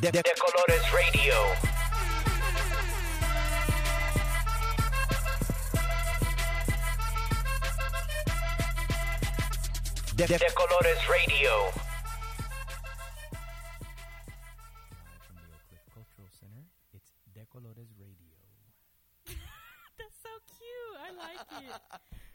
De, de Colores Radio. De, de Colores Radio. Live from the Oak Cliff Cultural Center, it's Decolores Radio. That's so cute. I like it.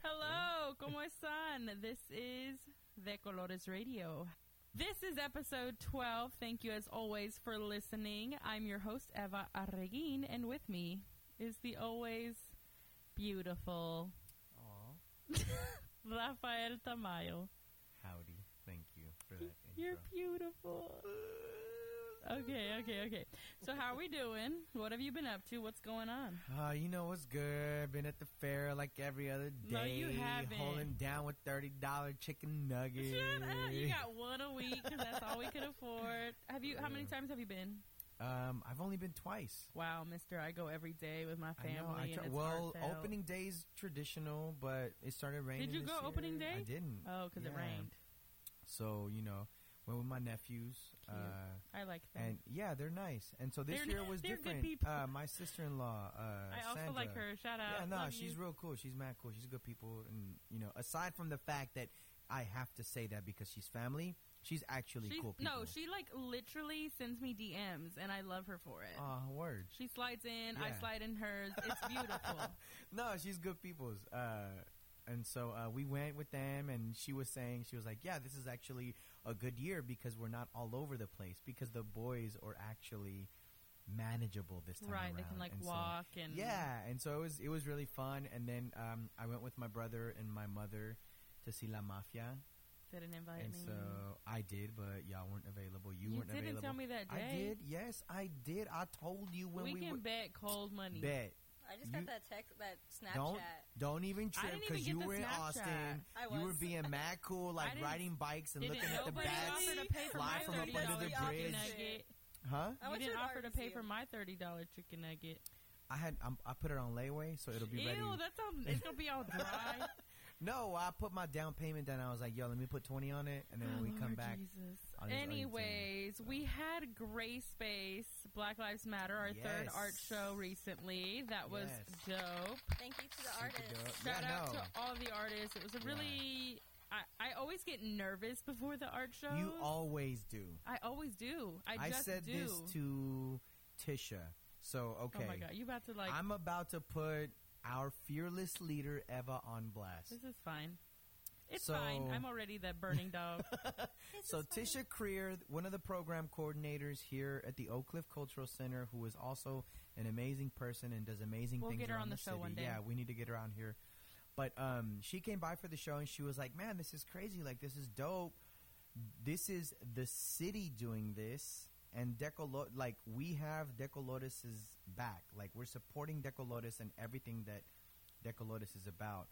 Hello, ¿cómo están? This is De Colores Radio. This is episode 12. Thank you as always for listening. I'm your host, Eva Arreguin, and with me is the always beautiful Rafael Tamayo. howdy. Thank you for that You're intro. beautiful. Okay, okay, okay. So, how are we doing? What have you been up to? What's going on? Uh, you know what's good? Been at the fair like every other day. No, you haven't. Holding down with $30 chicken nuggets. Shut up. You got one a week because that's all we could afford. Have you? How many times have you been? Um, I've only been twice. Wow, Mister, I go every day with my I family. know. I and try, well, heartfelt. opening day's traditional, but it started raining. Did you go opening day? I didn't. Oh, because it rained. So you know, went with my nephews. Cute. Uh, I like them. and yeah, they're nice. And so this They're year was different. people. Uh, my sister-in-law, uh, I also Sandra, like her. Shout out. Yeah, no, Love she's you. real cool. She's mad cool. She's good people, and you know, aside from the fact that I have to say that because she's family, she's actually She's- cool people. no, she like literally sends me DMs, and I love her for it. Oh, word. she slides in, I slide in hers. It's beautiful. no, she's good people's. Uh, and so uh, we went with them, and she was saying she was like, "Yeah, this is actually a good year because we're not all over the place because the boys are actually manageable this time right? They can like And so- walk and Yeah, and so it was it was really fun. And then um, I went with my brother and my mother to see La Mafia, Didn't invite and me. so I did, but y'all weren't available. You, you weren't didn't available. tell me that day. I did. Yes, I did. I told you when we we, can were bet cold money. bet. I just You- got that text, that Snapchat. Don't don't even I trip didn't because even you get the were in Snapchat. Austin. I You were being mad cool, like riding bikes and looking at the nobody bags. offer to pay for fly from up under the bridge. Huh? I You didn't to offer to pay for my thirty dollar chicken nugget. I had I'm, I put it on layaway, so it'll be Ew, ready. that's all. It's gonna be all dry. No, I put my down payment down. I was like, yo, let me put twenty on it, and then when we Oh, come back, Jesus. I'll just- I'll just Anyways, we uh-huh. had Gray Space, Black Lives Matter, our third art show recently. That was Yes. dope. Thank you to the artists. Shout yeah, out no. to all the artists. It was a really. I, I always get nervous before the art show. You always do. I always do. I, just said do. this to Tisha. So okay, Oh my god, you about to like? I'm about to put our fearless leader Eva on blast. this is fine. It's So- fine. I'm already that burning dog. So. Tisha Creer, one of the program coordinators here at the Oak Cliff Cultural Center, who is also an amazing person and does amazing We'll things get her around on the show city. one day. Yeah, we need to get her on here. But um, she came by for the show and she was like, "Man, this is crazy! Like, this is dope. This is the city doing this." And Decolo- like we have De Colores's back. Like we're supporting De Colores and everything that De Colores is about.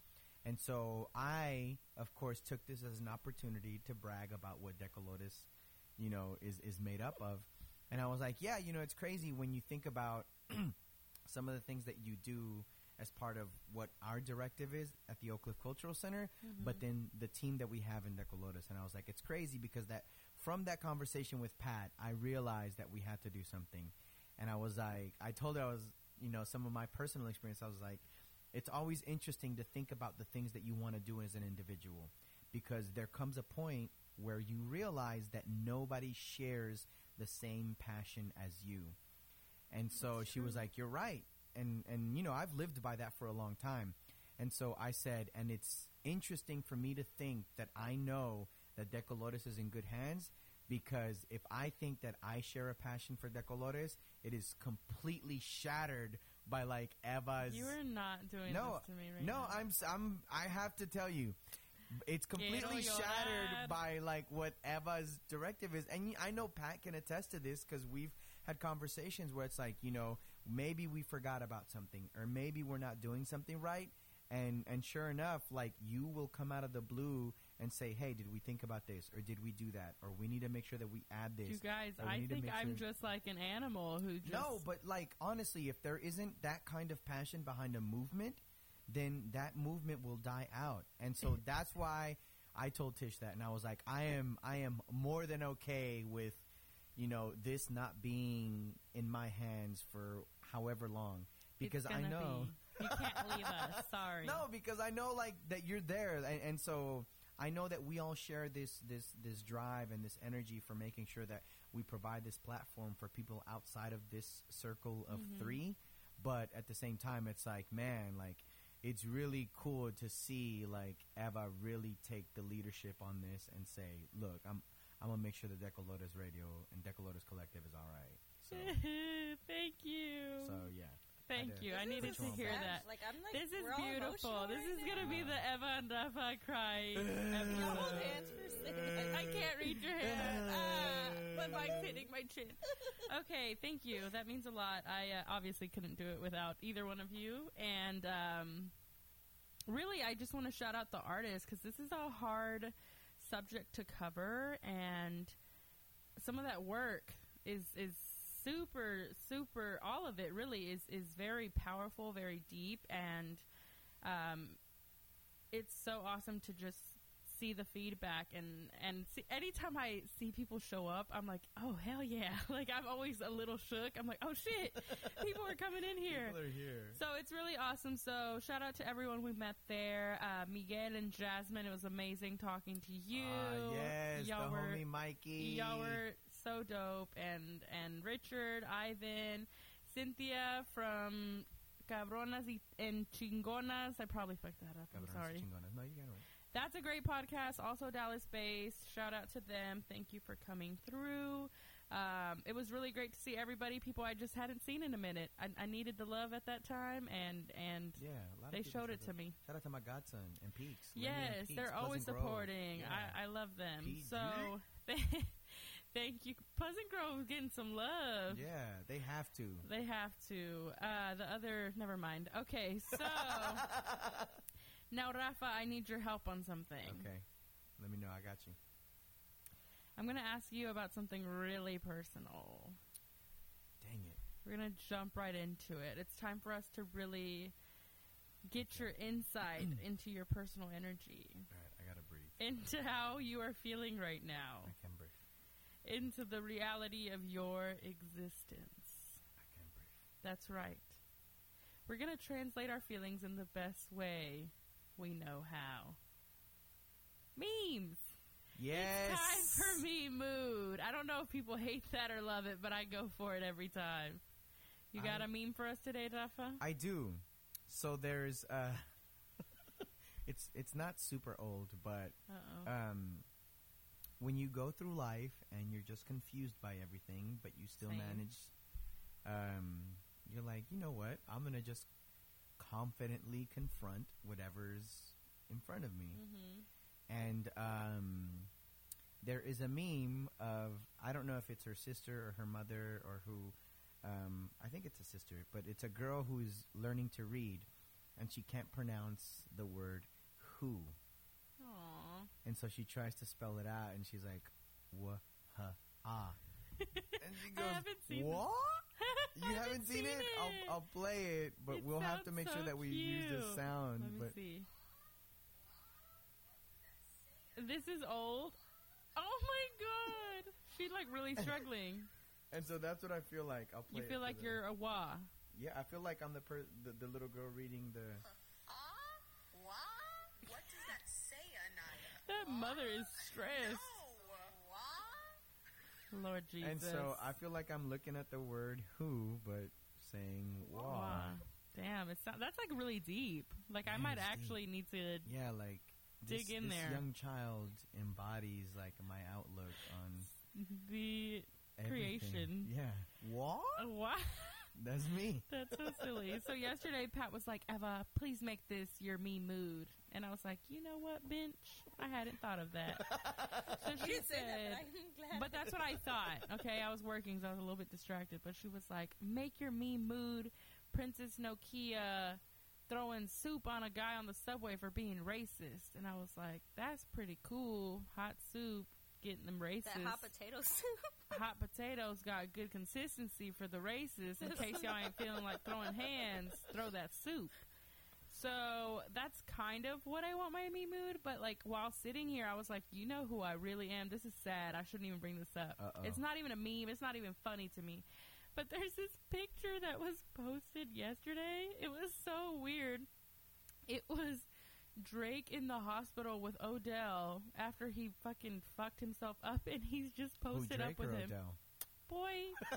And so I, of course, took this as an opportunity to brag about what De Colores, you know, is is made up of. And I was like, yeah, you know, it's crazy when you think about some of the things that you do as part of what our directive is at the Oak Cliff Cultural Center, mm-hmm. but then the team that we have in Decolotus. And I was like, it's crazy because that from that conversation with Pat, I realized that we had to do something. And I was like, I told her I was, you know, some of my personal experience. I was like, it's always interesting to think about the things that you want to do as an individual because there comes a point where you realize that nobody shares the same passion as you. And so she was like, "You're right." And and you know, I've lived by that for a long time. And so I said, and it's interesting for me to think that I know that Decolores is in good hands because if I think that I share a passion for Decolores, it is completely shattered by like Eva's you are not doing no, this to me right no, now. I'm s- I'm I have to tell you, it's completely shattered llorar. by like what Eva's directive is, and I know Pat can attest to this because we've had conversations where it's like you know maybe we forgot about something or maybe we're not doing something right, and and sure enough, like you will come out of the blue and say, hey, did we think about this or did we do that or we need to make sure that we add this. You guys, I think I'm just like an animal who just no, but like honestly, if there isn't that kind of passion behind a movement, then that movement will die out. And so that's why I told Tish that, and I was like, I am, I am more than okay with, you know, this not being in my hands for however long because I know be. you can't leave us. Sorry. no, because I know like that you're there, and, and so I know that we all share this this this drive and this energy for making sure that we provide this platform for people outside of this circle of Mhm. three. But at the same time, it's like, man, like it's really cool to see like Eva really take the leadership on this and say, look, I'm I'm gonna make sure the De Colores Radio and De Colores Collective is all right. So Thank you. so yeah. Thank had to you. I needed to hear sad. that. Like I'm like This is beautiful. This right is gonna be the Eva and Rafa crying Y'all hold hands for a second. I can't read your hand. Ah, my mic's hitting my chin. Okay, thank you. That means a lot. I uh, obviously couldn't do it without either one of you. And um, really, I just want to shout out the artists because this is a hard subject to cover, and some of that work is is super super. All of it really is is very powerful, very deep, and um, it's so awesome to just see the feedback and and see, anytime I see people show up, I'm like, oh hell yeah! like I'm always a little shook. I'm like, oh shit, people are coming in here. Here. So it's really awesome. So shout out to everyone we met there. Uh, Miguel and Jasmine, it was amazing talking to you. Ah, yes, y'all the were homie Mikey. y'all were so dope. And and Richard, Ivan, Cynthia from Cabronas y en Chingonas. I probably fucked that up. I'm sorry. chingonas. No, you got it right. That's a great podcast. Also Dallas based. Shout out to them. Thank you for coming through. Um, it was really great to see everybody, people I just hadn't seen in a minute. I, I needed the love at that time, and and Yeah, a lot they showed it to me. Shout out to my godson and Peaks. Lenny and Yes, Peaks, they're always Pleasant Grove. supporting. Yeah. I, I love them. So thank you. Pleasant Grove getting some love. yeah, they have to. They have to. Uh, the other, never mind. Okay, so now, Rafa, I need your help on something. Okay, let me know. I got you. I'm going to ask you about something really personal. Dang it. We're going to jump right into it. It's time for us to really get your insight into your personal energy, All right, I gotta breathe. into how you are feeling right now, I can breathe. Into the reality of your existence. I can breathe. That's right. We're going to translate our feelings in the best way we know how. Memes. Yes. It's time for meme mood. I don't know if people hate that or love it, but I go for it every time. You got I- a meme for us today, Rafa? I do. So there's uh, it's it's not super old, but Uh oh. um, when you go through life and you're just confused by everything, but you still Same. manage, um, you're like, you know what? I'm gonna just confidently confront whatever's in front of me. hmm And um, there is a meme of I don't know if it's her sister or her mother or who. Um, I think it's a sister, but it's a girl who's learning to read, and she can't pronounce the word "who,". And so she tries to spell it out, and she's like, "wha ha ah," and she I goes, haven't seen "What? You haven't seen, it? I'll, I'll play it, but It we'll have to sounds make sure that we use the sound." Let me but see. This is old. Oh my god! She's like really struggling. and so that's what I feel like. I'll play. you feel for like you're a wah. Yeah, I feel like I'm the per- the, the little girl reading the. Ah, what? What does that say, Anaya? That mother is stressed. No. What? Lord Jesus. And so I feel like I'm looking at the word "who," but saying "wah." Wah. Damn, it's not, that's like really deep. Like I might it's deep. actually need to. Yeah, like Dig this, in this there. young child embodies like my outlook on The everything. Creation. Yeah, what? wow, That's me. that's so silly. So yesterday, Pat was like, "Eva, please make this your me mood," and I was like, "You know what, bench? I hadn't thought of that." So she didn't that, said, but I'm glad. but that's what I thought. Okay, I was working, so I was a little bit distracted. But she was like, "Make your me mood, Princess Nokia." Throwing soup on a guy on the subway for being racist, and I was like, "That's pretty cool." Hot soup, getting them racist. that hot potato soup. hot potatoes got good consistency for the races. In case y'all ain't feeling like throwing hands, throw that soup. So that's kind of what I want my me mood. But like while sitting here, I was like, you know who I really am. This is sad. I shouldn't even bring this up. Uh-oh. It's not even a meme. It's not even funny to me. But there's this picture that was posted yesterday. It was so weird. It was Drake in the hospital with Odell after he fucking fucked himself up, and he's just Who, posted Drake up with or him. Odell? Boy,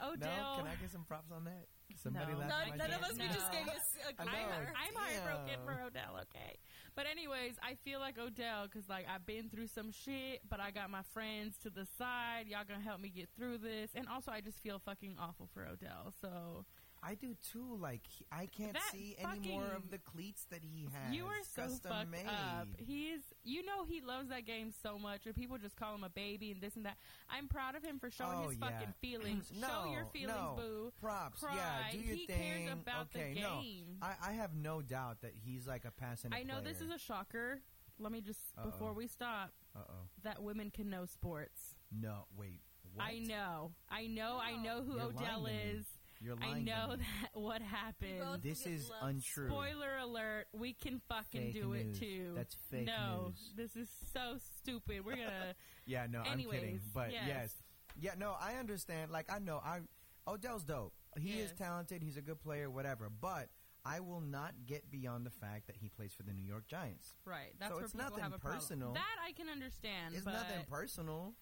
no, Odell. can I get some props on that? Somebody No. laugh None- none of us, we just No. gave us a I know. I'm, I'm heartbroken for Odell, okay? But anyways, I feel like Odell because like I've been through some shit, but I got my friends to the side. Y'all gonna help me get through this, and also I just feel fucking awful for Odell. So I do too. Like he, I can't That see any more of the cleats that he has. you are so fucked made. up. He's, you know, he loves that game so much, and people just call him a baby and this and that. I'm proud of him for showing Oh, his yeah. fucking feelings. no, Show your feelings, no. boo. Props, Cry. yeah. Do your he thing. cares about okay, the no. game. I, I have no doubt that he's like a passionate. I know this is a shocker. Let me just Uh-oh. before we stop Uh oh. that women can know sports. No, wait. What? I know, I know, I know who You're Odell is. You're I lying. to know me. that what happened. This is love untrue. Spoiler alert: We can fucking Fake do it too. That's fake no, news. this is so stupid. We're gonna. Yeah, no, I'm kidding. But yes. yes. Yeah, no, I understand. Like I know I Odell's dope. He is talented, he's a good player, whatever. But I will not get beyond the fact that he plays for the New York Giants. Right. That's So where it's people nothing have a problem. personal. That I can understand. It's but nothing personal.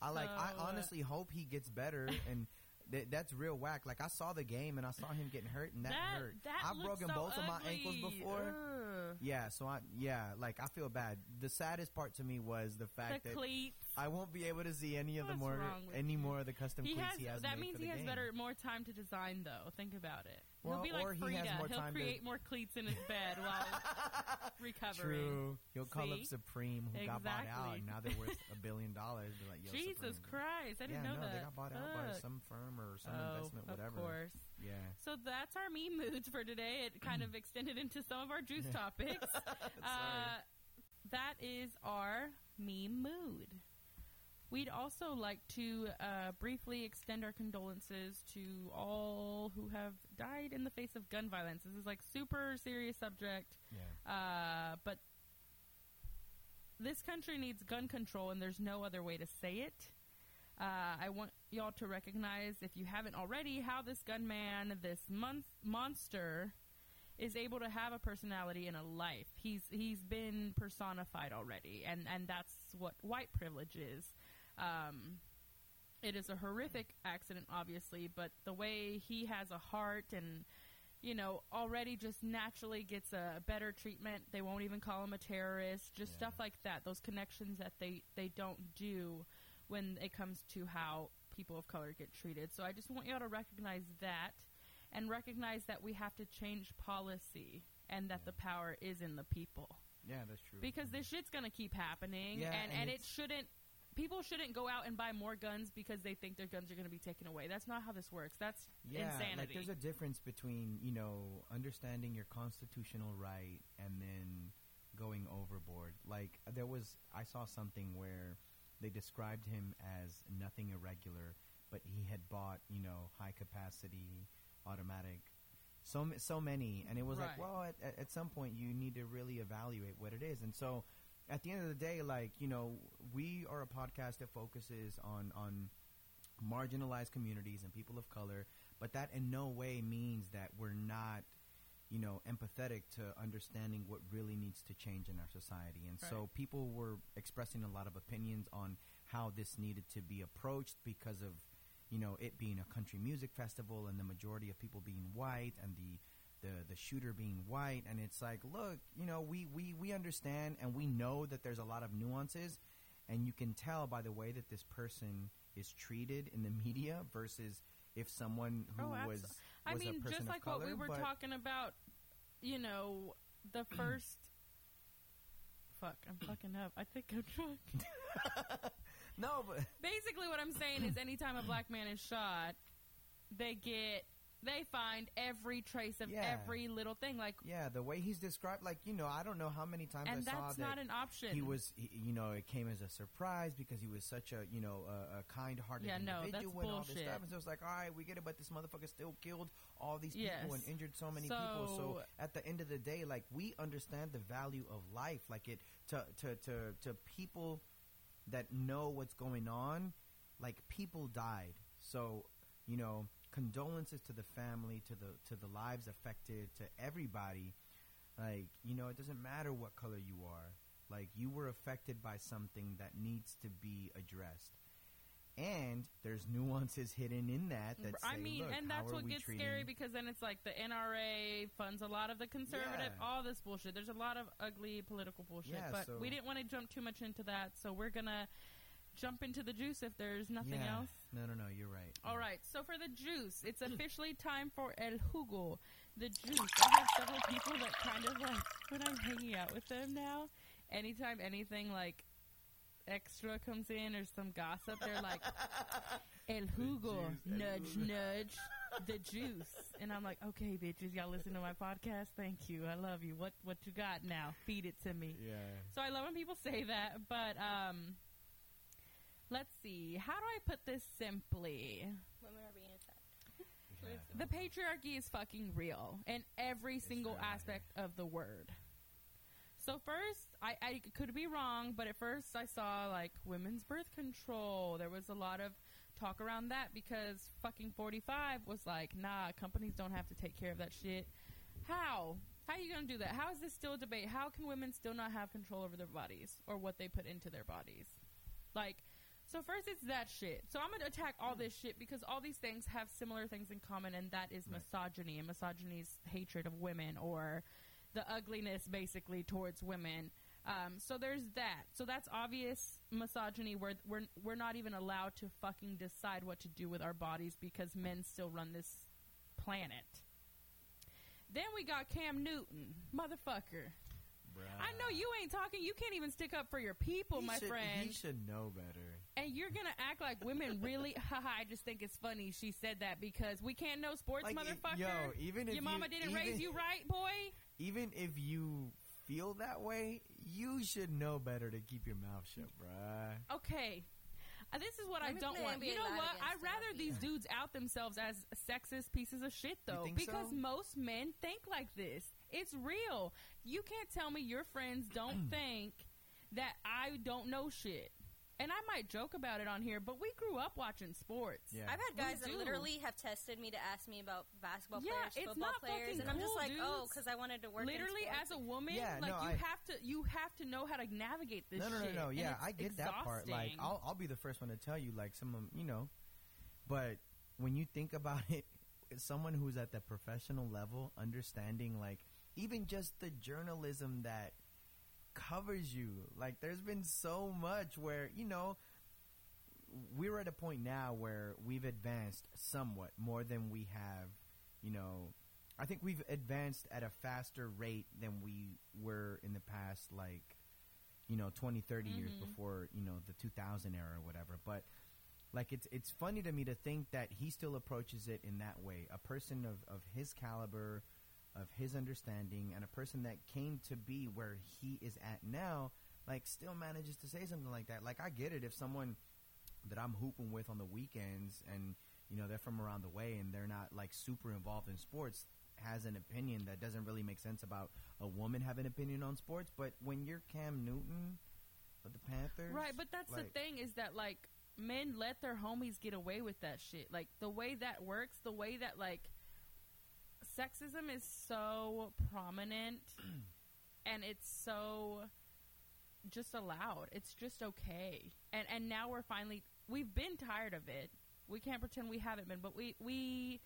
I like I So, uh, honestly hope he gets better and th- that's real whack. Like I saw the game and I saw him getting hurt and that, that hurt. that I've broken so both of my ankles before. Ugh. Yeah, so I yeah, like I feel bad. The saddest part to me was the fact The that cleats. I won't be able to see any of the more any more of the custom He cleats has, he has. that means he has game. better more time to design though. Think about it. Well, He'll be like or he Frida. has more He'll time to- create more cleats in his bed while recovering. True. He'll call up Supreme, who got bought out, and now they're worth a billion dollars. Be like, Yo, Jesus Supreme. Christ! I didn't yeah, know no, that. they got bought out by some firm or some oh, investment, whatever. Of course. Yeah. So that's our meme moods for today. It kind of extended into some of our juice topics. uh, that is our meme mood. We'd also like to uh, briefly extend our condolences to all who have died in the face of gun violence. This is like super serious subject, Yeah. uh, but this country needs gun control, and there's no other way to say it. Uh, I want y'all to recognize, if you haven't already, how this gunman, this mon- monster, is able to have a personality and a life. He's he's been personified already, and and that's what white privilege is. Um, it is a horrific accident, obviously, but the way he has a heart and you know already just naturally gets a better treatment. They won't even call him a terrorist. Just Yeah. stuff like that. Those connections that they they don't do when it comes to how people of color get treated. So I just want y'all to recognize that and recognize that we have to change policy and that the power is in the people Yeah, that's true. because this shit's gonna keep happening Yeah, and, and and it shouldn't people shouldn't go out and buy more guns because they think their guns are going to be taken away. That's not how this works. That's yeah, insanity. like there's a difference between you know understanding your constitutional right and then going overboard. Like there was, I saw something where they described him as nothing irregular, but he had bought you know high capacity automatic. So so many, and it was like, well, at, at some point you need to really evaluate what it is, and so at the end of the day, like you know, we are a podcast that focuses on on marginalized communities and people of color, but that in no way means that we're not, you know, empathetic to understanding what really needs to change in our society. And so people were expressing a lot of opinions on how this needed to be approached because of, you know, it being a country music festival and the majority of people being white and the the, the shooter being white and it's like look you know we, we, we understand and we know that there's a lot of nuances and you can tell by the way that this person is treated in the media versus if someone who Oh, abso- was, i was mean just like color, what we were talking about you know the first fuck i'm fucking up. I think i'm drunk no but basically what i'm saying is anytime a black man is shot they get they find every trace of Yeah. every little thing. Like, Yeah, the way he's described, like you know, I don't know how many times and I saw that's that not an option. he was, he, you know, it came as a surprise because he was such a, you know, a, a kind-hearted Yeah, no, that's individual and all this bullshit. stuff. And so it's like, all right, we get it, but this motherfucker still killed all these people Yes. and injured so many people. So So- at the end of the day, like we understand the value of life, like it to to to to people that know what's going on. Like people died, so you know, condolences to the family, to the to the lives affected, to everybody. Like you know, it doesn't matter what color you are. Like you were affected by something that needs to be addressed. And there's nuances hidden in that. That I say, mean, and that's what gets treating- scary because then it's like the NRA funds a lot of the conservative, Yeah. all this bullshit. There's a lot of ugly political bullshit, Yeah, but so- we didn't want to jump too much into that, so we're gonna jump into the juice if there's nothing yeah. else. No, no, no. You're right. All Yeah. right, so for the juice, it's officially time for el jugo, the juice. I have several people that kind of like when I'm hanging out with them now. Anytime anything like extra comes in or some gossip, they're like el jugo, juice, nudge, jugo." nudge, the juice, and I'm like, okay, bitches, y'all listen to my podcast. Thank you, I love you. What what you got now? Feed it to me. Yeah. So I love when people say that, but um, let's see. How do I put this simply? Women are being attacked. The patriarchy is fucking real in every single real out aspect of the word. So first, I, I could be wrong, but at first I saw like women's birth control. There was a lot of talk around that because fucking 45 was like, nah, companies don't have to take care of that shit. How? How are you going to do that? How is this still a debate? How can women still not have control over their bodies or what they put into their bodies? Like, so first it's that shit. So I'm going to attack all this shit because all these things have similar things in common, and that is misogyny. And misogyny's hatred of women or the ugliness basically towards women. Um, so there's that. So that's obvious misogyny where we're we're not even allowed to fucking decide what to do with our bodies because men still run this planet. Then we got Cam Newton, motherfucker. I know you ain't talking. You can't even stick up for your people, He my should, friend. He should know better. And you're gonna act like women really? Haha! I just think it's funny she said that because we can't know sports, Like, motherfucker. yo, even if your mama you- didn't raise you right, boy. Even if you feel that way, you should know better to keep your mouth shut, bruh. Okay. Uh, this is what I Let me don't want. You know what? I'd them, rather these beat 'em. dudes out themselves as sexist pieces of shit, though, think because so? most men think like this. It's real. You can't tell me your friends don't think that I don't know shit. And I might joke about it on here, but we grew up watching sports. Yeah. I've had guys that literally have tested me to ask me about basketball Yeah, players, it's football not players, fucking and I'm just cool, like, oh, because I wanted to work. in Literally, sports. as a woman, Yeah, like no, you I- have to, you have to know how to navigate this. no, no, no, shit, no. Yeah, I get that part. Like. I'll, I'll be the first one to tell you, like, some of you know. But when you think about it, someone who's at the professional level, understanding, like, even just the journalism that covers you, like, there's been so much where, you know, we're at a point now where we've advanced somewhat more than we have, you know. I think we've advanced at a faster rate than we were in the past, like, you know, 20, 30 years Mhm. before, you know, the 2000 era or whatever. But, like, it's it's funny to me to think that he still approaches it in that way. A person of, of his caliber, of his understanding, and a person that came to be where he is at now, like, still manages to say something like that. Like, I get it if someone that I'm hooping with on the weekends and you know they're from around the way and they're not like super involved in sports has an opinion that doesn't really make sense about a woman having an opinion on sports but when you're Cam Newton of the Panthers Right, but that's the thing is that like men let their homies get away with that shit. Like the way that works, the way that like sexism is so prominent and it's so just allowed. It's just okay. And and now we're finally we've been tired of it. We can't pretend we haven't been, but we we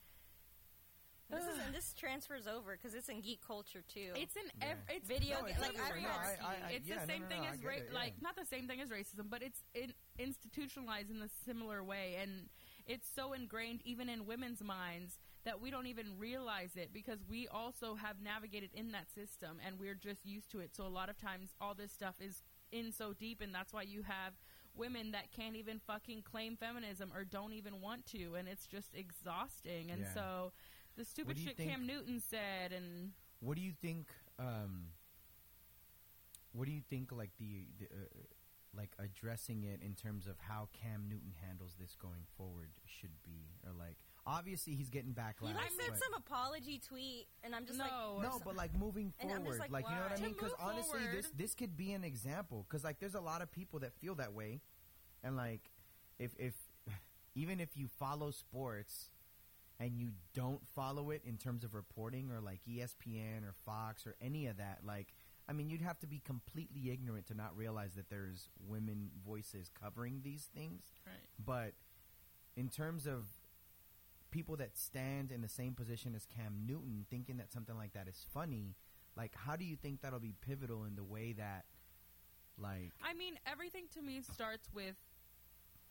This is and this transfers over because it's in geek culture too. It's in Yeah. ev- it's Video no, it's like, everywhere. I- No, I- I- I- it's yeah, the same no, thing no, as I ra- it, yeah. like not the same thing as racism, but it's in, institutionalized in a similar way, and it's so ingrained even in women's minds that we don't even realize it because we also have navigated in that system and we're just used to it. So a lot of times, all this stuff is in so deep, and that's why you have women that can't even fucking claim feminism or don't even want to, and it's just exhausting. And Yeah. so the stupid shit think- Cam Newton said, and What do you think? Um, what do you think? Like the, the uh, like addressing it in terms of how Cam Newton handles this going forward should be, or like obviously he's getting backlash. He like said some apology tweet, and I'm just like, no, no, but like moving And I'm just forward, like, like, you know what I mean? Because honestly, this forward- this could be an example. Because like, there's a lot of people that feel that way, and like, if if even if you follow sports and you don't follow it in terms of reporting or like ESPN or Fox or any of that, like, I mean, you'd have to be completely ignorant to not realize that there's women voices covering these things. right. But in terms of people that stand in the same position as Cam Newton, thinking that something like that is funny, like how do you think that'll be pivotal in the way that, like, I mean, everything to me starts with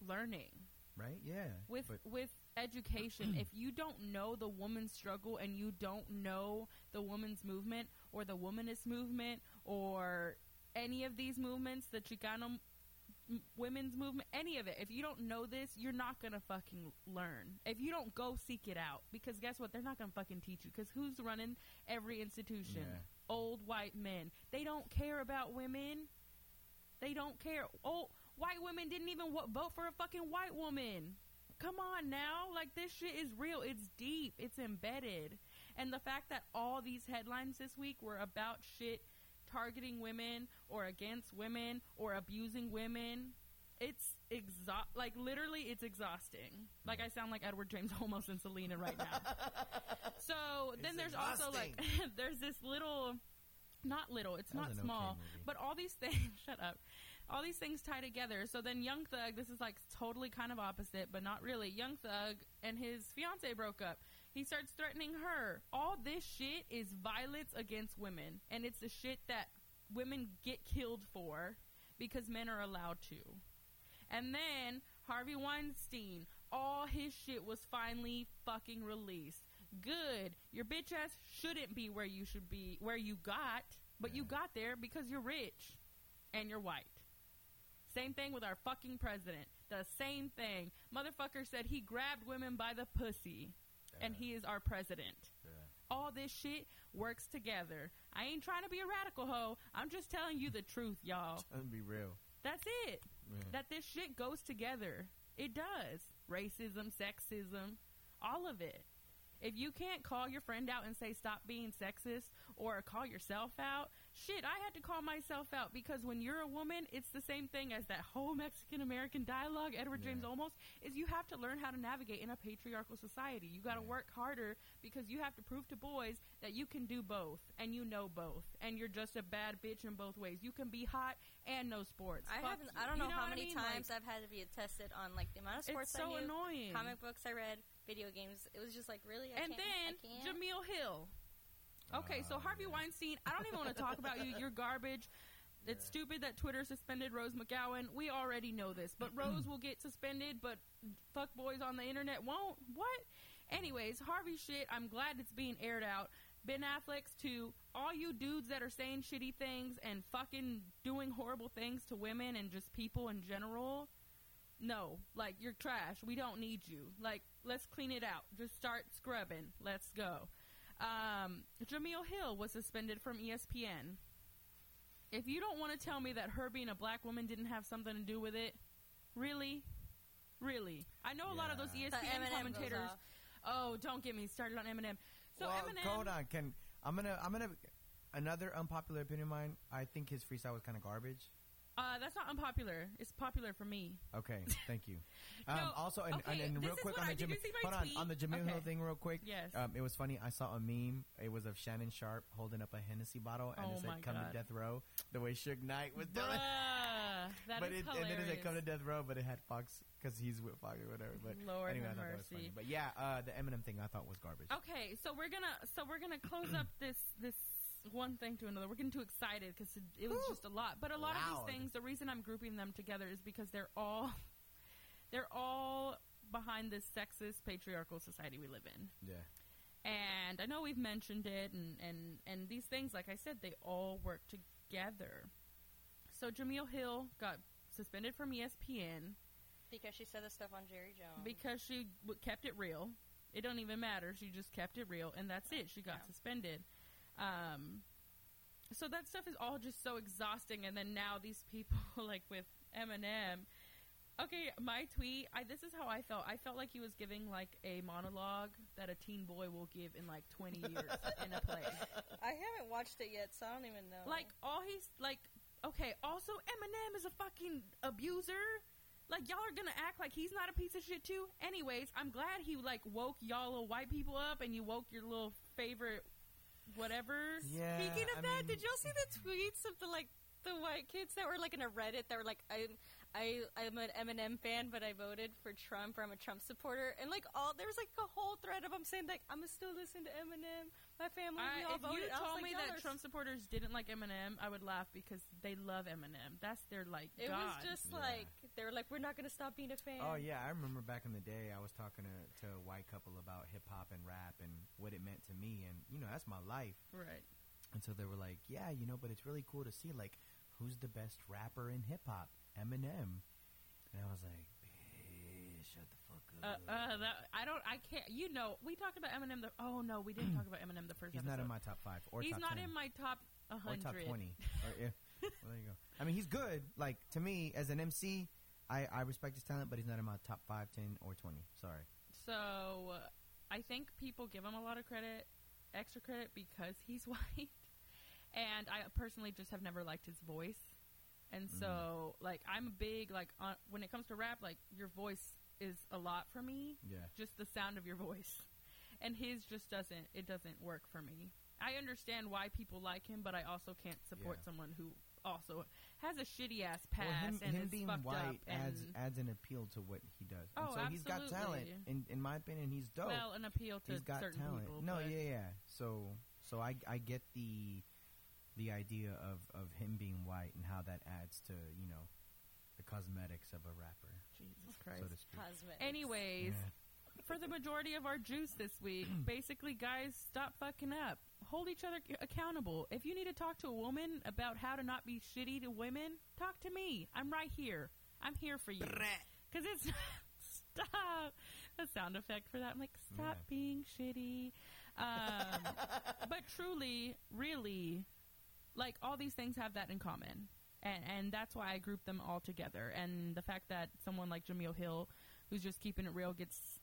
learning. right? Yeah. with with education if you don't know the woman's struggle and you don't know the woman's movement or the womanist movement or any of these movements the chicano m- women's movement any of it if you don't know this you're not gonna fucking learn if you don't go seek it out because guess what they're not gonna fucking teach you because who's running every institution Yeah. old white men they don't care about women they don't care. Old white women didn't even wo- vote for a fucking white woman. Come on now. Like, this shit is real. It's deep. It's embedded. And the fact that all these headlines this week were about shit targeting women or against women or abusing women, it's exhaust. Like, literally, it's exhausting. Like, I sound like Edward James Olmos and Selena right now. so then It's there's also like, there's this little, not little, it's That not an okay small, but all these things, shut up. All these things tie together. So then Young Thug, this is like totally kind of opposite, but not really. Young Thug and his fiance broke up. He starts threatening her. All this shit is violence against women. And it's the shit that women get killed for because men are allowed to. And then Harvey Weinstein, all his shit was finally fucking released. Good. Your bitch ass shouldn't be where you should be, where you got, but you got there because you're rich and you're white. Same thing with our fucking president. The same thing. Motherfucker said he grabbed women by the pussy, and he is our president. All this shit works together. I ain't trying to be a radical hoe. I'm just telling you the truth, y'all. Let's be real. That's it. Yeah. That this shit goes together. It does. Racism, sexism, all of it. If you can't call your friend out and say stop being sexist or call yourself out, shit, I had to call myself out because when you're a woman, it's the same thing as that whole Mexican American dialogue, Edward James Yeah. Olmos, is you have to learn how to navigate in a patriarchal society. You got to Yeah. work harder because you have to prove to boys that you can do both and you know both and you're just a bad bitch in both ways. You can be hot and know sports. I Fuck haven't. you. I don't You know, how what I many mean? Like, times I've had to be attested on like the amount of sports it's so I knew, annoying. comic books I read, video games. It was just like really. I and can't, then I can't. Jemele Hill. Okay, so Harvey. Weinstein, I don't even want to talk about you. You're garbage. It's stupid that Twitter suspended Rose McGowan. We already know this, but Rose will get suspended, but fuck boys on the internet won't. What? Anyways, Harvey shit. I'm glad it's being aired out. Ben Affleck's to all you dudes that are saying shitty things and fucking doing horrible things to women and just people in general. No, like you're trash. We don't need you. Like let's clean it out. Just start scrubbing. Let's go. Um, Jemele Hill was suspended from ESPN. If you don't want to tell me that her being a black woman didn't have something to do with it, really, really, I know a lot of those The ESPN commentators. Oh, don't get me started on Eminem. So well, Eminem, hold on. Can I'm gonna I'm gonna another unpopular opinion of mine. I think his freestyle was kind of garbage. Uh, that's not unpopular. It's popular for me. Okay, thank you. Um, No, also, and, okay, and, and real quick on the Jimmy, hold on on the Jemele Hill Okay. thing, real quick. Yes. Um, it was funny. I saw a meme. It was of Shannon Sharpe holding up a Hennessy bottle, and Oh it said "Come God. to death row." The way Suge Knight was doing. That but is it, and then it said "Come to death row," but it had Fox because he's with Fox or whatever. But Lord anyway, I thought that was funny. But yeah, uh, the Eminem thing I thought was garbage. Okay, so we're gonna so we're gonna close up this this one thing to another. We're getting too excited because it, it was Whew. just a lot. But a lot of these things, the reason I'm grouping them together is because they're all they're all behind this sexist patriarchal society we live in. Yeah. And I know we've mentioned it, and and and these things, like I said, they all work together. So Jemele Hill got suspended from ESPN because she said the stuff on Jerry Jones. because she w- kept it real. It don't even matter. She just kept it real, and that's it. She got Yeah. suspended. Um, so that stuff is all just so exhausting. And then now these people, like with Eminem. Okay, my tweet. I this is how I felt. I felt like he was giving like a monologue that a teen boy will give in like twenty years in a play. I haven't watched it yet, so I don't even know. Like all he's like, okay. Also, Eminem is a fucking abuser. Like y'all are gonna act like he's not a piece of shit too. Anyways, I'm glad he like woke y'all little white people up, and you woke your little favorite whatever. Yeah. Speaking of I that, mean, did y'all see the tweets of the like the white kids that were like in a Reddit that were like, I, I, I'm an Eminem fan, but I voted for Trump, or I'm a Trump supporter, and like all there was like a whole thread of them saying like, I'm gonna still listen to Eminem. My family, we I, all if you voted. I was told like, me y'all that Trump supporters didn't like Eminem, I would laugh because they love Eminem. That's their like It god. was just Yeah. like they were like, we're not gonna stop being a fan. Oh yeah, I remember back in the day, I was talking to, to a white couple about hip hop and rap and what it meant to me, and you know that's my life. right. And so they were like, "Yeah, you know, but it's really cool to see like who's the best rapper in hip hop, Eminem." And I was like, "Bitch, shut the fuck Uh, up." uh, that, I don't. I can't. You know, we talked about Eminem. The oh no, we didn't talk about Eminem the first. he's episode. not in my top five or He's top not 10, in my top or hundred. top twenty. or, yeah. well, there you go. I mean, he's good. Like to me, as an MC, I, I respect his talent, but he's not in my top five, ten, or twenty. Sorry. So uh, I think people give him a lot of credit, extra credit because he's white, and I personally just have never liked his voice. And Mm. so, like, I'm a big like on, when it comes to rap, like your voice is a lot for me. Yeah. just the sound of your voice. And his just doesn't it doesn't work for me. I understand why people like him, but I also can't support Yeah. someone who also has a shitty ass past well, him, and him is being fucked white up and adds adds an appeal to what he does. Oh, and so he's got talent. In in my opinion, he's dope. well an appeal to he's got certain talent. people. no, yeah, yeah. So so I I get the the idea of of him being white and how that adds to you know the cosmetics of a rapper, Jesus so Christ. to speak. Cosmetics. Anyways, Yeah. for the majority of our juice this week, basically, guys, stop fucking up. Hold each other c- accountable. If you need to talk to a woman about how to not be shitty to women, talk to me. I'm right here. I'm here for you. Because it's stop a sound effect for that. I'm like, stop Yeah. being shitty. Um, but truly, really, like all these things have that in common. And, and that's why I group them all together. And the fact that someone like Jemele Hill, who's just keeping it real, gets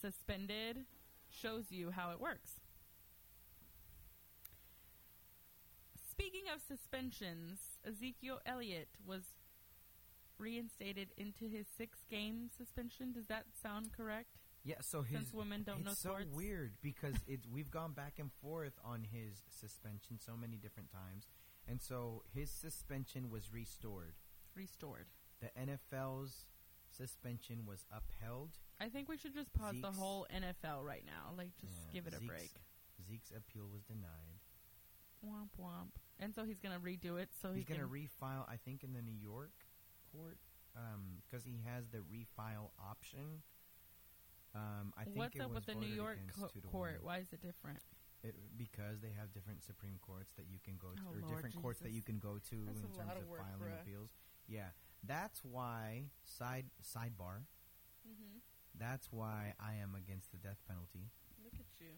suspended shows you how it works. Speaking of suspensions, Ezekiel Elliott was reinstated into his six game suspension. Does that sound correct? Yeah, so his Since women don't it's know so sports. weird because it's we've gone back and forth on his suspension so many different times, and so his suspension was restored. Restored. The NFL's suspension was upheld. I think we should just pause the Zeke's- whole NFL right now. Like, just Yeah, give it a Zeke's- break. Zeke's appeal was denied. Womp womp. And so he's gonna redo it. So He's he going to can. refile, I think, in the New York court um, because he has the refile option. Um, I think What's it up was with the New York co- court? Why is it different? It, because they have different Supreme Courts that you can go to, Oh, or Lord different courts that you can go to That's in terms of, of filing appeals. Yeah, that's why side sidebar. Mm-hmm. That's why I am against the death penalty Look at you.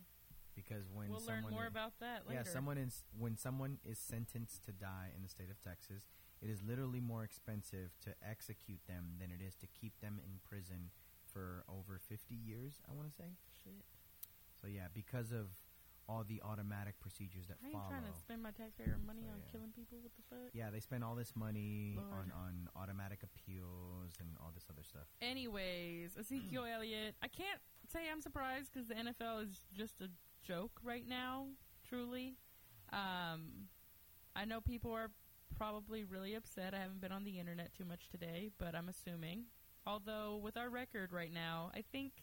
because when we'll someone learn more i- about that later. yeah someone is when someone is sentenced to die in the state of Texas, it is literally more expensive to execute them than it is to keep them in prison for over fifty years. I want to say. Shit. So yeah, because of all the automatic procedures that I ain't follow. trying to spend my taxpayer money So, on yeah. killing people. What the fuck? Yeah, they spend all this money Lord. on, on automatic appeals and all this other stuff. Anyways, Ezekiel Elliott. I can't say I'm surprised because the NFL is just a joke right now. Truly, um, I know people are probably really upset. I haven't been on the internet too much today, but I'm assuming. Although with our record right now, I think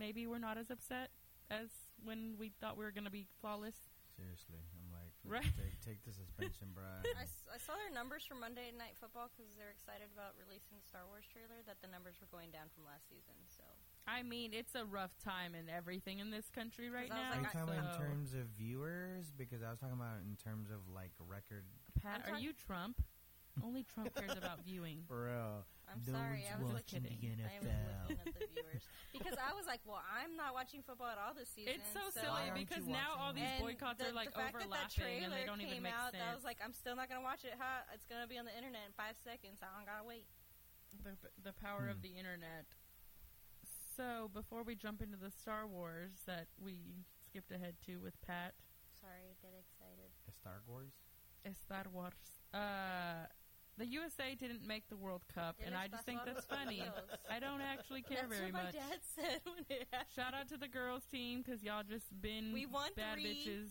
maybe we're not as upset as when we thought we were going to be flawless. Seriously, I'm like, Right. take, take the suspension, bruh. I, s- I saw their numbers for Monday Night Football because they're excited about releasing the Star Wars trailer. That the numbers were going down from last season. So I mean, it's a rough time and everything in this country right I was now. Are you like, talking about in terms of viewers? Because I was talking about in terms of like record. Pat, are you Trump? Only Trump cares about viewing. For real. I'm No sorry. I was watching looking, the I was looking at the viewers because I was like, well, I'm not watching football at all this season. It's so Why silly because now all these boycotts the, are like the fact that that overlapping and they don't even make out, sense. I was like, I'm still not gonna watch it. Huh? It's gonna be on the internet in five seconds. I don't gotta wait. the, the power of Hmm. the internet. So before we jump into the Star Wars that we skipped ahead to with Pat, Sorry, get excited. Star Wars. Star Wars. Uh, the USA didn't make the World Cup, and I just think that's funny. I don't actually care That's very what my dad said when it happened. Shout out to the girls team because y'all just been We won bad three. bitches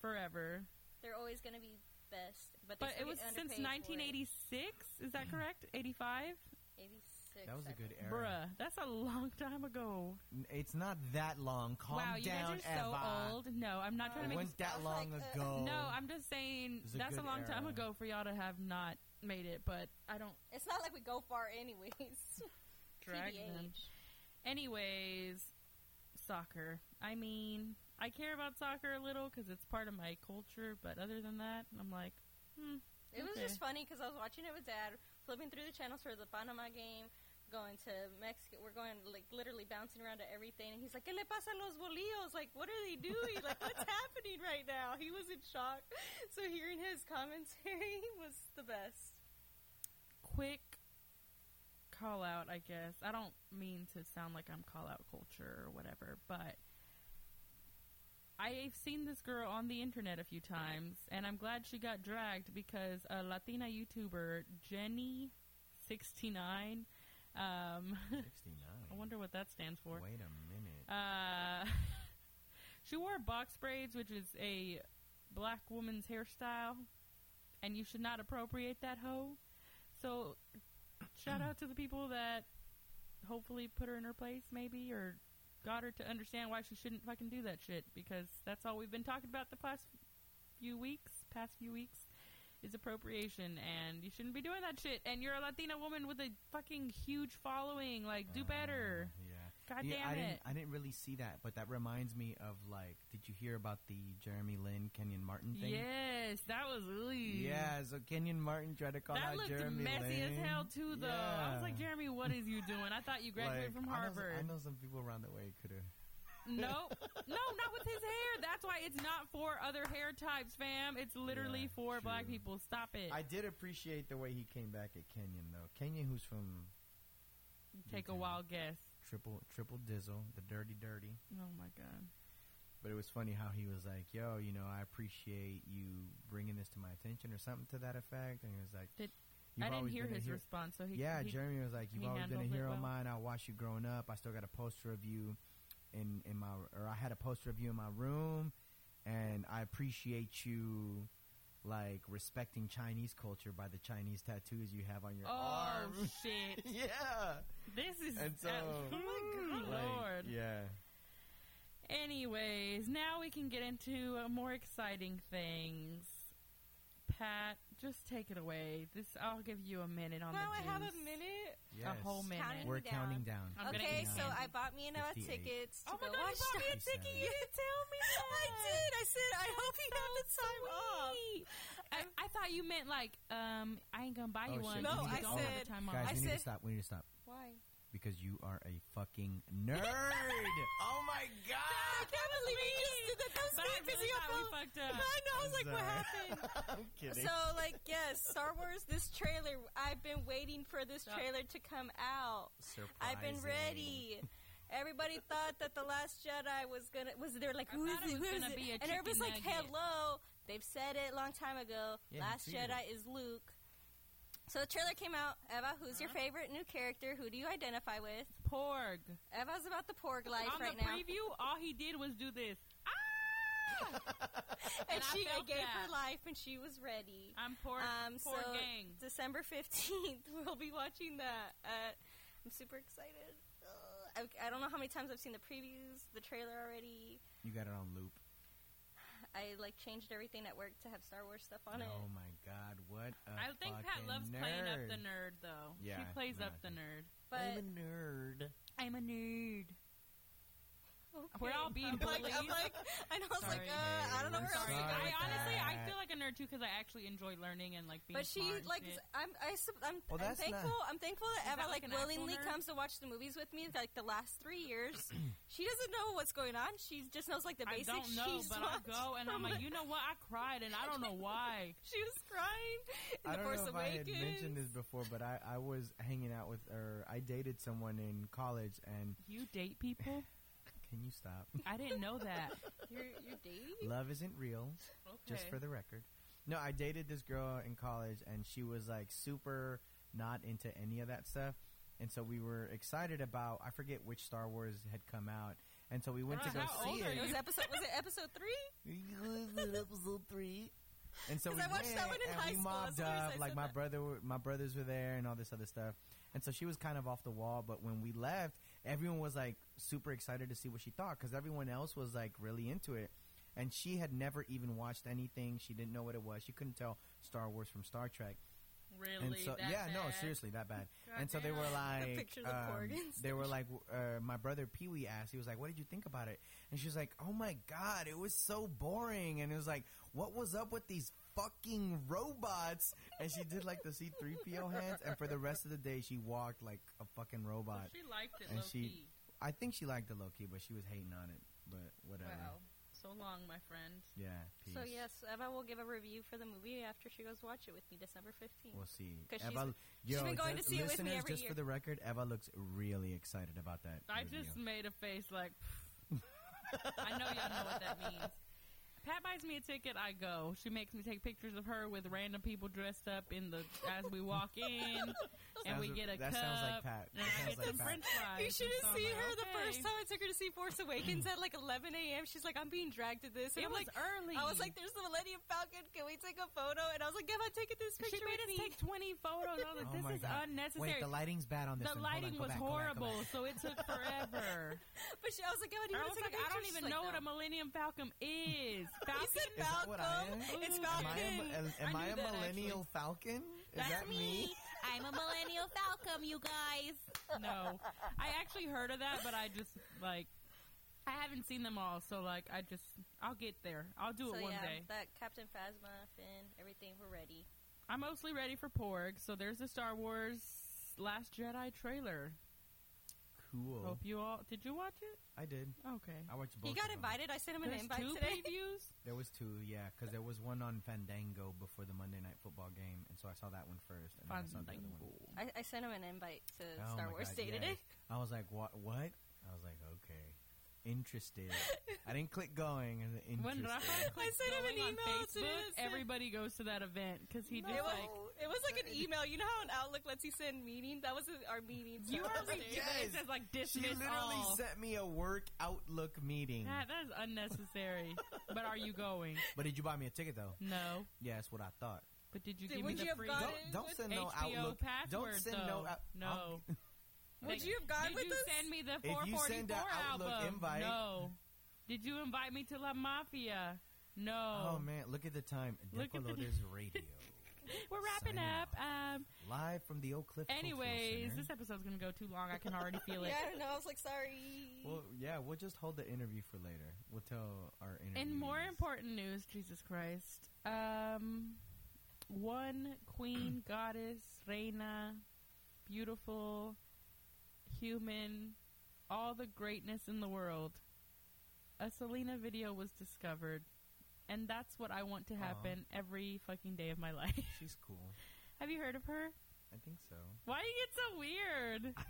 forever. They're always gonna be best, but But it was since underpaid for it. 1986. Is that correct? 85. 86. That was I a good era. Bruh, that's a long time ago. N- It's not that long. Calm wow, you down, guys are so Eva. old. No, I'm not trying It to make. wasn't that long like, uh, ago. No, I'm just saying It was a that's a good long time era. ago for y'all to have not made it. But I don't It's not like we go far anyways. drag them. Anyways, soccer. I mean, I care about soccer a little because it's part of my culture. But other than that, I'm like, hmm. It was just funny because I was watching it with dad, flipping through the channels for the Panama game, going to Mexico. We're going like literally bouncing around to everything, and he's like, "¿Qué le pasa a los bolillos? Like, what are they doing? like, what's happening right now?" He was in shock. So hearing his commentary was the best. Quick call out, I guess. I don't mean to sound like I'm call out culture or whatever, but I've seen this girl on the internet a few times, and I'm glad she got dragged because a Latina YouTuber, Jenny69, um, 69. I wonder what that stands for. Wait a minute. Uh, she wore box braids, which is a black woman's hairstyle, and you should not appropriate that hoe. So, shout out to the people that hopefully put her in her place, maybe, or got her to understand why she shouldn't fucking do that shit, because that's all we've been talking about the past few weeks, past few weeks, is appropriation, and you shouldn't be doing that shit. And you're a Latina woman with a fucking huge following. Like, do better. Uh, yeah. God yeah, damn I it. didn't. I didn't really see that, but that reminds me of like. Did you hear about the Jeremy Lin, Kenyon Martin thing? Yes, that was really Yeah. So Kenyon Martin tried to call that out looked Jeremy messy Lin. as hell too, though. I was like, Jeremy, what is you doing? I thought you graduated Like, from I know some- Harvard. I know, some people around the way could have. no, no, not with his hair. That's why it's not for other hair types, fam. It's literally Yeah, for black people. Stop it. I did appreciate the way he came back at Kenyon though. Kenyon, who's from Take a wild guess. Triple Triple Dizzle, the Dirty Dirty. Oh my god. But it was funny how he was like, "Yo, you know, I appreciate you bringing this to my attention," or something to that effect. And he was like, Did- I didn't hear his hero." response. So he, yeah, he, Jeremy was like, "You've always been a hero of well. mine. I watched you growing up. I still got a poster of you in in my, or I had a poster of you in my room, and I appreciate you." Like respecting Chinese culture by the Chinese tattoos you have on your Oh arm. shit! yeah. This is And so, oh my god, Like, lord. Yeah. Anyways, now we can get into uh, more exciting things. Pat, just take it away. This I'll give you a minute on Wow, the I have a minute. Yes. A whole minute. Counting We're down. counting down. I'm okay, so candy. I bought me and Ella 58. tickets to Oh my go god, watch. you bought me a ticket. You didn't tell me that. I did. I said I hope you have the time off. I, I thought you meant like, um, I ain't gonna buy you one. shit. No, you I said- the time Guys. I we need to stop. We need to stop Why? Because you are a fucking nerd. oh my god! I can't believe you just did that. That was But me I because really you we fucked up. I know. I was like, what happened? I'm kidding. So, like, yes, Star Wars. This trailer. I've been waiting for this Stop. trailer to come out. I've been ready. Everybody thought that the Last Jedi was gonna was there like who is it it? Who is gonna it? be a And everybody's chicken like, hello. They've said it a long time ago. Yeah, Last Jedi is Luke. So the trailer came out. Eva, who's your Uh-huh. favorite new character? Who do you identify with? Porg. Eva's about the porg life on right the now, preview, all he did was do this. Ah! and and she felt gave her life, and she was ready. I'm poor, Um, poor so gang. December fifteenth, we'll be watching that. Uh, I'm super excited. I, I don't know how many times I've seen the previews, the trailer already. You got it on loop. I like changed everything at work to have Star Wars stuff on it. Oh my god! What a I think Pat fucking loves nerd. playing up the nerd, though. Yeah, she plays no, up the think- nerd. But I'm a nerd. I'm a nerd. We're all Okay. being I'm like, I'm like, I know. I was like, uh, I don't know We're where else. To go I with that. honestly I feel like a nerd too because I actually enjoy learning and like being. But she smart like. I'm I, I'm, Well, I'm that's not- thankful I'm thankful that Is Eva that like like, willingly comes to watch the movies with me like the last three years. she doesn't know what's going on. She just knows like the basics. I basics. don't know, She's but I watched go and I'm like, you know what? I cried and I don't know why. she was crying. In I the don't Force know if I had Awakens. mentioned this before, but I, I was hanging out with, her. I dated someone in college, and You date people? can you stop? I didn't know that. You're you're dating. Love isn't real, okay. just for the record. No, I dated this girl in college, and she was like super not into any of that stuff. And so we were excited about, I forget which Star Wars had come out. And so we went to go how see old are it. It was episode was it episode three? episode three. And so we I watched went that one in and high we school. mobbed That's up. Like my that. brother, my brothers were there, and all this other stuff. And so she was kind of off the wall. But when we left, everyone was like super excited to see what she thought because everyone else was like really into it. And she had never even watched anything. She didn't know what it was. She couldn't tell Star Wars from Star Trek. Really? And so yeah, no, seriously, that bad. and so they were like, of um, they were like, uh, my brother Pee Wee asked, he was like, "What did you think about it?" And she was like, "Oh my god, it was so boring." And it was like, "What was up with these fucking robots?" And she did like the C three PO hands, and for the rest of the day, she walked like a fucking So robot. she liked it And low she- key. I think she liked the low key, but she was hating on it. But whatever. Wow. So long, my friend. Yeah. Peace. So yes, Eva will give a review for the movie after she goes watch it with me December fifteenth. We'll see. 'Cause she's- Eva, she's yo, been going to see it with me listeners, every just year. for the record, Eva looks really excited about that. I review. just made a face like. I know y'all know what that means. Pat buys me a ticket, I go. She makes me take pictures of her with random people dressed up in the as we walk in, and we get a that cup. sounds like Pat. And That I sounds get like some Pat. French fries. You should have so seen like, her the first time I took her to see Force Awakens at like 11 a.m. She's like, I'm being dragged to this. And It I'm was like, early. I was like, there's the Millennium Falcon. Can we take a photo? And I was like, Give, I'm taking this she picture made with us me. take 20 photos. I was like, Oh this my is God. unnecessary. Wait, the lighting's bad on this. The one. Hold on, lighting was back, go back, go horrible, back. so it took forever. but she, I was like, Give, do you I want was to take like, a I picture? don't even know what a Millennium Falcon is. He Falcon? said Is that what I Falcon. am? It's Ooh. Am I, Falcon. a, am, am I I that, millennial falcon? Is that me? I'm a millennial Falcon, you guys. No, I actually heard of that, but I just like I haven't seen them all, so like I just I'll get there. I'll do So it one yeah, day. that Captain Phasma, Finn, everything, we're ready. I'm mostly ready for Porg. So there's the Star Wars Last Jedi trailer. Cool. Hope you all did you watch it? I did. Okay. I watched both. He got of them. invited. I sent him an There's invite two today. previews. There was two, yeah, because there was one on Fandango before the Monday Night Football game, and so I saw that one first, and then I saw the other one. I, I sent him an invite to Oh Star Wars God, Day yes. today. I was like, what? What? I was like, okay, interested. I didn't click going. and then When Interested. Rafa I sent him an going on email to Facebook, his- everybody goes to that event because he just It was, like it was like an email. You know how an Outlook lets you send meetings? That was our meeting. you Star are Wars Day. ridiculous. It says like She dismiss literally all. sent me a work Outlook meeting. That, that is unnecessary. but are you going? But did you buy me a ticket though? No. Yeah, that's what I thought. But did you Did- give me would the you have free gone Don't, don't send no HBO Outlook. password? don't send though? no. Out- no. I'll- Would you have gone Did with you us? send me the If you 444 send a Outlook album? invite- No. Did you invite me to La Mafia? No. Oh man, look at the time. Look at the- De Colores Radio, We're wrapping Signing up. Um, live from the Oak Cliff. Cultural anyways, Center. this episode's gonna go too long. I can already feel it. Yeah, I don't know. I was like, sorry. Well, yeah, we'll just hold the interview for later. We'll tell our interview. In more important news, Jesus Christ. Um, one queen, goddess, reina, beautiful, human, all the greatness in the world. A Selena video was discovered, and that's what I want to happen every fucking day of my life. She's cool. Have you heard of her? I think so. Why do you get so weird?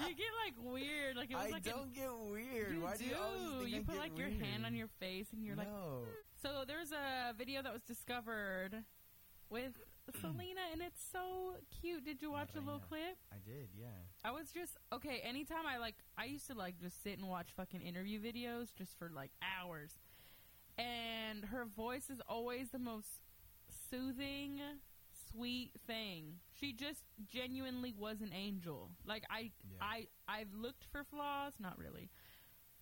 You get like weird, like it was I like don't get weird. you Why do. do you always think you I put get like your hand on your face, and you're like, no. Hmm. So there's a video that was discovered with Selena, and it's so cute. Did you watch a little clip? I did, yeah. I was just okay. Anytime I like, I used to like just sit and watch fucking interview videos just for like hours, and her voice is always the most soothing, sweet thing. She just genuinely was an angel. Like I, Yeah. I, I've looked for flaws, not really.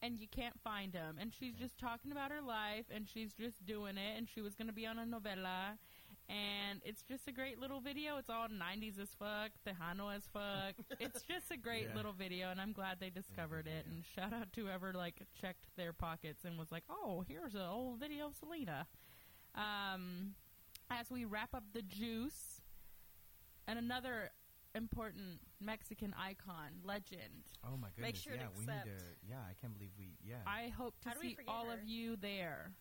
And you can't find them. And she's just talking about her life, and she's just doing it. And she was going to be on a novella, And it's just a great little video. It's all 90s as fuck, Tejano as fuck. it's just a great Yeah. little video, and I'm glad they discovered it. And shout out to whoever like checked their pockets and was like, "Oh, here's an old video of Selena." Um, as we wrap up the juice, and another important Mexican icon, legend. Oh my goodness! Make sure to yeah, we need accept. to. Yeah, I can't believe we. Yeah. I hope to How see all her? of you there.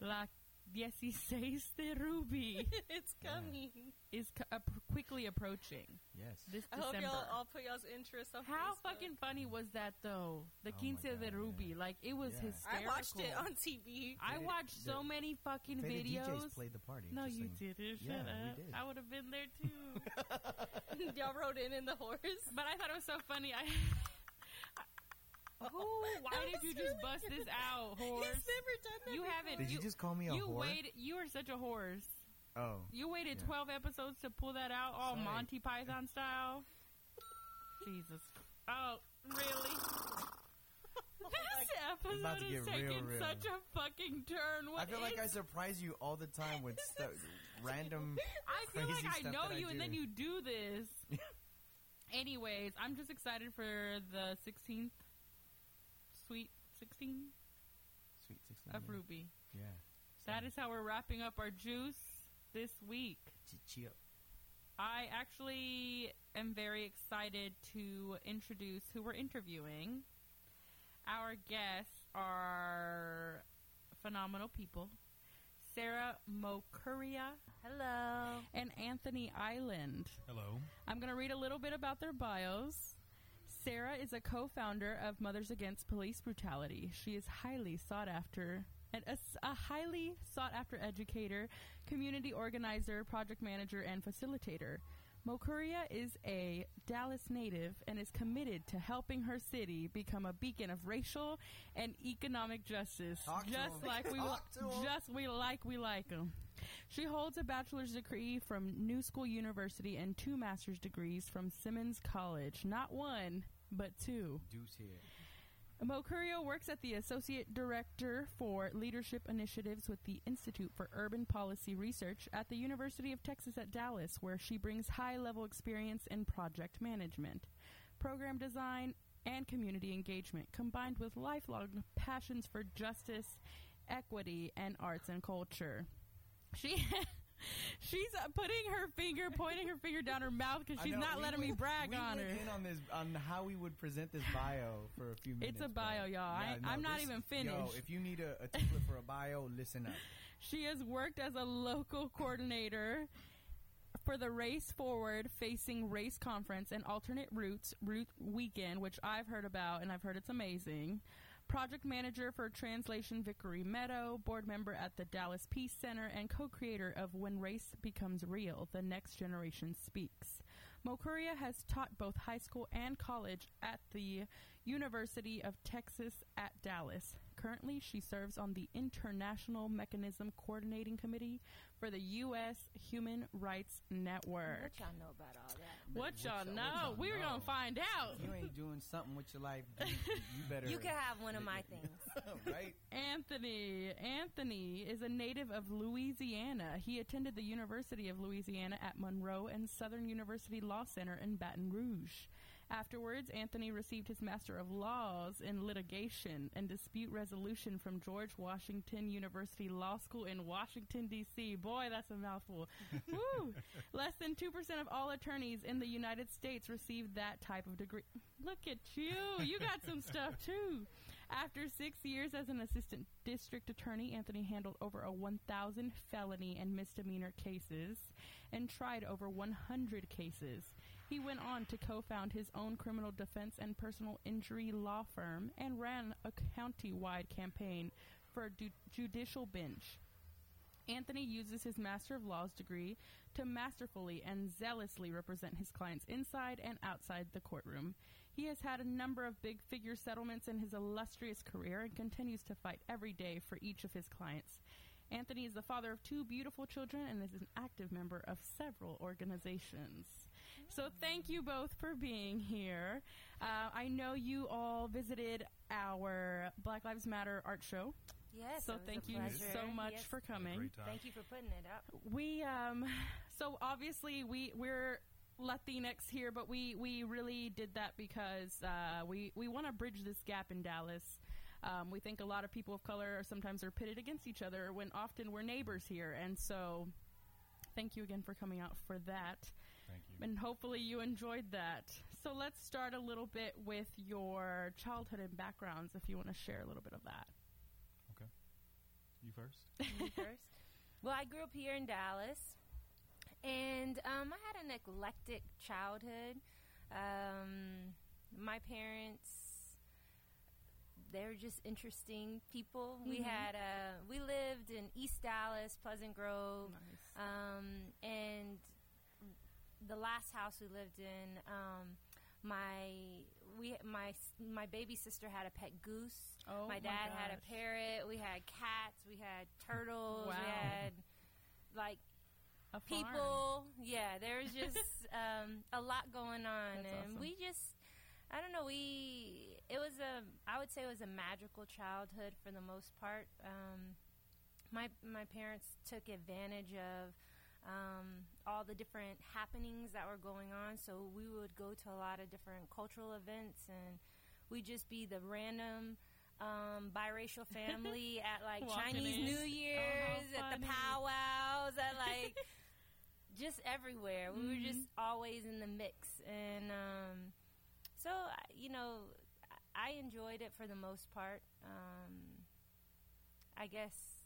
La 16 de Ruby it's Yeah. coming. is c- ap- quickly approaching yes. this I hope December. y'all all put y'all's interest on How Facebook. fucking funny was that though? The Oh my Quince de God, yeah. Ruby, like it was Yeah. hysterical. I watched it on TV. I They- watched so the- many fucking Faded videos. DJs played the party. no, just you saying. didn't. Yeah, Shut we up. did. I would have been there too. y'all rode in in the horse. but I thought it was so funny. I. Who? Oh, Why did you just bust this out, horse? He's never done that You before. haven't- Did you, You- just call me a you whore? waited. You are such a horse. Oh. You waited Yeah. 12 episodes to pull that out, all Sorry. Monty Python style. Jesus. Oh, really? this episode is get real, taking real. such a fucking turn. What I feel like I surprise you all the time with stuff, random. I feel like crazy I know that I you, and then you do this. Anyways, I'm just excited for the 16th, sweet 16 Sweet 16. of yeah. Ruby. Yeah. So that is how we're wrapping up our juice this week. Chia. I actually am very excited to introduce who we're interviewing. Our guests are phenomenal people. Sara Mokuria Hello. and Anthony Island. Hello. I'm going to read a little bit about their bios. Sarah is a co founder of Mothers Against Police Brutality. She is highly sought after. And a, a highly sought after educator, community organizer, project manager, and facilitator. Mokuria is a Dallas native and is committed to helping her city become a beacon of racial and economic justice, Talk just like we Talk to 'em. just we like we like them. She holds a bachelor's degree from New School University and two master's degrees from Simmons College. Not one, but two. Deuce here. Mokuria works at the Associate Director for Leadership Initiatives with the Institute for Urban Policy Research at the University of Texas at Dallas, where she brings high level experience in project management, program design, and community engagement, combined with lifelong passions for justice, equity, and arts and culture. She. She's uh, putting her finger, pointing her finger down her mouth because she's know, not we letting me brag we on went her. in on this on how we would present this bio for a few minutes. It's a bio, y'all. I- no, I'm not even Yo, finished. if you need a, a template for a bio, listen up. She has worked as a local coordinator for the Race Forward Facing Race Conference and Alternate Routes Route Weekend, which I've heard about and I've heard it's amazing. Project manager for Translation Vickery Meadow, board member at the Dallas Peace Center, and co creator of When Race Becomes Real The Next Generation Speaks. Mokuria has taught both high school and college at the University of Texas at Dallas. Currently, she serves on the International Mechanism Coordinating Committee for the U.S. Human Rights Network. What y'all know about all that? What What y'all y'all- what know? y'all We're know? gonna find out. If you ain't doing something with your life, you, you better. You can have one of my things. right? Anthony. Anthony is a native of Louisiana. He attended the University of Louisiana at Monroe and Southern University Law Center in Baton Rouge. Afterwards, Anthony received his Master of Laws in Litigation and Dispute Resolution from George Washington University Law School in Washington, D.C. Boy, that's a mouthful. Woo! Less than 2% of all attorneys in the United States receive that type of degree. Look at you. You got some stuff, too. After six years as an assistant district attorney, Anthony handled over a 1,000 felony and misdemeanor cases and tried over 100 cases. He went on to co found his own criminal defense and personal injury law firm and ran a county wide campaign for a du- judicial bench. Anthony uses his Master of Laws degree to masterfully and zealously represent his clients inside and outside the courtroom. He has had a number of big figure settlements in his illustrious career and continues to fight every day for each of his clients. Anthony is the father of two beautiful children and is an active member of several organizations. So, thank you both for being here. Uh, I know you all visited our Black Lives Matter art show Yes. So it was thank a you pleasure. so much Yes. for coming. Thank you for putting it up. We um so obviously we we're Latinx here, but we we really did that because uh, we we want to bridge this gap in Dallas. Um, we think a lot of people of color are sometimes are pitted against each other when often we're neighbors here, and so thank you again for coming out for that. Thank you. And hopefully you enjoyed that. So let's start a little bit with your childhood and backgrounds, if you want to share a little bit of that. Okay. You first. Me first. Well, I grew up here in Dallas, and um, I had an eclectic childhood. Um, my parents, they're just interesting people. We Mhm. had uh, we lived in East Dallas, Pleasant Grove, Nice. um, and the last house we lived in, um, my we my my baby sister had a pet goose. Oh, my dad had a parrot. We had cats. We had turtles. Wow. We had like A people. Yeah, there was just um, a lot going on, That's and awesome. we just. I don't know. We it was a I would say it was a magical childhood for the most part. Um, my my parents took advantage of um, all the different happenings that were going on. So we would go to a lot of different cultural events, and we'd just be the random um, biracial family at like Walking Chinese in. New Oh, Year's, how at the powwows, at like just everywhere. We were just Mm-hmm. always in the mix, and um, so you know, I I enjoyed it for the most part. Um, I guess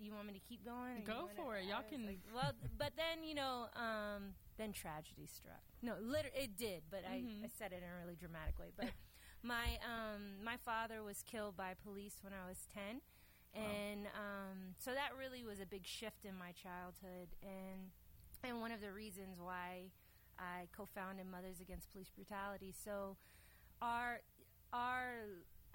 you want me to keep going? Go for it. Y'all can- like- well, but then you know, um, then tragedy struck. No, liter- it did, but Mhm. I, I said it in a really dramatic way. But my um, my father was killed by police when I was ten, and um, so that really was a big shift in my childhood, and and one of the reasons why I co-founded Mothers Against Police Brutality. So our our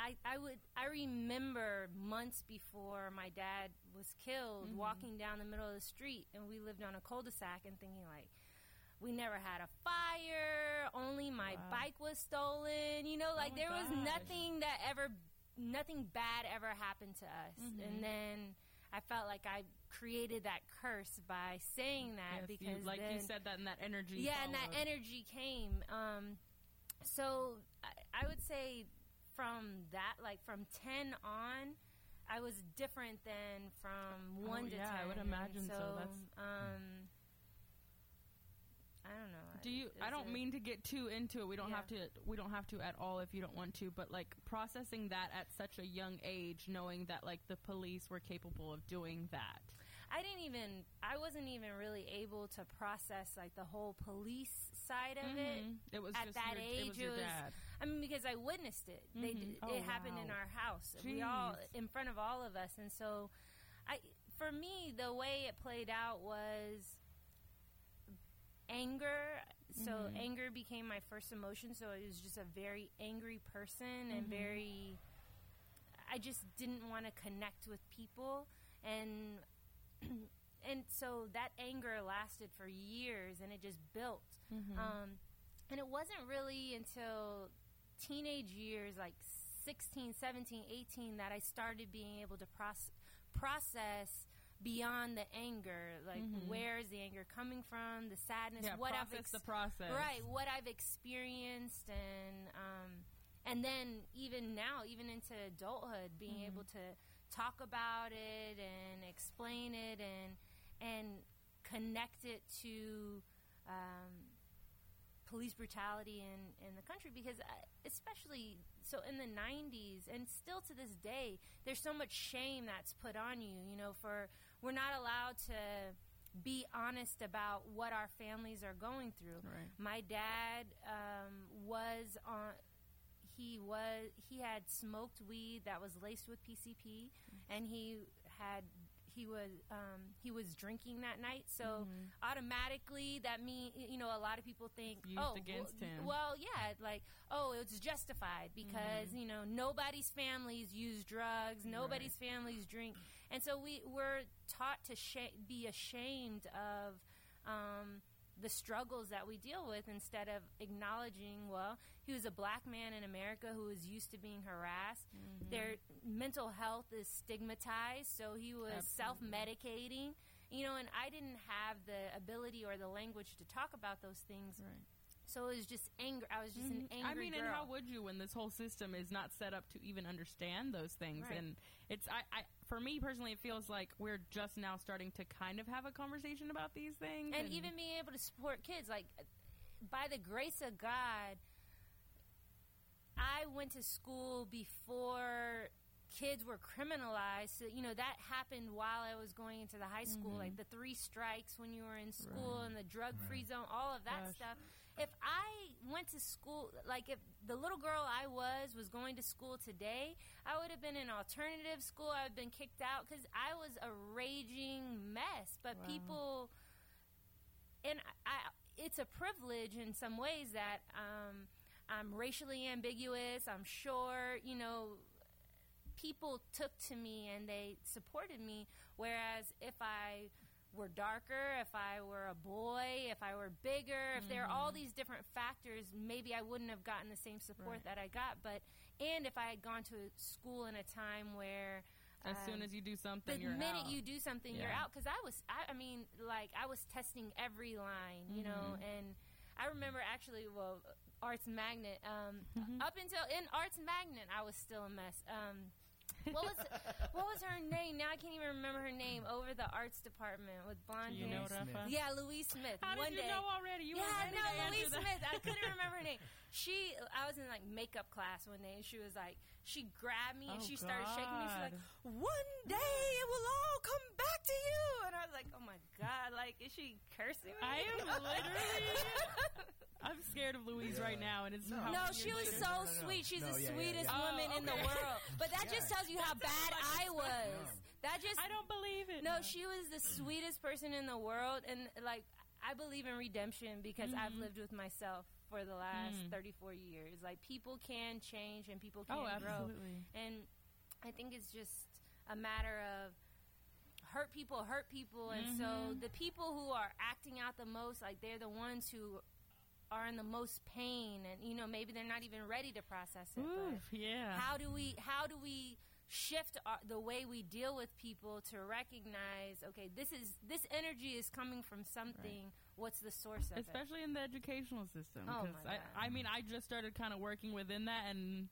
I, I would I remember months before my dad was killed Mhm. walking down the middle of the street and we lived on a cul-de-sac and thinking like we never had a fire only my Wow. bike was stolen you know like my there was nothing that ever nothing bad ever happened to us Mhm. and then I felt like I created that curse by saying that Yes, you- because like you said that and that energy. yeah, and that energy came. Um, so I, I would say from that, like from ten on, I was different than from Oh, one to yeah, ten. I would imagine so. That's- um, I don't know. Do you? I Is don't it- mean to get too into it. We don't Yeah. have to. We don't have to at all if you don't want to. But like processing that at such a young age, knowing that like the police were capable of doing that. I didn't even. I wasn't even really able to process like the whole police side of it. Mhm. It was At just that your, age, It was it your was- dad. I mean, because I witnessed it. They Mhm. did, Oh, it happened in our house. We all in front of all of us, and so I, for me, the way it played out was anger. So Mhm. anger became my first emotion. So I was just a very angry person and Mhm. very. I just didn't want to connect with people, and and so that anger lasted for years, and it just built. Mhm. Um, and it wasn't really until teenage years, like 16, 17, 18, that I started being able to proce- process beyond the anger. Like, Mhm. where is the anger coming from? The sadness, yeah, what I've ex- the process. right, what I've experienced, and um, and then even now, even into adulthood, being Mhm. able to talk about it and explain it and and connect it to um, police brutality in, in the country because uh, especially so in the 90s and still to this day there's so much shame that's put on you you know for we're not allowed to be honest about what our families are going through Right. my dad um, was on he was he had smoked weed that was laced with PCP and he had he was um, he was drinking that night so Mhm. automatically that mean you know a lot of people think oh against well, him. well yeah like oh it's justified because Mhm. you know nobody's families use drugs nobody's families drink and so we we're taught to sh- be ashamed of um, the struggles that we deal with instead of acknowledging well he was a black man in america who was used to being harassed Mm-hmm. their mental health is stigmatized so he was Absolutely. self-medicating you know and i didn't have the ability or the language to talk about those things Right. So it was just anger i was just an angry Mm-hmm. I mean, girl. and how would you when this whole system is not set up to even understand those things? Right. And it's, I, I, for me personally, it feels like we're just now starting to kind of have a conversation about these things. and even being able to support kids like by the grace of god i went to school before kids were criminalized so, you know that happened while i was going into the high school like the three strikes when you were in school and the drug free zone all of that Gosh. stuff if i went to school like if the little girl i was was going to school today i would have been in alternative school i would have been kicked out because i was a raging mess but Wow. people and I, it's a privilege in some ways that um, I'm racially ambiguous. I'm sure, you know, people took to me and they supported me. Whereas if I were darker, if I were a boy, if I were bigger, if there are all these different factors, maybe I wouldn't have gotten the same support Right. that I got. But and if I had gone to school in a time where as um, soon as you do something, the you're minute out. you do something, you're out. Because I was, I, I mean, like I was testing every line, you know, Mm-hmm. and I remember actually, well, Arts Magnet. Um, Mm-hmm. Up until in Arts Magnet, I was still a mess. Um, what was what was her name? Now I can't even remember her name. Over the arts department with blonde you hair. Smith. Rafa? Yeah, Louise Smith. How One did you day, know already? You yeah, were ready no, Louise. Smith. I couldn't remember her name. She, I was in like makeup class one day, and she was like, she grabbed me and Oh, she started shaking me. She's like, one day it will all come back to you, and I was like, oh my god, like is she cursing me? I am literally. I'm scared of Louise right now, and it's No. No, she was so No, no, no. sweet. She's No, the yeah, yeah, sweetest yeah. woman Oh, in the world. But that just tells you how bad I was. That just I don't believe it. No, she was the sweetest person in the world, and like I believe in redemption because I've Mhm. lived with myself for the last Mm. 34 years. Like people can change and people can Oh, grow, and I think it's just a matter of hurt people hurt people, and so Mhm. the people who are acting out the most, like they're the ones who are in the most pain, and you know maybe they're not even ready to process it. yeah. how do we how do we shift our, the way we deal with people to recognize okay this is this energy is coming from something what's the source of it especially in the educational system. Oh, my I, God. I mean, I just started kind of working within that, and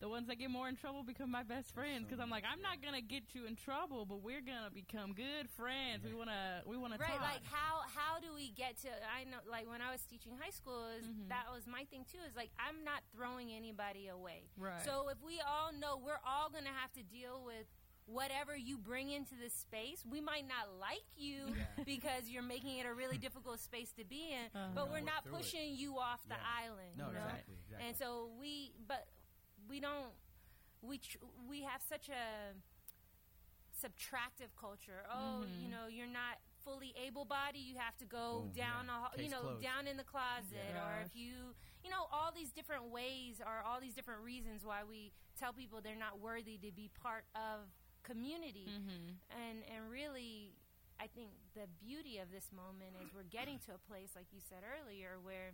the ones that get more in trouble become my best friends because I'm like, I'm not gonna get you in trouble, but we're gonna become good friends. We wanna, we wanna right talk. like how how do we get to i know like when i was teaching high school is Mhm. that was my thing too is like i'm not throwing anybody away right. so if we all know we're all going to have to deal with whatever you bring into this space we might not like you Yeah. because you're making it a really difficult space to be in Uh-huh. but we're not through it. pushing you off the Yeah. island No, you know? exactly, exactly. and so we but we don't we tr- we have such a subtractive culture oh Mhm. you know you're not fully able-bodied you have to go Boom, down yeah. a you know closed. down in the closet Yeah. or if you you know all these different ways or all these different reasons why we tell people they're not worthy to be part of community hmm and and really I think the beauty of this moment is we're getting to a place like you said earlier where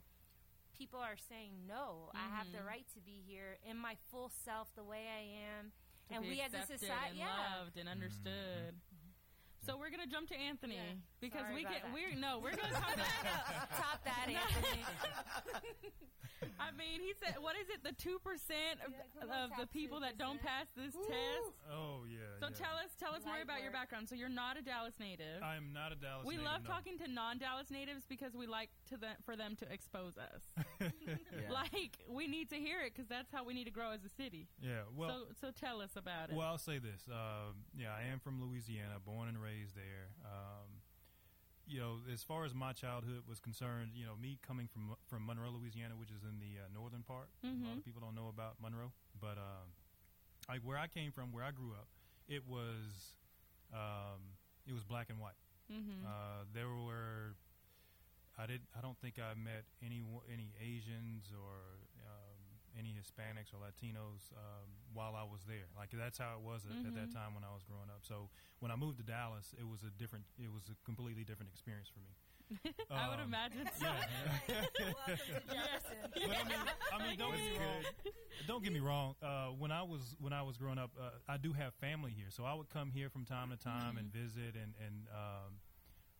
people are saying no I have the Mhm. right to be here in my full self the way I am To and be we as a society and yeah loved and understood. So we're gonna jump to Anthony Yeah. because Sorry we about get that. we're no we're gonna talk about top that Anthony I mean, he said, what is it? The two percent of, Yeah, of the top people that don't pass this test. Oh yeah. So yeah. tell us, tell us more Light about your background. So you're not a Dallas native. I am not a Dallas. we native, love no. talking to non-Dallas natives because we like to the, for them to expose us. Yeah. Like we need to hear it because that's how we need to grow as a city. Yeah. Well. so so tell us about it. Well, I'll say this. Um, yeah, I am from Louisiana, born and raised there. Um, you know, as far as my childhood was concerned, you know, me coming from from Monroe, Louisiana, which is in the uh, northern part. A lot Mhm. of people don't know about Monroe, but um, like where I came from, where I grew up, it was um, it was black and white. mm-hmm. Uh, there were I did I don't think I met any any Asians or um, any Hispanics or Latinos um, while I was there. Like that's how it was at, at that Mhm. time when I was growing up. So when I moved to Dallas, it was a different, it was a completely different experience for me. I would Um, imagine so. To But I mean, I mean, don't get me wrong. Don't get me wrong. Uh, when I was when I was growing up, uh, I do have family here, so I would come here from time to time and visit, and and um,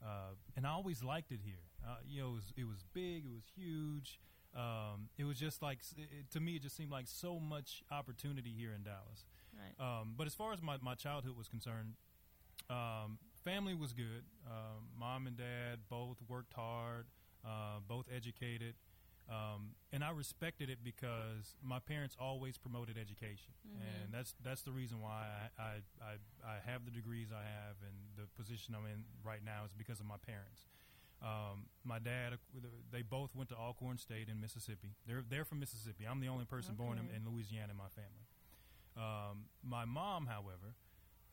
uh, and I always liked it here. Uh, you know, it was it was big, it was huge. Um, it was just like it, to me, it just seemed like so much opportunity here in Dallas. Right. Um, but as far as my, my childhood was concerned, um, family was good. Um, mom and dad both worked hard, uh, both educated. Um, and I respected it because my parents always promoted education, and that's that's the reason why I, I, I, I have the degrees I have and the position I'm in right now is because of my parents. Um, my dad, they both went to Alcorn State in Mississippi. They're they're from Mississippi. I'm the only person born in, in Louisiana in my family. Um, my mom, however,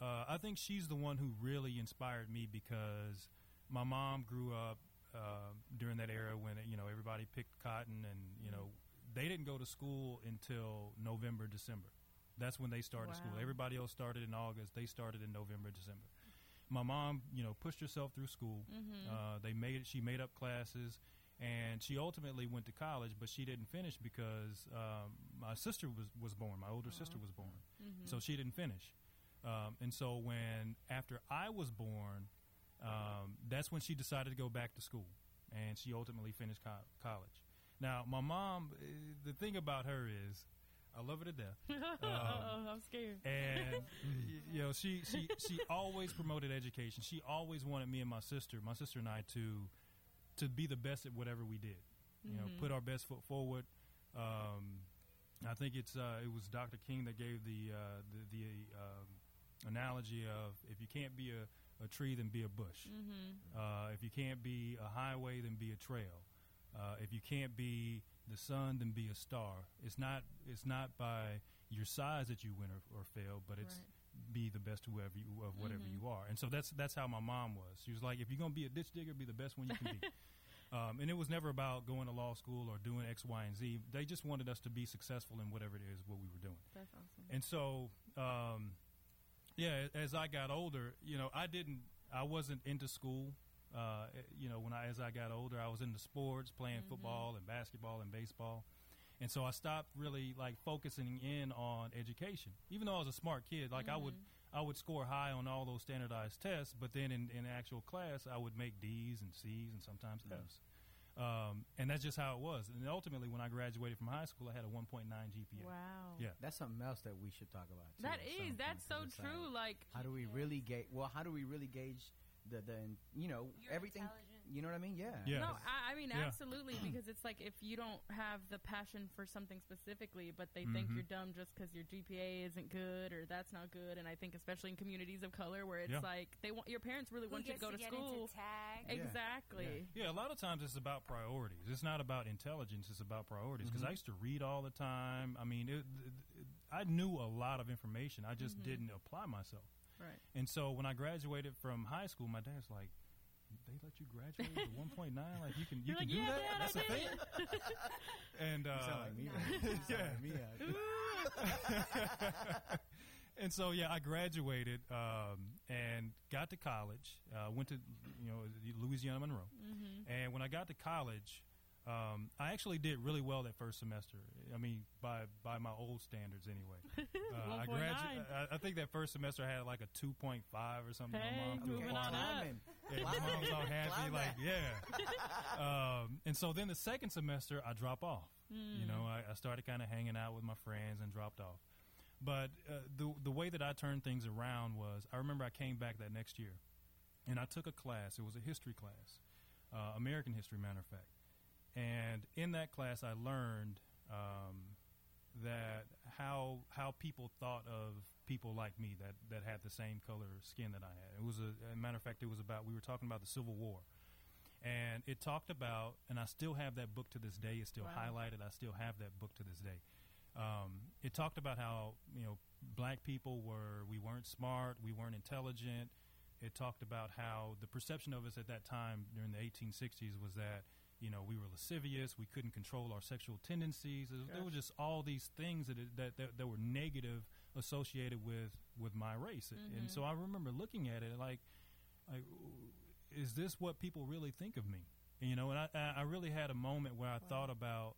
uh, I think she's the one who really inspired me because my mom grew up uh, during that era when you know everybody picked cotton and you know they didn't go to school until November December. That's when they started school. Everybody else started in August. They started in November December. My mom, you know, pushed herself through school. Uh, they made it. She made up classes, and she ultimately went to college, but she didn't finish because um, my sister was was born. My older sister was born, so she didn't finish. Um, and so when after I was born, um, that's when she decided to go back to school, and she ultimately finished co- college. Now, my mom, uh, the thing about her is, I love her to death. oh, I'm scared. and you know she she she always promoted education. She always wanted me and my sister, my sister and I, to to be the best at whatever we did. You know, put our best foot forward. Um, I think it's uh, it was Dr. King that gave the uh, the, the um, analogy of if you can't be a, a tree, then be a bush. Uh, if you can't be a highway, then be a trail. Uh, if you can't be the sun, then be a star. It's not. It's not by your size that you win or, or fail, but it's be the best whoever you of whatever you are. And so that's that's how my mom was. She was like, if you're gonna be a ditch digger, be the best one you can be. um, and it was never about going to law school or doing X, Y, and Z. They just wanted us to be successful in whatever it is what we were doing. That's awesome. And so, um, yeah, as I got older, you know, I didn't, I wasn't into school. Uh, you know, when I as I got older, I was into sports, playing football and basketball and baseball, and so I stopped really like focusing in on education. Even though I was a smart kid, like I would, I would score high on all those standardized tests, but then in, in actual class, I would make D's and C's and sometimes F's. Um, and that's just how it was. And ultimately, when I graduated from high school, I had a 1.9 GPA. Wow. Yeah. That's something else that we should talk about. too, That at is. some That's so point, 'cause it's true. like, Like, how do we really gauge? Well, how do we really gauge the the you know Your everything? You know what I mean? Yeah. Yeah. no, I, I mean, Yeah. absolutely, because it's like if you don't have the passion for something specifically, but they think Mhm. you're dumb just because your GPA isn't good or that's not good, and I think especially in communities of color where it's Yeah. like they want your parents really Who want you to go to get school. into tag? Yeah. Exactly. Yeah, a lot of times it's about priorities. It's not about intelligence. It's about priorities. Because I used to read all the time. I mean, it, it, I knew a lot of information. I just didn't apply myself. Right. And so when I graduated from high school, my dad's like, "They let you graduate with 1.9? Like you can you You're can like, do yeah, that? Dad, That's I a thing." and uh, You sound like me. man. You sound yeah. like me. and so yeah, I graduated um, and got to college. Uh, went to you know Louisiana Monroe, and when I got to college, um, I actually did really well that first semester. I mean, by by my old standards, anyway. Uh, I, 1.9. I, I think that first semester I had like a two point five or something. Hey, my mom moving on up. Yeah, my mom's all happy, like yeah. um, and so then the second semester, I drop off. You know, I, I started kind of hanging out with my friends and dropped off. But uh, the the way that I turned things around was, I remember I came back that next year, and I took a class. It was a history class, uh, American history, matter of fact. And in that class, I learned um, that how how people thought of people like me that that had the same color skin that I had. It was a, a matter of fact, it was about we were talking about the Civil War, and it talked about, and I still have that book to this day. It's still Wow. highlighted. I still have that book to this day. Um, it talked about how you know black people were we weren't smart, we weren't intelligent. It talked about how the perception of us at that time during the 1860s was that you know, we were lascivious. We couldn't control our sexual tendencies. There, there were just all these things that, it- that that that were negative associated with with my race. And mm-hmm. so I remember looking at it like, like, is this what people really think of me? You know, and I I really had a moment where I thought about,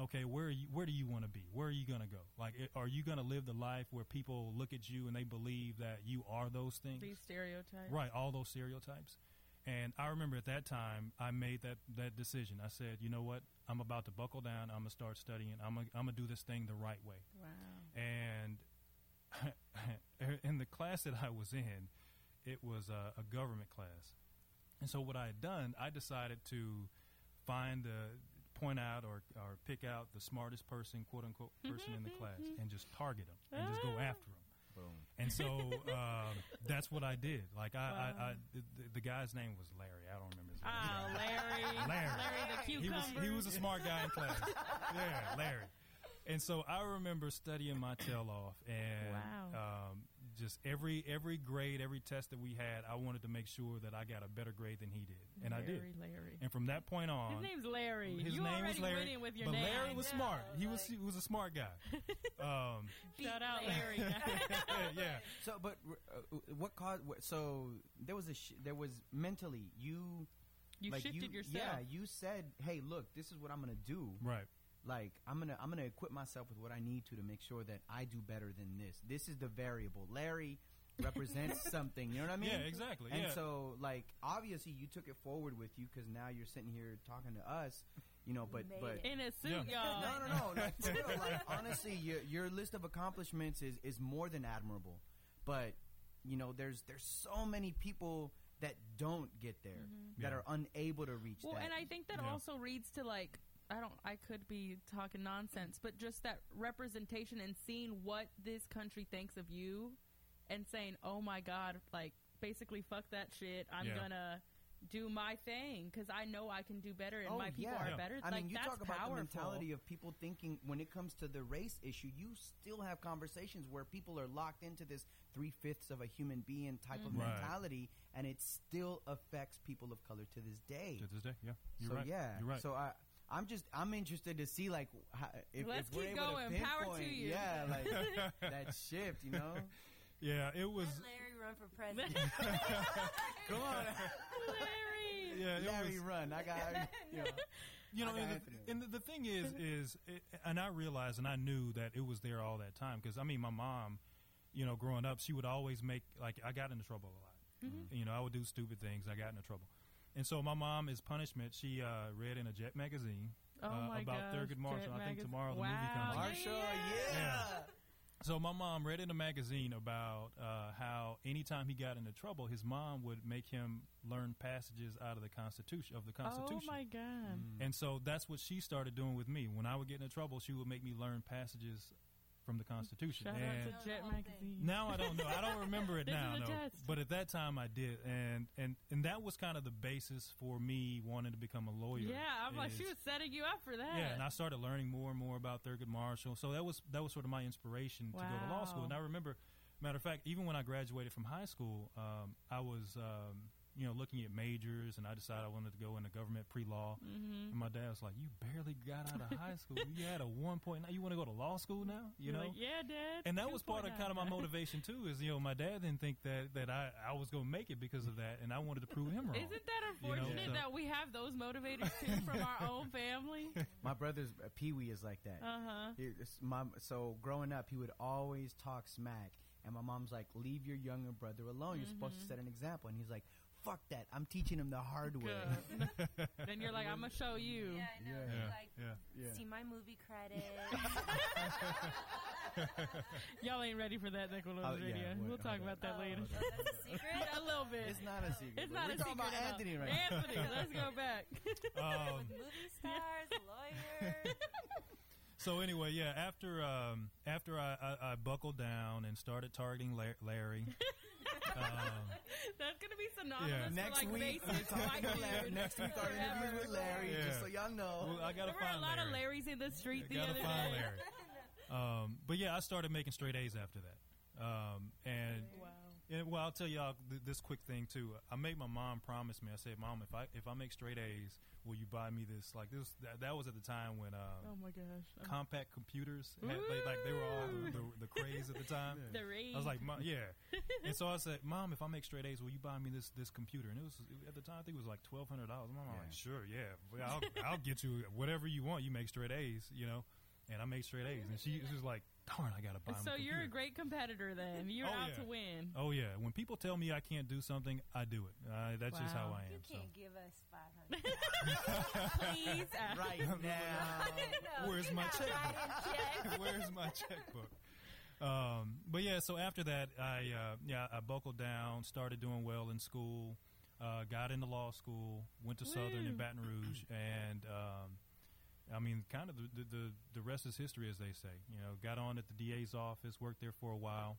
okay, where are you, where do you want to be? Where are you going to go? Like, are you going to live the life where people look at you and they believe that you are those things? These stereotypes. Right, all those stereotypes. And I remember at that time, I made that, that decision. I said, you know what? I'm about to buckle down. I'm going to start studying. I'm going I'm to do this thing the right way. Wow. And in the class that I was in, it was a, a government class. And so what I had done, I decided to find the point out or, or pick out the smartest person, quote unquote, person in the mm-hmm, class mm-hmm. and just target them and just go ah. after them. Boom. And so um, that's what I did. Like I, I, I the, the guy's name was Larry. I don't remember his name. Ah, Larry. Larry. the he cucumber. was he was a smart guy in class. yeah, Larry. And so I remember studying my tail off, and Wow. um, just every every grade, every test that we had, I wanted to make sure that I got a better grade than he did, and I did. Larry, Larry. And from that point on, His name's Larry. his you name already was Larry. with your but name. Larry was I smart. know, He was he was a smart guy. um, Shout out Larry. yeah. So, but uh, what caused? What, so there was a sh- there was mentally you you like shifted you, yourself. Yeah, you said, "Hey, look, this is what I'm gonna do. Right. Like, I'm gonna I'm gonna equip myself with what I need to to make sure that I do better than this. This is the variable. Larry represents something. You know what I mean? Yeah, exactly. And yeah. so, like, obviously, you took it forward with you because now you're sitting here talking to us. You know, but Made but it. In a suit, Yeah. y'all. no, no, no. Like, for real, like, honestly, your your list of accomplishments is is more than admirable. But you know, there's there's so many people that don't get there mm-hmm. that Yeah. are unable to reach Well, that. and I think that Yeah. also reads to like I don't I could be talking nonsense, but just that representation and seeing what this country thinks of you and saying, "Oh my god, like basically fuck that shit. I'm Yeah. gonna do my thing cuz I know I can do better and Oh, my people yeah. are Yeah. better." I like mean, you that's talk about powerful. the mentality of people thinking when it comes to the race issue, you still have conversations where people are locked into this three fifths of a human being type of Mhm. Right. mentality, and it still affects people of color to this day. To this day, yeah. You're so right. yeah, You're right. So I, I'm just I'm interested to see like how, if, Let's if we're keep able going. to Power to pinpoint, you. yeah, like that shift, you know. yeah, it was. Let Larry run for president. Come on, Larry. Yeah, it Larry, was. run! I got you know. You know, I got and, the, and the, the thing is, is, it, and I realized, and I knew that it was there all that time because I mean, my mom, you know, growing up, she would always make like I got into trouble a lot. Mm-hmm. You know, I would do stupid things. I got into trouble, and so my mom, is punishment, she uh, read in a Jet magazine Oh uh, about gosh, Thurgood Marshall. Jet I think magaz- tomorrow the movie comes. out. Marshall, yeah. Yeah. So my mom read in a magazine about uh, how anytime he got into trouble, his mom would make him learn passages out of the Constitution of the Constitution. Oh Constitution. my god. And so that's what she started doing with me. When I would get into trouble, she would make me learn passages from the Constitution. Shout and out to Jet magazine. now I don't know. I don't remember it now, no. But at that time, I did, and and and that was kind of the basis for me wanting to become a lawyer. Yeah, I'm like she was setting you up for that. yeah, and I started learning more and more about Thurgood Marshall. So that was that was sort of my inspiration to go to law school. And I remember, matter of fact, even when I graduated from high school, um, I was um, you know looking at majors, and I decided I wanted to go into government pre law. mm-hmm. And my dad was like, "You barely got out of high school. You had a one point. Now you want to go to law school now? You You're know?" like, yeah, Dad. and that was part of kind of my motivation too. Is you know my dad didn't think that that I I was going to make it because of that, and I wanted to prove him wrong. Isn't that You know, unfortunate so- that we have those motivators too from our own family? My brother's uh, Pee Wee is like that. Uh huh. My, so growing up, he would always talk smack, and my mom's like, "Leave your younger brother alone. You're supposed Mm-hmm. to set an example." And he's like, "Fuck that! I'm teaching him the hard way." then you're like, I'm gonna show you. Yeah, I know. Yeah. They, Yeah, Like, yeah. Yeah. see my movie credits. Y'all ain't ready for that, Nicholas Oh, yeah, Radio. wait, we'll talk about that Oh, later. That's a secret. a little bit. It's not a secret. It's but not we're a talking secret about at all. Anthony right now. Anthony, let's go back. Um, Movie stars, lawyers. So anyway, yeah. After um, after I, I, I buckled down and started targeting La- Larry. um, That's gonna be synonymous Yeah. for Next like week, basic we're talking white to Larry. Next week, our forever. interviews with Larry. Yeah. Just so y'all know. well, I gotta There were a lot Larry. of Larrys in the street the other find day. Larry. Um, but yeah, I started making straight A's after that. Um, and Wow. Yeah, well, I'll tell y'all th- this quick thing too. I made my mom promise me. I said, "Mom, if I if I make straight A's, will you buy me this?" Like this. That, that was at the time when uh, Oh my gosh. I'm- compact computers had, they, like they were all the, the, the craze at the time. the rage. I was like, yeah." and so I said, "Mom, if I make straight A's, will you buy me this this computer?" And it was at the time I think it was like twelve hundred dollars. My mom Yeah. like, "Sure, yeah, I'll I'll get you whatever you want. You make straight A's, you know." And I made straight A's, and she, she was like, "Darn, I gotta buy." him so a you're a great competitor then. You're Oh, out yeah. to win. Oh yeah, when people tell me I can't do something, I do it. Uh, that's just how I You am. So. can't give us five hundred. Please. uh, Right now. Where's my checkbook? check? Where's my checkbook? Um, but yeah, so after that, I uh, yeah I buckled down, started doing well in school, uh, got into law school, went to Southern in Baton Rouge, and um, I mean, kind of the, the the rest is history, as they say. You know, got on at the DA's office, worked there for a while,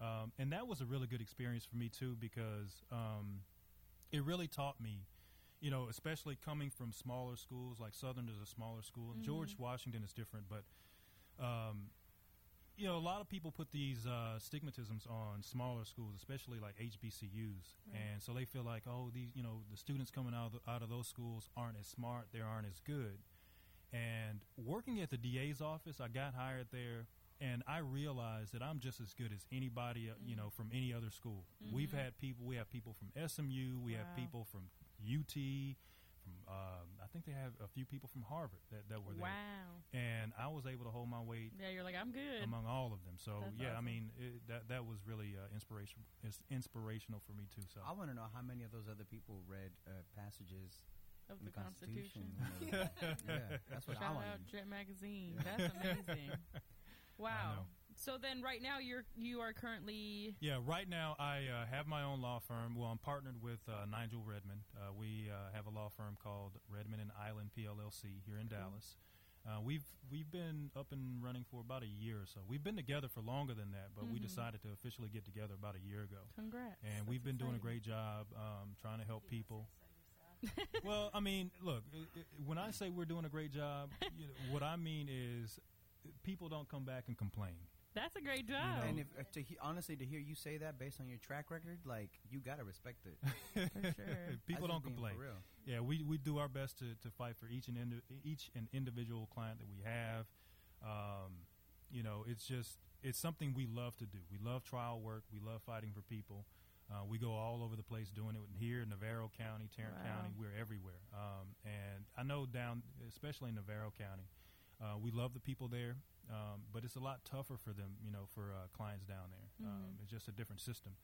um, and that was a really good experience for me too because um, it really taught me. You know, especially coming from smaller schools, like Southern is a smaller school. George Washington is different, but um, you know, a lot of people put these uh, stigmatisms on smaller schools, especially like HBCUs, and so they feel like, oh, these, you know, the students coming out of the, out of those schools aren't as smart, they aren't as good. And working at the DA's office, I got hired there, and I realized that I'm just as good as anybody, uh, you know, from any other school. We've had people, we have people from SMU, we have people from UT, from um, I think they have a few people from Harvard that, that were there Wow. and I was able to hold my weight Yeah, you're like, I'm good. among all of them. So That's yeah, I mean it, that that was really uh, inspiration it's inspirational for me too. So I want to know how many of those other people read uh, passages of in the Constitution. you know. yeah, that's what I Shout want. out Jet Magazine. That's amazing. wow. So then, right now, you're you are currently yeah, right now I uh, have my own law firm. Well, I'm partnered with uh, Nigel Redmond. Uh, we uh, have a law firm called Redmond and Island PLLC here in Dallas. Uh, we've we've been up and running for about a year or so. We've been together for longer than that, but we Mhm. decided to officially get together about a year ago. congrats. and That's we've been doing a great job um, trying to help people. well, I mean, look, i i when I say we're doing a great job, you know, what I mean is people don't come back and complain. That's a great job. know, And if uh, to he, honestly to hear you say that based on your track record, like you gotta respect it. for sure. people That's don't complain. For real. Yeah, we, we do our best to, to fight for each and indi- each and individual client that we have. Um, you know, it's just it's something we love to do. We love trial work. We love fighting for people. Uh, we go all over the place doing it here in Navarro County, Tarrant Wow. County. We're everywhere. Um, and I know down, especially in Navarro County, uh, we love the people there, um, but it's a lot tougher for them, you know, for uh, clients down there. Um, Mhm. it's just a different system.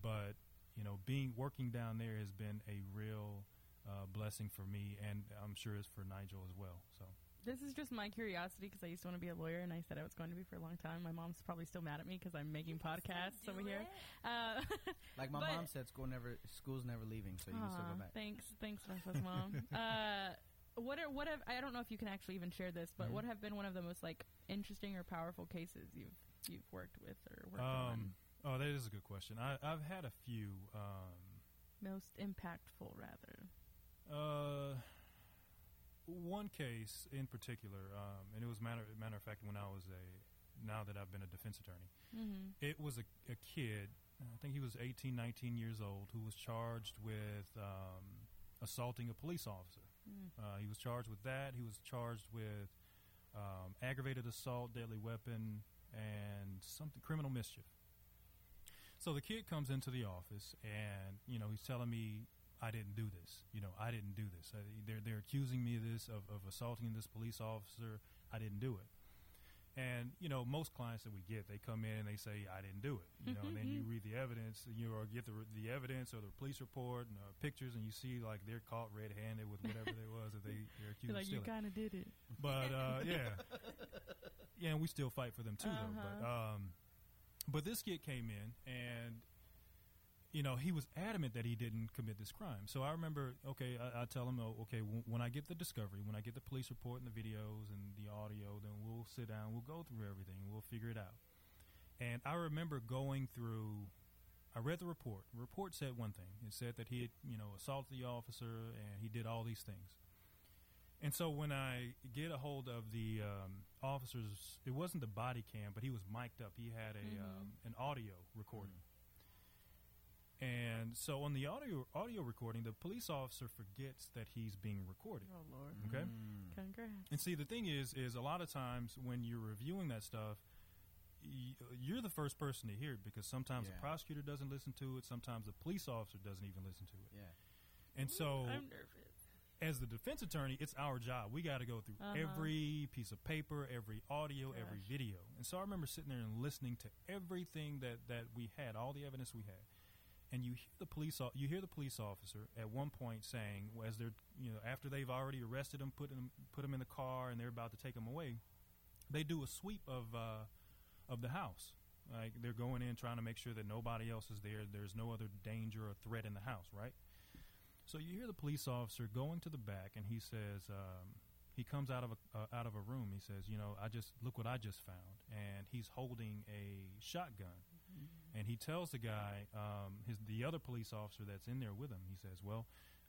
But you know, being working down there has been a real uh, blessing for me, and I'm sure it's for Nigel as well. So This is just my curiosity because I used to want to be a lawyer, and I said I was going to be for a long time. My mom's probably still mad at me because I'm making podcasts over here. Uh, Like my But- mom said, school never school's never leaving, so you can still go back. Thanks, thanks, Vanessa's mom. uh, what are what have I don't know if you can actually even share this, but Mhm. what have been one of the most like interesting or powerful cases you've you've worked with or worked um, oh, that is a good question. I, I've had a few. Um. Most impactful, rather. Uh, one case in particular, um, and it was matter matter of fact when I was a now that I've been a defense attorney, Mm-hmm. it was a, a kid. I think he was 18, 19 years old, who was charged with um, assaulting a police officer. Mm. Uh, he was charged with that. He was charged with um, aggravated assault, deadly weapon, and something criminal mischief. So the kid comes into the office, and you know he's telling me, "I didn't do this. You know, I didn't do this. Uh, they're they're accusing me of this of, of assaulting this police officer. I didn't do it." And you know, most clients that we get, they come in and they say, "I didn't do it." You know, and then you read the evidence, and you or get the the evidence or the police report and uh, pictures, and you see like they're caught red-handed with whatever it was that they they're accused Feel of like you kind of did it. But uh, yeah, yeah, and we still fight for them too, though. But Uh-huh. um, but this kid came in and. You know, he was adamant that he didn't commit this crime. So I remember, okay, I, I tell him, oh, okay, w- when I get the discovery, when I get the police report and the videos and the audio, then we'll sit down, we'll go through everything, we'll figure it out. And I remember going through. I read the report. The report said one thing. It said that he had, you know, assaulted the officer and he did all these things. And so when I get a hold of the um, officers, it wasn't the body cam, but he was mic'd up. He had a Mhm. um, an audio recording. And so on the audio audio recording, the police officer forgets that he's being recorded. Oh Lord. Okay. Mm. Congrats. And see, the thing is, is a lot of times when you're reviewing that stuff, y- you're the first person to hear it because sometimes Yeah. the prosecutor doesn't listen to it, sometimes the police officer doesn't even listen to it. Yeah. And so, I'm nervous. as the defense attorney, it's our job. We got to go through Uh-huh. every piece of paper, every audio, every video. And so I remember sitting there and listening to everything that, that we had, all the evidence we had. And you hear the police, you hear the police officer at one point saying, as they're, you know, after they've already arrested him, put him, put him in the car, and they're about to take him away, they do a sweep of, uh, of the house. Like they're going in trying to make sure that nobody else is there. There's no other danger or threat in the house, right? So you hear the police officer going to the back, and he says, um, he comes out of a uh, out of a room. He says, "You know, I just look what I just found," and he's holding a shotgun. And he tells the guy, um, his the other police officer that's in there with him. He says, "Well,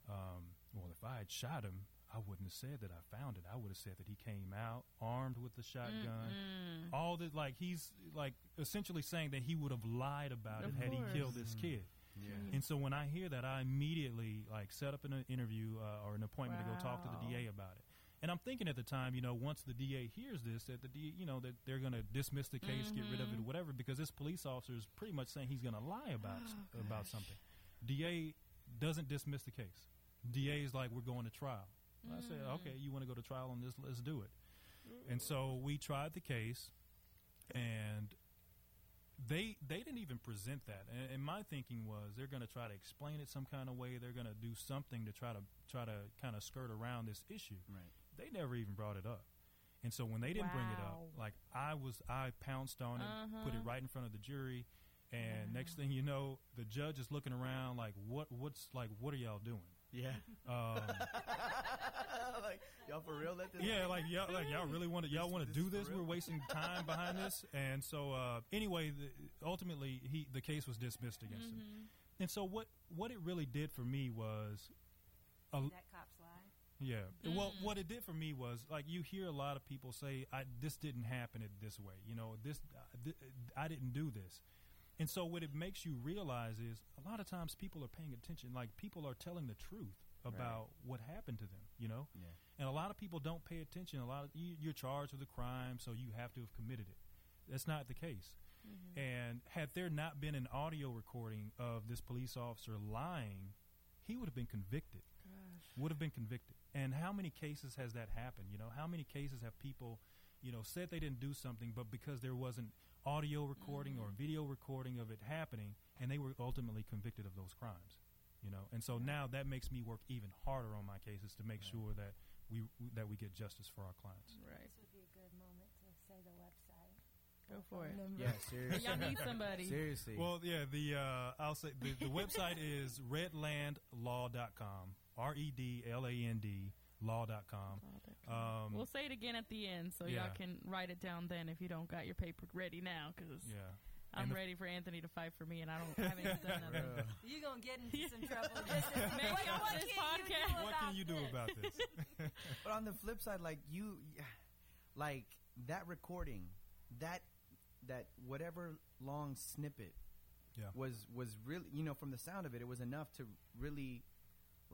um, well, if I had shot him, I wouldn't have said that I found it. I would have said that he came out armed with the shotgun. Mm-mm. All that, like he's like essentially saying that he would have lied about Of it had course. he killed this Mm. kid." Yeah. And so when I hear that, I immediately like set up an interview uh, or an appointment to go talk to the DA about it. And I'm thinking at the time, you know, once the DA hears this, that the DA, you know, that they're going to dismiss the case, get rid of it, or Mhm. whatever, because this police officer is pretty much saying he's going to lie about Oh, about gosh. something. DA doesn't dismiss the case. DA is like, we're going to trial. I said, Mm. okay, you want to go to trial on this? Let's do it. And so we tried the case, and they they didn't even present that. And, and my thinking was they're going to try to explain it some kind of way. They're going to do something to try to try to kind of skirt around this issue. Right. They never even brought it up. And so when they didn't bring it up, like I was, I pounced on it, put it Uh-huh. right in front of the jury, and next thing you know, the judge is looking around like, what, what's like, what are y'all doing? Yeah. Um, like y'all for real? Let this yeah, like y'all, like y'all really want to, y'all want to do this? We're wasting time behind this, and so uh, anyway, the, ultimately, he the case was dismissed against him. Mhm. And so what what it really did for me was, a, that cop's lie. yeah, well, Mm. what it did for me was like you hear a lot of people say, "I this didn't happen it this way," you know, this uh, th- I didn't do this. And so what it makes you realize is a lot of times people are paying attention, like people are telling the truth about what happened to them, you know. Yeah. And a lot of people don't pay attention. A lot of you, you're charged with a crime, so you have to have committed it. That's not the case. Mm-hmm. And had there not been an audio recording of this police officer lying, he would have been convicted. Would have been convicted. And how many cases has that happened? You know, how many cases have people, you know, said they didn't do something, but because there wasn't audio recording or video recording of it happening, and they were ultimately convicted of those crimes. You know, and so now that makes me work even harder on my cases to make Right. sure that we that we get justice for our clients. Right. This would be a good moment to say the website. Go for it. Number. Yeah. Seriously. Y'all need somebody. Seriously. Well, yeah, the uh, I'll say the, the website is redlandlaw.com. R E D L A N D law.com. Um, we'll say it again at the end so yeah. y'all can write it down then if you don't got your paper ready now because yeah. I'm And the- ready for Anthony to fight for me and I don't I haven't done nothing. Bruh. You're going to get into some trouble. This is, what, what this can you podcast. do What about can you do this? about this? But on the flip side, like you, like that recording, that that whatever long snippet Yeah. was was really, you know, from the sound of it, it was enough to really,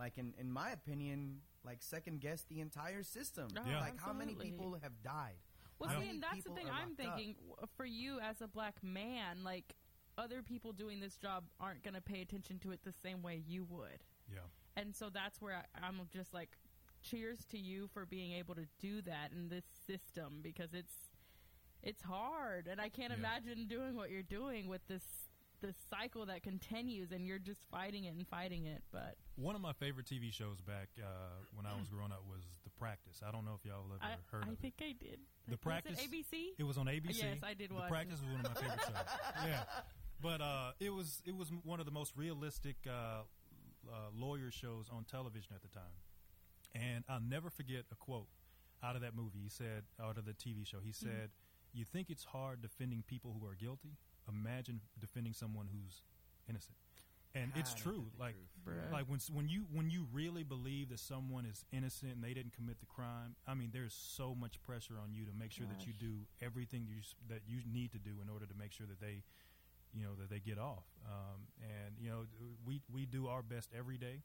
like in in my opinion, like second guess the entire system. Oh, Yeah. Like how many people have died? Well, see, and that's the thing I'm locked up? thinking for you as a black man, like other people doing this job aren't going to pay attention to it the same way you would. Yeah. And so that's where I, I'm just like, cheers to you for being able to do that in this system because it's it's hard, and I can't Yeah. imagine doing what you're doing with this this cycle that continues, and you're just fighting it and fighting it. But One of my favorite TV shows back uh, when I was growing up was The Practice. I don't know if y'all ever I, heard I of think it. I did. The Practice. Was it ABC? It was on ABC. Yes, I did The watch Practice it. was one of my favorite shows. Yeah, but uh, it was it was one of the most realistic uh, uh, lawyer shows on television at the time. And I'll never forget a quote out of that movie. He said, out of the TV show, he said, "You think it's hard defending people who are guilty? Imagine defending someone who's innocent." And it's God, ain't true. Like truth. Like when when you when you really believe that someone is innocent and they didn't commit the crime, I mean, there's so much pressure on you to make sure that you do everything you that you need to do in order to make sure that they you know that they get off. Um, and you know we we do our best every day.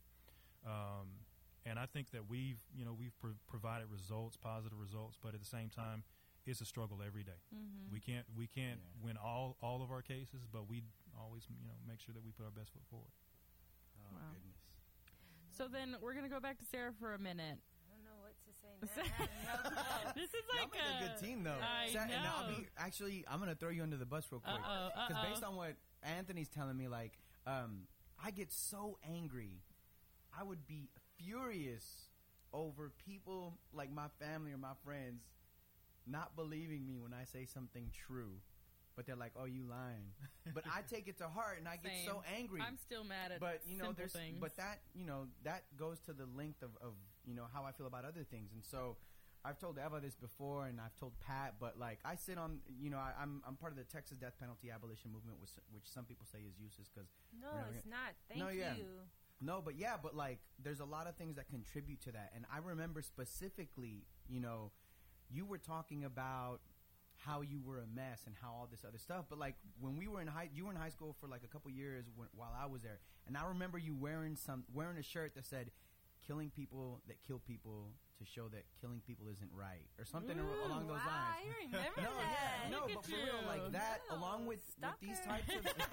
Um, and I think that we've you know we've pro- provided results, positive results, but at the same time, it's a struggle every day. Mm-hmm. We can't we can't Yeah. win all all of our cases, but we always you know make sure that we put our best foot forward. Oh Wow. goodness. So then we're gonna go back to Sara for a minute. I don't know what to say now. I have no clue. This is Y'all like make a good team though. I Sa- and I'll know. be actually I'm gonna throw you under the bus real quick. Because based on what Anthony's telling me, like, um, I get so angry. I would be furious over people like my family or my friends not believing me when I say something true. But they're like, "Oh, you lying." but I take it to heart, and I get so angry. I'm still mad at but you know, simple there's things. but that you know that goes to the length of, of you know how I feel about other things, and so I've told Eva this before, and I've told Pat, but like I sit on you know I, I'm I'm part of the Texas death penalty abolition movement, which which some people say is useless because No, We're never it's not. Thank No, yeah. you. no, but yeah, but like there's a lot of things that contribute to that, and I remember specifically, you know, you were talking about how you were a mess and how all this other stuff. But like when we were in high, you were in high school for like a couple years when, while I was there, and I remember you wearing some wearing a shirt that said "killing people that kill people to show that killing people isn't right" or something ar- Ooh, along those wow, lines. I remember No, that. yeah, no, but at for real, like that, Wow, along with, with these types of, yeah,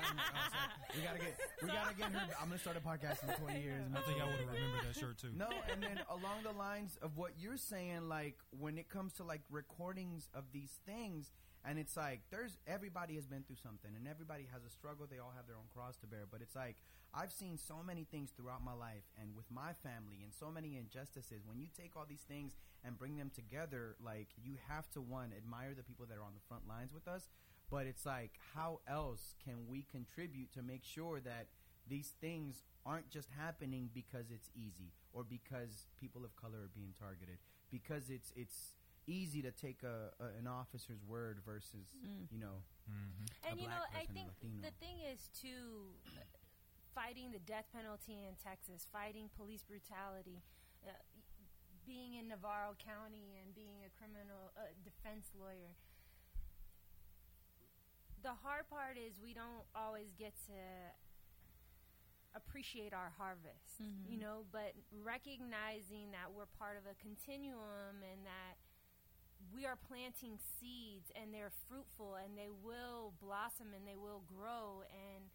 I'm, I'm sorry. we gotta get, we gotta get her. I'm gonna start a podcast in 20 years. I think I would sure- have remembered that shirt too. no, and then along the lines of what you're saying, like when it comes to like recordings of these things, and it's like there's everybody has been through something, and everybody has a struggle. They all have their own cross to bear, but it's like I've seen so many things throughout my life, and with my family, and so many injustices. When you take all these things and bring them together, like you have to one admire the people that are on the front lines with us, but it's like how else can we contribute to make sure that these things aren't just happening because it's easy or because people of color are being targeted because it's it's easy to take a, a an officer's word versus Mm. you know hmm a And you know, black I person, think Latino. the thing is too fighting the death penalty in Texas, fighting police brutality, uh, being in Navarro County and being a criminal uh, defense lawyer. The hard part is we don't always get to appreciate our harvest, Mhm. you know, but recognizing that we're part of a continuum and that we are planting seeds and they're fruitful and they will blossom and they will grow. And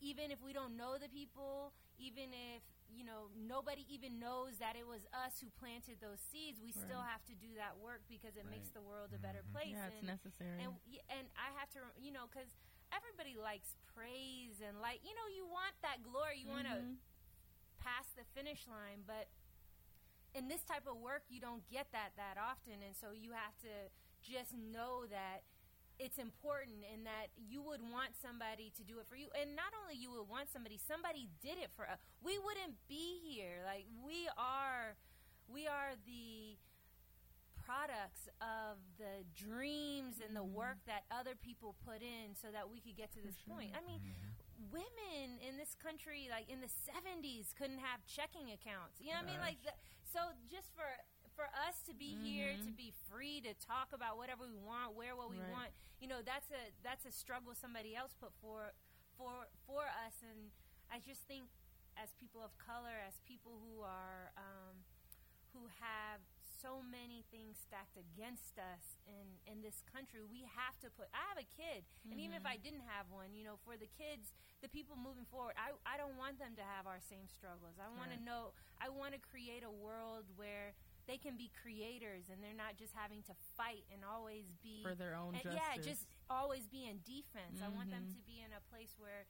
even if we don't know the people even if you know nobody even knows that it was us who planted those seeds we still have to do that work because it makes the world a better Mhm. place. Yeah, it's and, necessary. and and I have to, rem- you know, because everybody likes praise and like, you know, you want that glory, you want to pass the finish line, but in this type of work, you don't get that that often, and so you have to just know that it's important and that you would want somebody to do it for you. And not only you would want somebody somebody did it for us we wouldn't be here. Like we are we are the products of the dreams and the mm-hmm. work that other people put in so that we could get to this sure. point. I mean mm-hmm. Women in this country like in the 70s couldn't have checking accounts. You know what i mean? Like the, so just for for us to be here to be free to talk about whatever we want wear what we Right. want you know that's a that's a struggle somebody else put for for for us. And i just think as people of color as people who are um, who have so many things stacked against us in in this country we have to put i have a kid and even if i didn't have one you know for the kids the people moving forward i i don't want them to have our same struggles i want Right. to know i want to create a world where they can be creators and they're not just having to fight and always be for their own and justice. yeah, just always be in defense. I want them Mhm. to be in a place where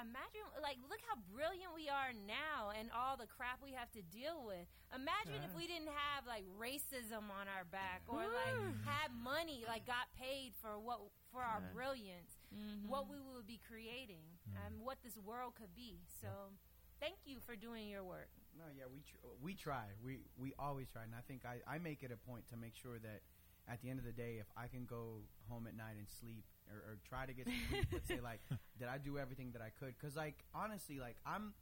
imagine like look how brilliant we are now and all the crap we have to deal with. Imagine if we didn't have like racism on our back or like had money like got paid for what for our Yeah. brilliance. Mhm. What we would be creating and what this world could be. So thank you for doing your work. No, yeah, we tr- we try. We we always try, and I think I, I make it a point to make sure that at the end of the day, if I can go home at night and sleep or, or try to get some sleep, let's say like did I do everything that I could, because like honestly, like I'm.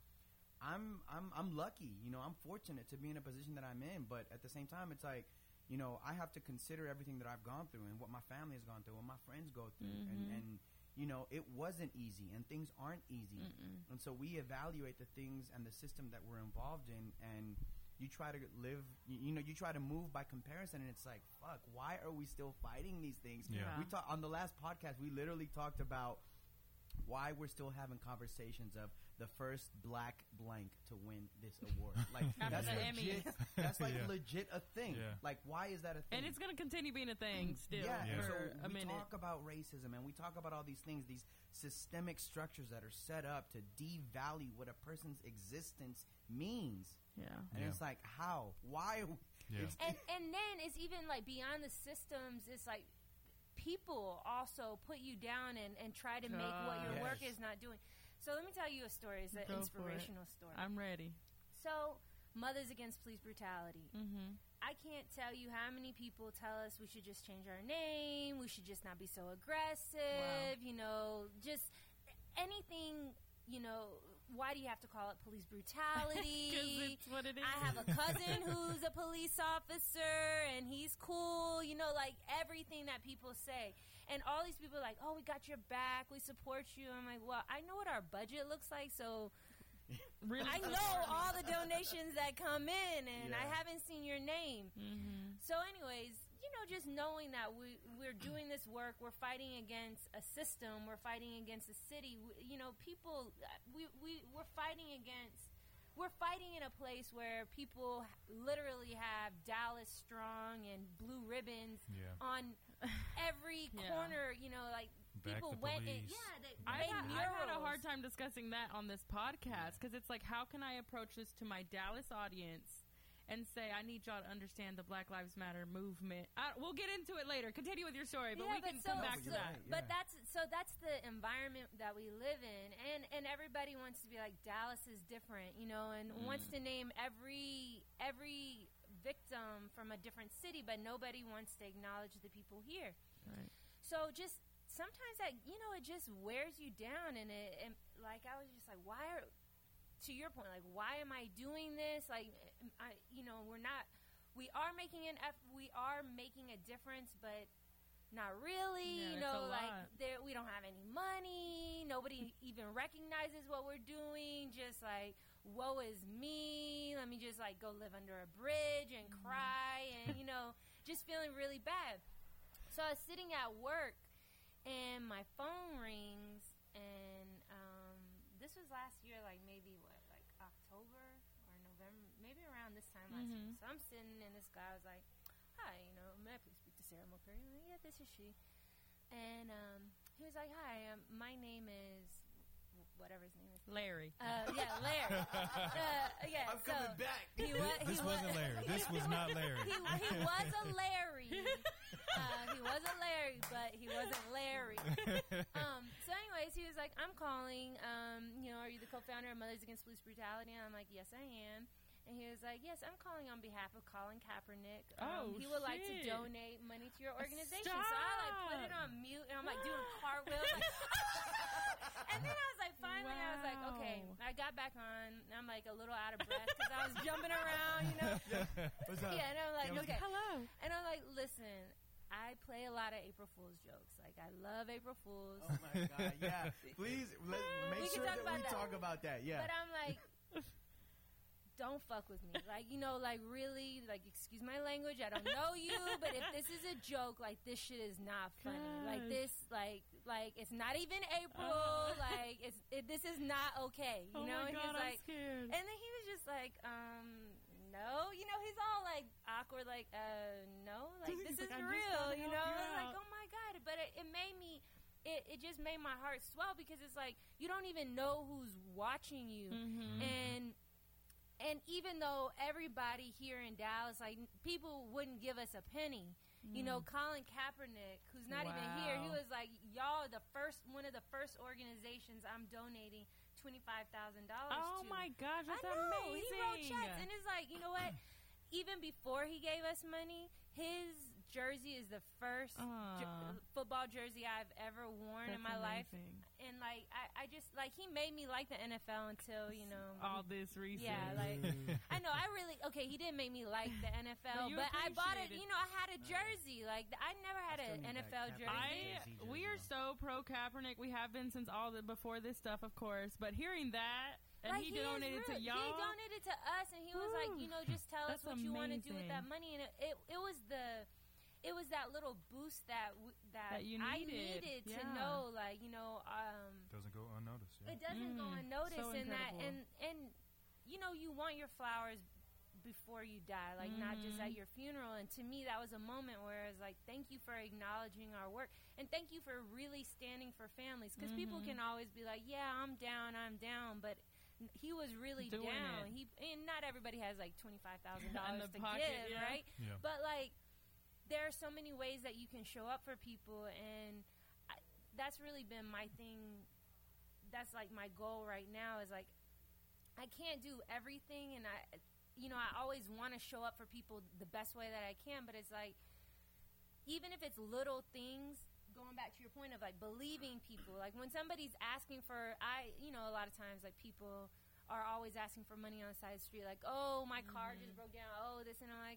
I'm I'm I'm lucky, you know. I'm fortunate to be in a position that I'm in, but at the same time, it's like, you know, I have to consider everything that I've gone through and what my family has gone through, and my friends go through, and Mhm. and you know, it wasn't easy and things aren't easy. And so we evaluate the things and the system that we're involved in and you try to live, you, you know, you try to move by comparison and it's like, fuck, why are we still fighting these things? Yeah. We talked on the last podcast, we literally talked about why we're still having conversations of the first black blank to win this award. Like that's the legit. Emmys. That's like Yeah. legit a thing. Yeah. Like why is that a thing? And it's going to continue being a thing mm. still Yeah, and Yeah. so a we minute. talk about racism and we talk about all these things, these systemic structures that are set up to devalue what a person's existence means. yeah. And Yeah. it's like, how? Why? Yeah. And and then it's even like beyond the systems it's like people also put you down and, and try to make what your Yes. work is not doing so let me tell you a story it's an Go for it. inspirational story I'm ready. so mothers against police brutality Mm-hmm. i can't tell you how many people tell us we should just change our name we should just not be so aggressive you know just anything you know why do you have to call it police brutality Because it's what it is. I have a cousin who's a police officer and he's cool, you know, like everything that people say. And all these people are like, oh, we got your back, we support you. I'm like, well, I know what our budget looks like, so really I know all the donations that come in, and I haven't seen your name. Mm-hmm. So, anyways, you know, just knowing that we we're doing this work, we're fighting against a system, we're fighting against a city. We, you know, people, uh, we we we're fighting against. We're fighting in a place where people literally have Dallas Strong and blue ribbons Yeah. on every Yeah. corner. You know, like Back people the went. And, yeah, they I've had, I've had a hard time discussing that on this podcast because it's like, how can I approach this to my Dallas audience and say, I need y'all to understand the Black Lives Matter movement? I, we'll get into it later. Continue with your story, but Yeah, we can so, come back you're to so- that. right. But that's so that's the environment that we live in, and and everybody wants to be like Dallas is different, you know, and wants Mm. to name every every victim from a different city, but nobody wants to acknowledge the people here. Right. So just sometimes that you know it just wears you down, and it and like I was just like, why are to your point, like why am I doing this? Like I, you know, we're not. We are making an effort, we are making a difference, but not really. Yeah, you know, like there we don't have any money. Nobody even recognizes what we're doing. Just like woe is me. Let me just like go live under a bridge and Mm-hmm. cry and you know just feeling really bad. So I was sitting at work and my phone rings and um, this was last year, like maybe October or November, maybe around this time last year. Mhm. So I'm sitting and this guy was like, "Hi, you know, may I please speak to Sara Mokuria?" I'm like, "Yeah, this is she." And um, he was like, "Hi, um, my name is w- whatever his name is." Larry. Uh, yeah, Larry. uh, yeah, I'm so coming back. he was. This he wasn't was, Larry. This was not Larry. he, he was a Larry. Uh, he was a Larry, but he wasn't Larry. Um, so, anyways, he was like, "I'm calling. Um, you know, are you the co-founder of Mothers Against Police Brutality?" And I'm like, "Yes, I am." And he was like, "Yes, I'm calling on behalf of Colin Kaepernick. Oh, Um, he would like to donate money to your organization." So I like put it on mute, and I'm like doing cartwheels. Like, and then I was like, finally, I was like, okay. I got back on. and I'm like a little out of breath because I was jumping around, you know. Up? Yeah, and I'm like, Yeah, okay. Hello. And I'm like, listen, I play a lot of April Fool's jokes. Like, I love April Fools. Oh my god! Yeah, please let, make We sure talk that about we that. talk about that. Yeah, But I'm like, don't fuck with me. Like, you know, like really, like, excuse my language. I don't know you, but if this is a joke, like, this shit is not funny. Like this, like, like it's not even April. Oh. Like, it's it, this is not okay. You oh know? my and he God, was I'm like, scared. and then he was just like, um, no, you know, he's all like awkward, like, uh, no, like this is like, "I'm real, you know? you like, oh my god! But it, it made me, it, it just made my heart swell because it's like you don't even know who's watching you, Mhm. and and even though everybody here in Dallas, like people wouldn't give us a penny. You know, Colin Kaepernick, who's not even here, he Mm. Was like, "Y'all, the first one of the first organizations I'm donating twenty five thousand dollars Oh to." my gosh, that's I know amazing. he wrote checks, and it's like you know what? Even before he gave us money, his jersey is the first jer- football jersey I've ever worn in That's my life, and like I, I just like he made me like the NFL until you know All this research. Yeah, like I know I really okay. He didn't make me like the NFL, you but I bought it. You know, I had a jersey. Like I never had an NFL Kaepernick jersey. I Jersey, we are so pro Kaepernick. We have been since all the before this stuff, of course. But hearing that and like he is donated to y'all. He donated to us, and he was like, you know, just tell us That's what you want to do with that money. And it, it, it was the, it was that little boost that w- that, That you I needed. needed to know, like you know, um, Doesn't go unnoticed. Yeah. it doesn't go Mm, unnoticed, so and that, and and you know, you want your flowers before you die, like not just Mhm. at your funeral. And to me, that was a moment where I was like, thank you for acknowledging our work, and thank you for really standing for families, because people Mhm. can always be like, yeah, I'm down, I'm down, but. He was really Doing down. it. He and not everybody has like twenty five thousand dollars to pocket, give, yeah. right? Yeah. But like, there are so many ways that you can show up for people, and I, that's really been my thing. That's like my goal right now is like, I can't do everything, and I, you know, I always want to show up for people the best way that I can. But it's like, even if it's little things. Going back to your point of like believing people, like when somebody's asking for, I, you know, a lot of times like people are always asking for money on the side of the street, like, oh, my car mm-hmm. just broke down, oh, this, and I'm like,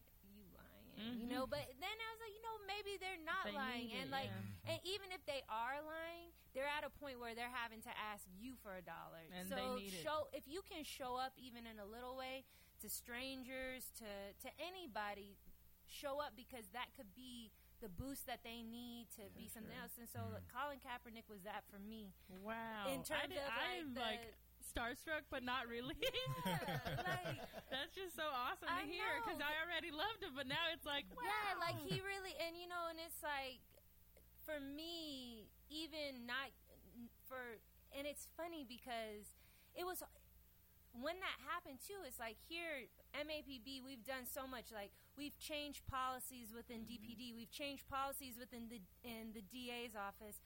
you lying, you know. But then I was like, you know, maybe they're not They lying, and it, like, yeah. and even if they are lying, they're at a point where they're having to ask you for a dollar. And so they need it. show if you can show up even in a little way to strangers, to to anybody, show up because that could be the boost that they need to be something else. And so like, Colin Kaepernick was that for me. Wow. In terms I did, of, like, I'm the- like starstruck, but not really. Yeah, like That's just so awesome I to hear because. I already loved him, but now it's like, wow. Yeah, like he really, and you know, and it's like, for me, even not for, and it's funny because it was when that happened too. It's like here, MAPB, we've done so much. Like we've changed policies within DPD, mm-hmm. we've changed policies within the in the DA's office.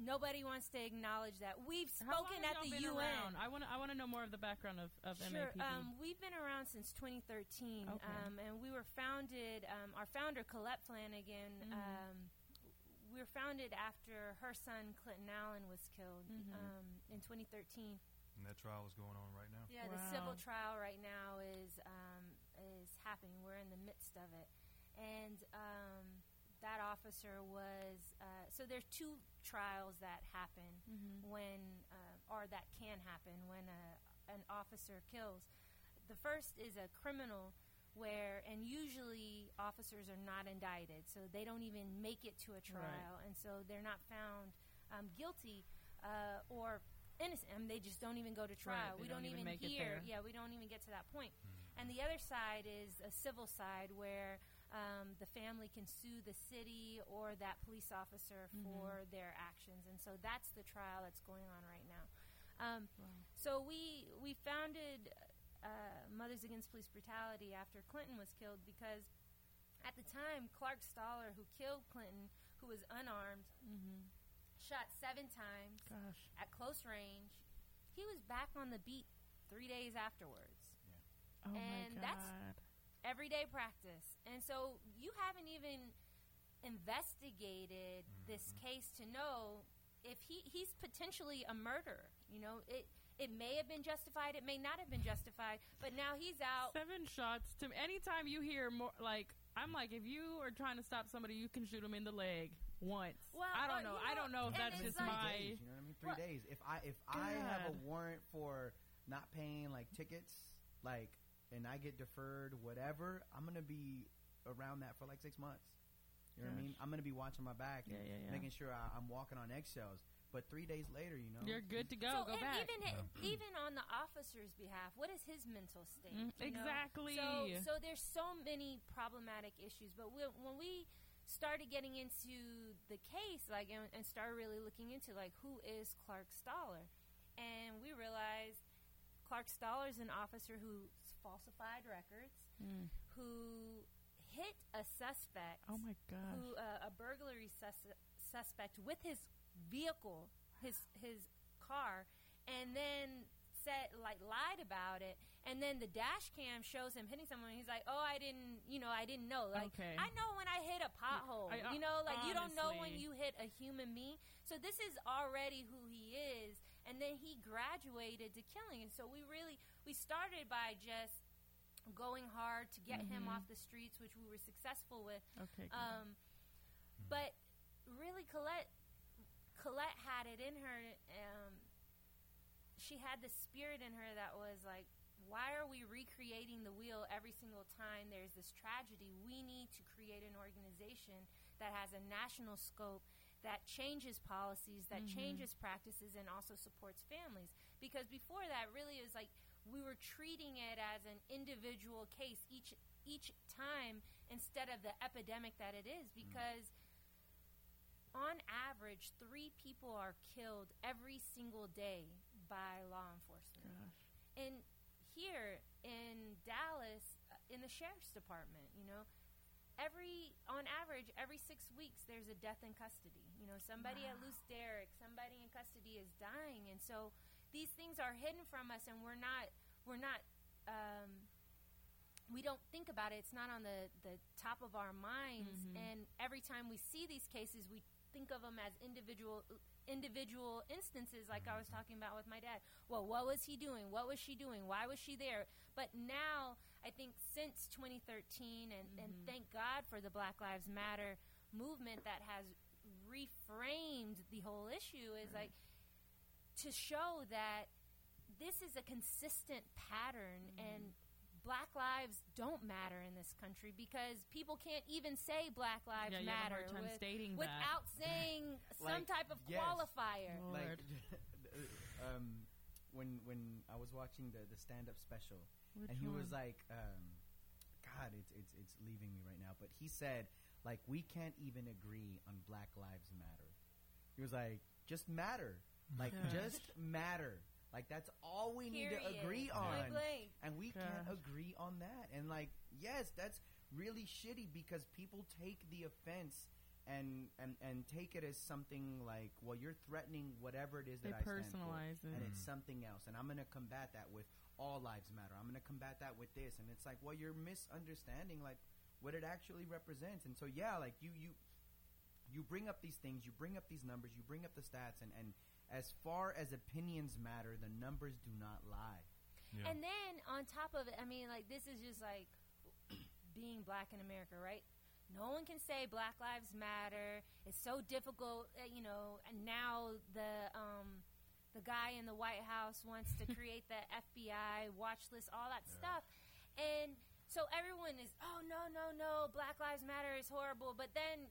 Nobody wants to acknowledge that we've How long spoken have at y'all the been UN. around? I want to. I want to know more of the background of, of Sure. MAPB. Um, we've been around since 2013, Okay. um, and we were founded. Um, our founder, Colette Flanagan, um, we were founded after her son Clinton Allen was killed Mhm. um, in 2013. And that trial is going on right now. Yeah, the civil trial right now is um, is happening. We're in the midst of it, and um, that officer was. Uh, so there's two trials that happen Mhm. when, uh, or that can happen when a, an officer kills. The first is a criminal where, and usually officers are not indicted, so they don't even make it to a trial, and so they're not found um, guilty uh, or innocent. I mean, they just don't even go to trial. they we don't don't, even even, make it hear. there. Yeah, we don't even get to that point. And the other side is a civil side where um, the family can sue the city or that police officer Mhm. for their actions, and so that's the trial that's going on right now. Um, Wow. so we we founded uh, Mothers Against Police Brutality after Clinton was killed because at the time Clark Staller, who killed Clinton, who was unarmed, Mhm. shot seven times Gosh. at close range. He was back on the beat three days afterwards. Oh And that's-. Everyday practice. And so you haven't even investigated this case to know if he, he's potentially a murderer. You know, it it may have been justified, it may not have been justified, but now he's out. Seven shots to anytime you hear more like I'm like if you are trying to stop somebody you can shoot them in the leg once. Well, I don't uh, know. you I don't know if that's just like- my days, you know what I mean? Three Well- days. If I if I have a warrant for not paying like tickets, like, and I get deferred, whatever, I'm gonna be around that for like six months. You know what I mean? I'm gonna be watching my back and Yeah, yeah, yeah. making sure I, I'm walking on eggshells. But three days later, you know, You're good to go. so go and back. even even on the officer's behalf, what is his mental state? Mm, you know? exactly. So, so there's so many problematic issues. But we, when we started getting into the case, like, and, and started really looking into like who is Clark Staller, and we realized Clark Staller is an officer who falsified records, Mm. who hit a suspect Oh my god! who uh, a burglary sus- suspect with his vehicle, his his car, and then said like lied about it, And then the dash cam shows him hitting someone. He's like, "Oh, I didn't, you know, I didn't know. Like, Okay. I know when I hit a pothole. I- uh, you know, like you don't know when you hit a human being. So this is already who he is. And then he graduated to killing. And so we really we started by just going hard to get him Mhm. off the streets, which we were successful with. Okay. Um, but really, Colette, Colette had it in her. Um, she had the spirit in her that was like, why are we recreating the wheel every single time there's this tragedy? We need to create an organization that has a national scope that changes policies, that Mhm. changes practices, and also supports families. Because before that, really, it was like we were treating it as an individual case each each time instead of the epidemic that it is. Because on average, three people are killed every single day by law enforcement. Gosh. And here in Dallas, uh, in the sheriff's department, you know, every on average every six weeks there's a death in custody. You know, somebody at Lew Sterrett, somebody in custody is dying, and so these things are hidden from us, and we're not we're not. Um, we don't think about it. It's not on the, the top of our minds. Mhm. And every time we see these cases, we think of them as individual individual instances like I was talking about with my dad. Well, what was he doing? What was she doing? Why was she there? But now, I think since 2013 and, and Mhm. thank God for the Black Lives Matter movement that has reframed the whole issue is like to show that this is a consistent pattern and black lives don't matter in this country because people can't even say black lives yeah, you have a matter hard with- stating that. without saying some type of yes. qualifier. like um, when when I was watching the the stand up special, Which and he was like, um, God, it's it's it's leaving me right now. But he said like we can't even agree on Black Lives Matter. He was like, just matter, like Gosh. just matter. Like that's all we need to agree on blank. and we can't agree on that. And like, yes, that's really shitty because people take the offense and and and take it as something like, well, you're threatening whatever it is they that I stand for, personalize it. and it's mm-hmm. something else. And I'm gonna combat that with all lives matter. I'm gonna combat that with this, and it's like, well, you're misunderstanding like what it actually represents. And so, yeah, like you you you bring up these things, you bring up these numbers, you bring up the stats, and and as far as opinions matter, the numbers do not lie. Yeah. And then on top of it, I mean, like this is just like being black in America, right? No one can say Black Lives Matter. It's so difficult, uh, you know. And now the um, the guy in the White House wants to create the FBI watch list, all that stuff, and so everyone is, oh no, no, no, Black Lives Matter is horrible. But then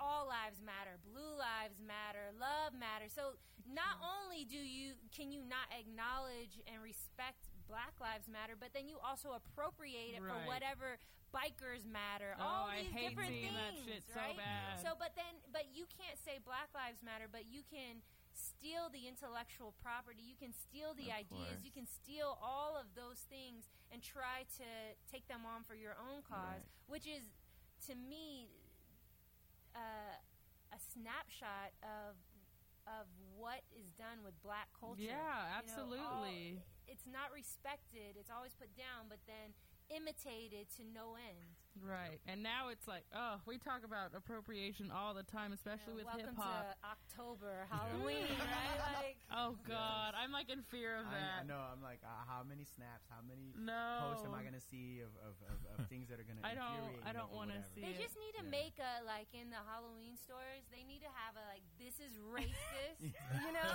all lives matter, blue lives matter, love matters. So not mm-hmm. only do you can you not acknowledge and respect Black Lives Matter, but then you also appropriate it for whatever bikers matter. oh, all I these hate different things, that shit so right? bad. So, but then, but you can't say Black Lives Matter, but you can steal the intellectual property. You can steal the Of ideas. course. You can steal all of those things and try to take them on for your own cause, Right. which is, to me, uh, a snapshot of of what is done with black culture. Yeah, You know, all- absolutely. it's not respected. It's always put down, but then imitated to no end. Right. And now it's like, oh, we talk about appropriation all the time, especially You know, with hip welcome hop. to October, Halloween, right? Like, Oh God, I'm like in fear of that. I know. I'm like, uh, how many snaps? How many No. posts am I gonna see of, of, of, of things that are gonna? I don't- infuriate I don't wanna see they it. just need to Yeah. make a like in the Halloween stores. They need to have a like this is racist, you know,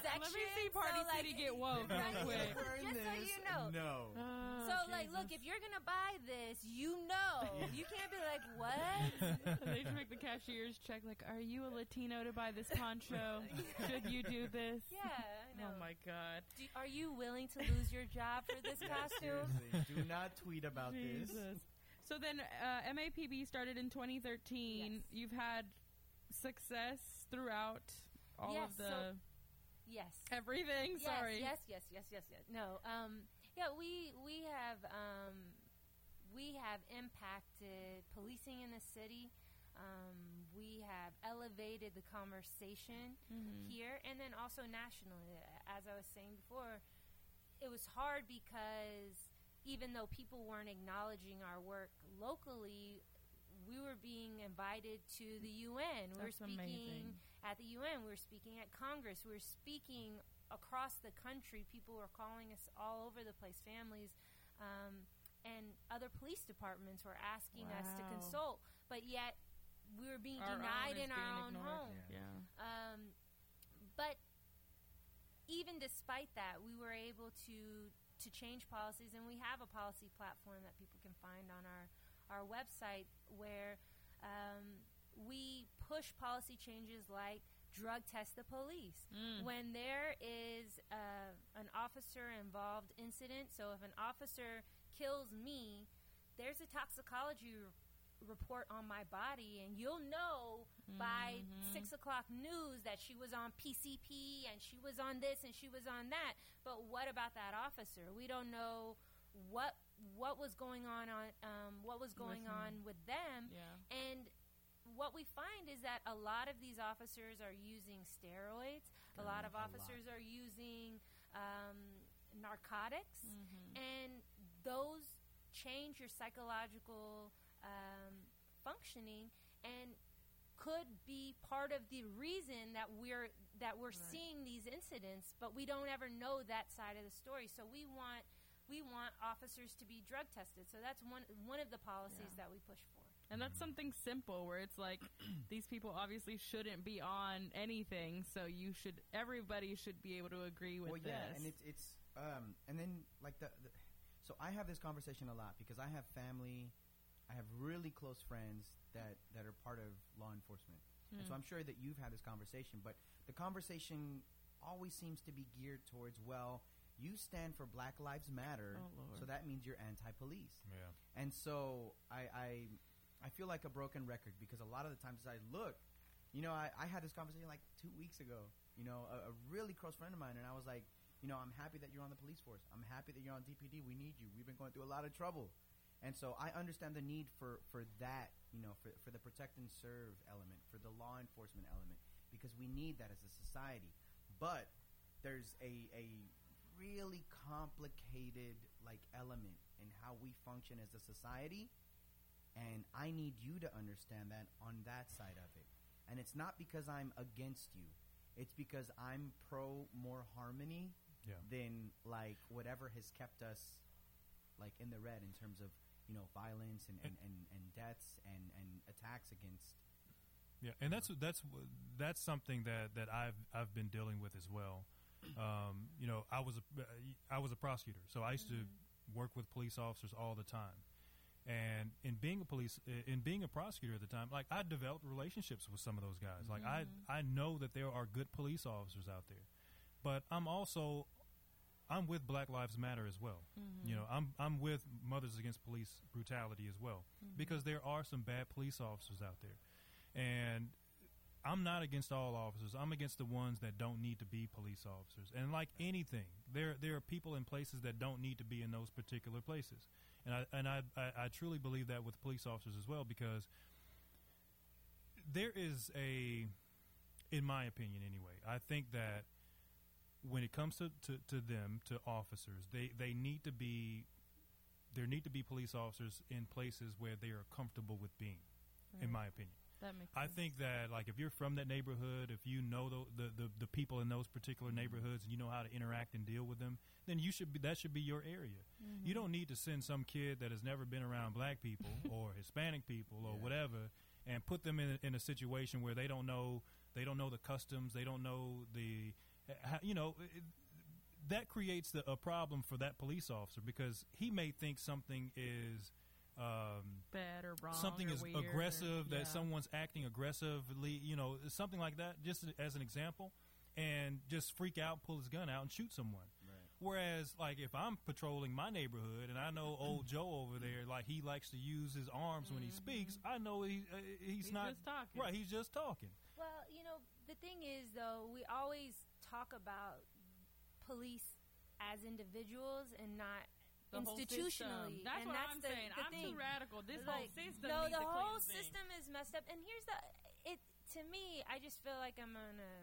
section. Let me see Party so, like, City get woke real Right, quick. just so you know. No. Oh, So like, look, if you're gonna buy this, you know, you can't be like, what? they should make the cashiers check. Like, are you a Latino to buy this poncho? Should you do this? Yeah, I know. Oh my God. Do, are you willing to lose your job for this costume? Seriously, do not tweet about this. So then, uh, MAPB started in 2013. Yes. You've had success throughout all Yes, of the so- Yes. everything. Yes, Sorry. Yes, yes, yes, yes, yes. No. Um. Yeah. We we have um, we have impacted policing in the city. Um, we have elevated the conversation Mhm. here, and then also nationally. As I was saying before, it was hard because even though people weren't acknowledging our work locally, we were being invited to the UN. We were speaking amazing. at the UN. We were speaking at Congress. We were speaking across the country. People were calling us all over the place, families. Um, and other police departments were asking us to consult, but yet we were being Our denied is in our own ignored. home. Yeah. Um, but even despite that, we were able to to change policies, and we have a policy platform that people can find on our our website where um, we push policy changes like drug test the police Mm. when there is uh, an officer involved incident. So if an officer kills me, there's a toxicology r- report on my body, and you'll know by Mhm. six o'clock news that she was on PCP and she was on this and she was on that. But what about that officer? We don't know what what was going on on um, what was going With on with them, Yeah. and what we find is that a lot of these officers are using steroids. A lot of a lot. officers are using um, narcotics, Mhm. and those change your psychological um, functioning and could be part of the reason that we're that we're Right. seeing these incidents, but we don't ever know that side of the story. So we want we want officers to be drug tested. So that's one one of the policies Yeah. that we push for. And that's something simple where it's like these people obviously shouldn't be on anything, so you should everybody should be able to agree with well, yeah, this. and it's it's um, and then like the, the, so I have this conversation a lot because I have family, I have really close friends that that are part of law enforcement, and so Mm. I'm sure that you've had this conversation, but the conversation always seems to be geared towards well, you stand for Black Lives Matter, Oh, so that means you're anti-police. Yeah. And so I, I I feel like a broken record because a lot of the times I look, you know, I, I had this conversation like two weeks ago. You know, a, a really close friend of mine, and I was like, you know, I'm happy that you're on the police force. I'm happy that you're on DPD. We need you. We've been going through a lot of trouble, and so I understand the need for for that. You know, for for the protect and serve element, for the law enforcement element, because we need that as a society. But there's a a really complicated like element in how we function as a society and I need you to understand that on that side of it. And it's not because I'm against you. It's because I'm pro more harmony Yeah. than like whatever has kept us like in the red in terms of, you know, violence and, and, and, and deaths and, and attacks against Yeah, and that's that's that's something that, that I've I've been dealing with as well. Um, you know, I was a I was a prosecutor, so I used to work with police officers all the time. And in being a police, in being a prosecutor at the time, like I developed relationships with some of those guys. Like I, I know that there are good police officers out there, but I'm also, I'm with Black Lives Matter as well. Mm-hmm. You know, I'm I'm with Mothers Against Police Brutality as well mm-hmm. because there are some bad police officers out there, and I'm not against all officers. I'm against the ones that don't need to be police officers. And like anything, there there are people in places that don't need to be in those particular places. And I and I I, I truly believe that with police officers as well because there is a, in my opinion anyway, I think that when it comes to, to, to them to officers, they they need to be there need to be police officers in places where they are comfortable with being. In my opinion. that makes I sense. think that like if you're from that neighborhood, if you know the, the the the people in those particular neighborhoods and you know how to interact and deal with them, then you should be that should be your area. Mm-hmm. You don't need to send some kid that has never been around black people or Hispanic people or Yeah. whatever and put them in a, in a situation where they don't know they don't know the customs, they don't know the how, you know it, that creates the, a problem for that police officer because he may think something is um, bad or wrong. something or is weird or- aggressive that someone's acting aggressively you know something like that just as an example and just freak out pull his gun out and shoot someone whereas like if i'm patrolling my neighborhood and i know old joe over there like he likes to use his arms when he speaks i know he, uh, he's, He's not just talking. right he's just talking Well, you know, the thing is, though, we always talk about police as individuals and not The institutionally. That's and what that's I'm the, saying. the I'm thing. too radical. This Like, whole system. No, the whole thing. system is messed up. And here's the it to me. I just feel like I'm on a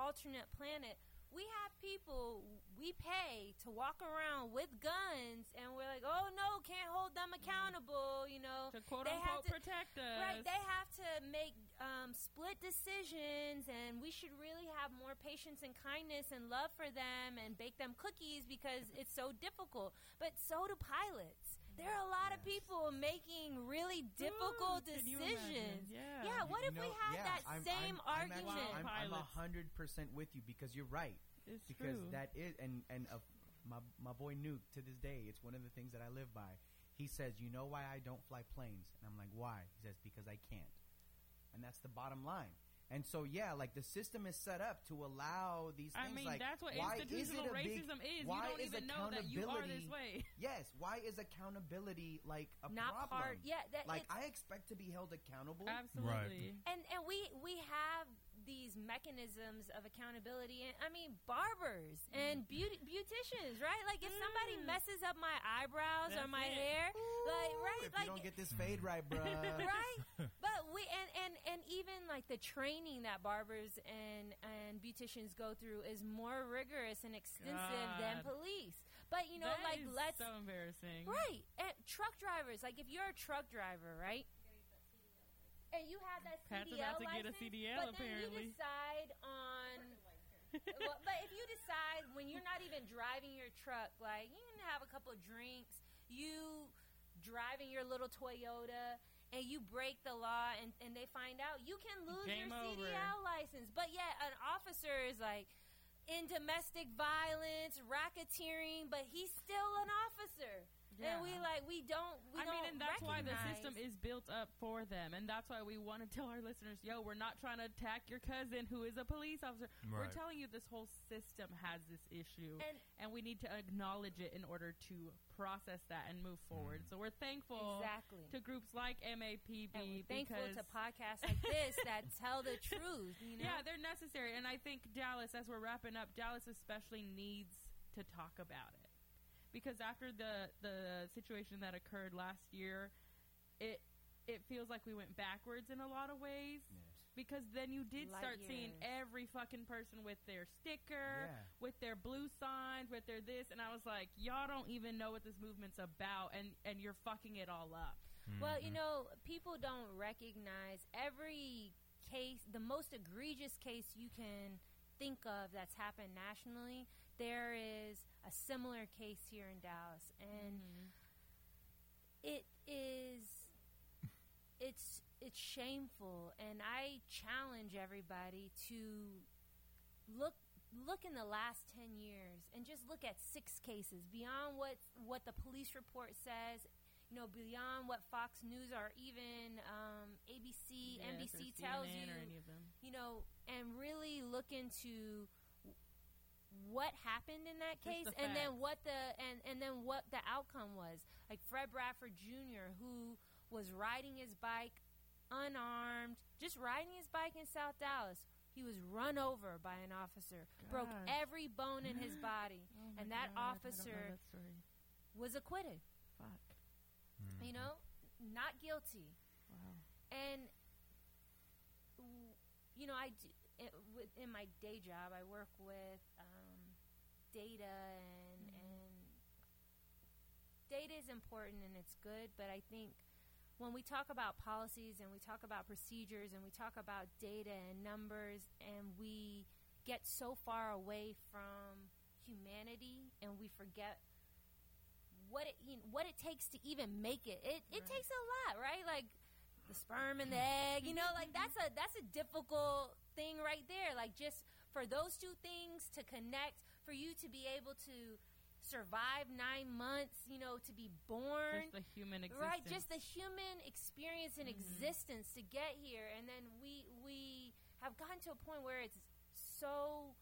alternate planet we have people we pay to walk around with guns, and we're like, oh no, can't hold them accountable. You know, to quote They have unquote to- protect us. Right, they have to make um, split decisions, and we should really have more patience and kindness and love for them and bake them cookies because it's so difficult. But so do pilots. There are a lot of people making really difficult Ooh, can you imagine? decisions. Yeah. Yeah, what if You we had yeah, that I'm- same I'm, I'm argument? I'm, I'm a hundred percent with you because you're right. It's because true. that is and and uh, my my boy Nuke to this day, it's one of the things that I live by. He says, "You know why I don't fly planes?" And I'm like, "Why?" He says, "Because I can't." And that's the bottom line. And so yeah, like the system is set up to allow these I things. mean, like, that's what why is institutional it a big- racism is. why you don't is even know that you are this accountability- way. Yes, why is accountability like a Not problem? part. Yeah, that, Like I expect to be held accountable. Absolutely. and and we we have these mechanisms of accountability and i mean barbers and beauty beauticians right like if somebody Mm. messes up my eyebrows or my it. hair like right if like you don't get this fade right, bruh. right but we and and and even like the training that barbers and and beauticians go through is more rigorous and extensive than police but you know That like is let's so embarrassing. Right. And truck drivers, like if you're a truck driver, right? And you have that Pat's CDL about to get a license, CDL, but then apparently. you decide on. well, but if you decide when you're not even driving your truck, like you can have a couple of drinks, you driving your little Toyota, and you break the law, and, and they find out, you can lose Game your over. CDL license. But yet, an officer is like in domestic violence, racketeering, but he's still an officer. And we like we don't. We I mean, don't and that's why the system is built up for them, and that's why we want to tell our listeners, "Yo, we're not trying to attack your cousin who is a police officer. We're telling you this whole system has this issue, And- and, we need to acknowledge it in order to process that and move forward. Mm-hmm. So we're thankful Exactly. to groups like MAPB and we're thankful because to podcasts like this that tell the truth. You know? yeah, they're necessary. And I think Dallas, as we're wrapping up, Dallas especially needs to talk about it because after the the situation that occurred last year, it it feels like we went backwards in a lot of ways. Yes. Because then you did Light start seeing every fucking person with their sticker, Yeah. with their blue signs, with their this, and I was like, y'all don't even know what this movement's about, and and you're fucking it all up. Well, you mm-hmm. know, people don't recognize every case, the most egregious case you can think of that's happened nationally. There is a similar case here in Dallas, and mm-hmm. it is it's it's shameful and i challenge everybody to look look in the last 10 years and just look at six cases beyond what what the police report says you know beyond what fox news or even um, abc nbc tells you or any of them. you know and really look into what happened in that case the and then what the and, and then what the outcome was. Like fred bradford jr who was riding his bike unarmed just riding his bike in south dallas he was run over by an officer broke every bone in his body. Oh and that God, I don't know officer that was acquitted. You know not guilty Wow. and you know, I do, it, with, in my day job, I work with um, data, and and data is important and it's good. But I think when we talk about policies and we talk about procedures and we talk about data and numbers, and we get so far away from humanity and we forget what it you know, what it takes to even make it. It it takes a lot, right? Like the sperm and the egg, you know, like that's a that's a difficult thing right there. Like just for those two things to connect, for you to be able to survive nine months, you know, to be born, Just the human existence. right? Just the human experience and mm-hmm. existence to get here, and then we we have gotten to a point where it's so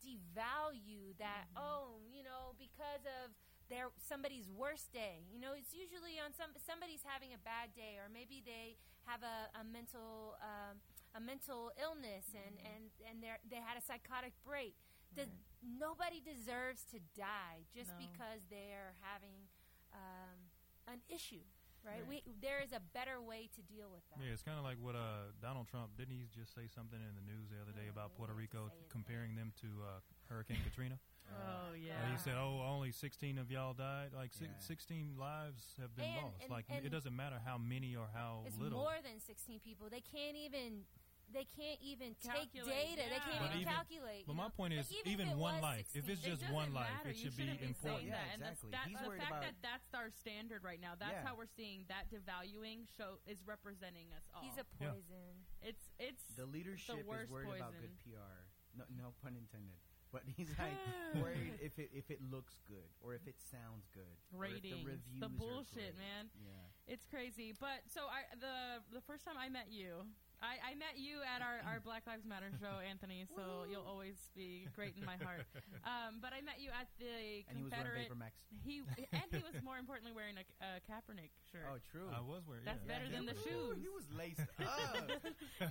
devalued that mm-hmm. oh, you know, because of their somebody's worst day. You know, it's usually on some somebody's having a bad day, or maybe they have a, a mental um, a mental illness, and and and they they had a psychotic break. Does, Nobody deserves to die just No. because they're having um, an issue, right? Right. We there is a better way to deal with that. Yeah, it's kind of like what uh, Donald Trump didn't he just say something in the news the other day about Puerto Rico, comparing them to uh, Hurricane Katrina. Oh yeah. And he said, "Oh, only 16 of y'all died. Like si- Yeah. 16 lives have been And- lost. and- like and it doesn't matter how many or how It's little. more than 16 people. They can't even. They can't even take Calculate, data. They can't But even, even- calculate. but my know? point is, if even it one was life, if it's just doesn't one life, matter. it should be shouldn't saying important. Yeah, that. And that's- exactly. that- He's the worried fact about- that that's our standard right now. That's Yeah. how we're seeing that devaluing show is representing us all. He's a Yeah. poison. it's it's The leadership is worst worried about good PR. No, no pun intended. But he's like worried if it if it looks good or if it sounds good. or if ratings, the the bullshit, man. Yeah. It's crazy. But so I the the first time I met you, I, I met you at our, our Black Lives Matter show, Anthony. So you'll always be great in my heart. Um, but I met you at the And he was wearing Confederate. Vapor Max. he and he was more importantly wearing a, a Kaepernick shirt. Oh, true. I was wearing. That's yeah. better he than the was- shoes. He was laced up.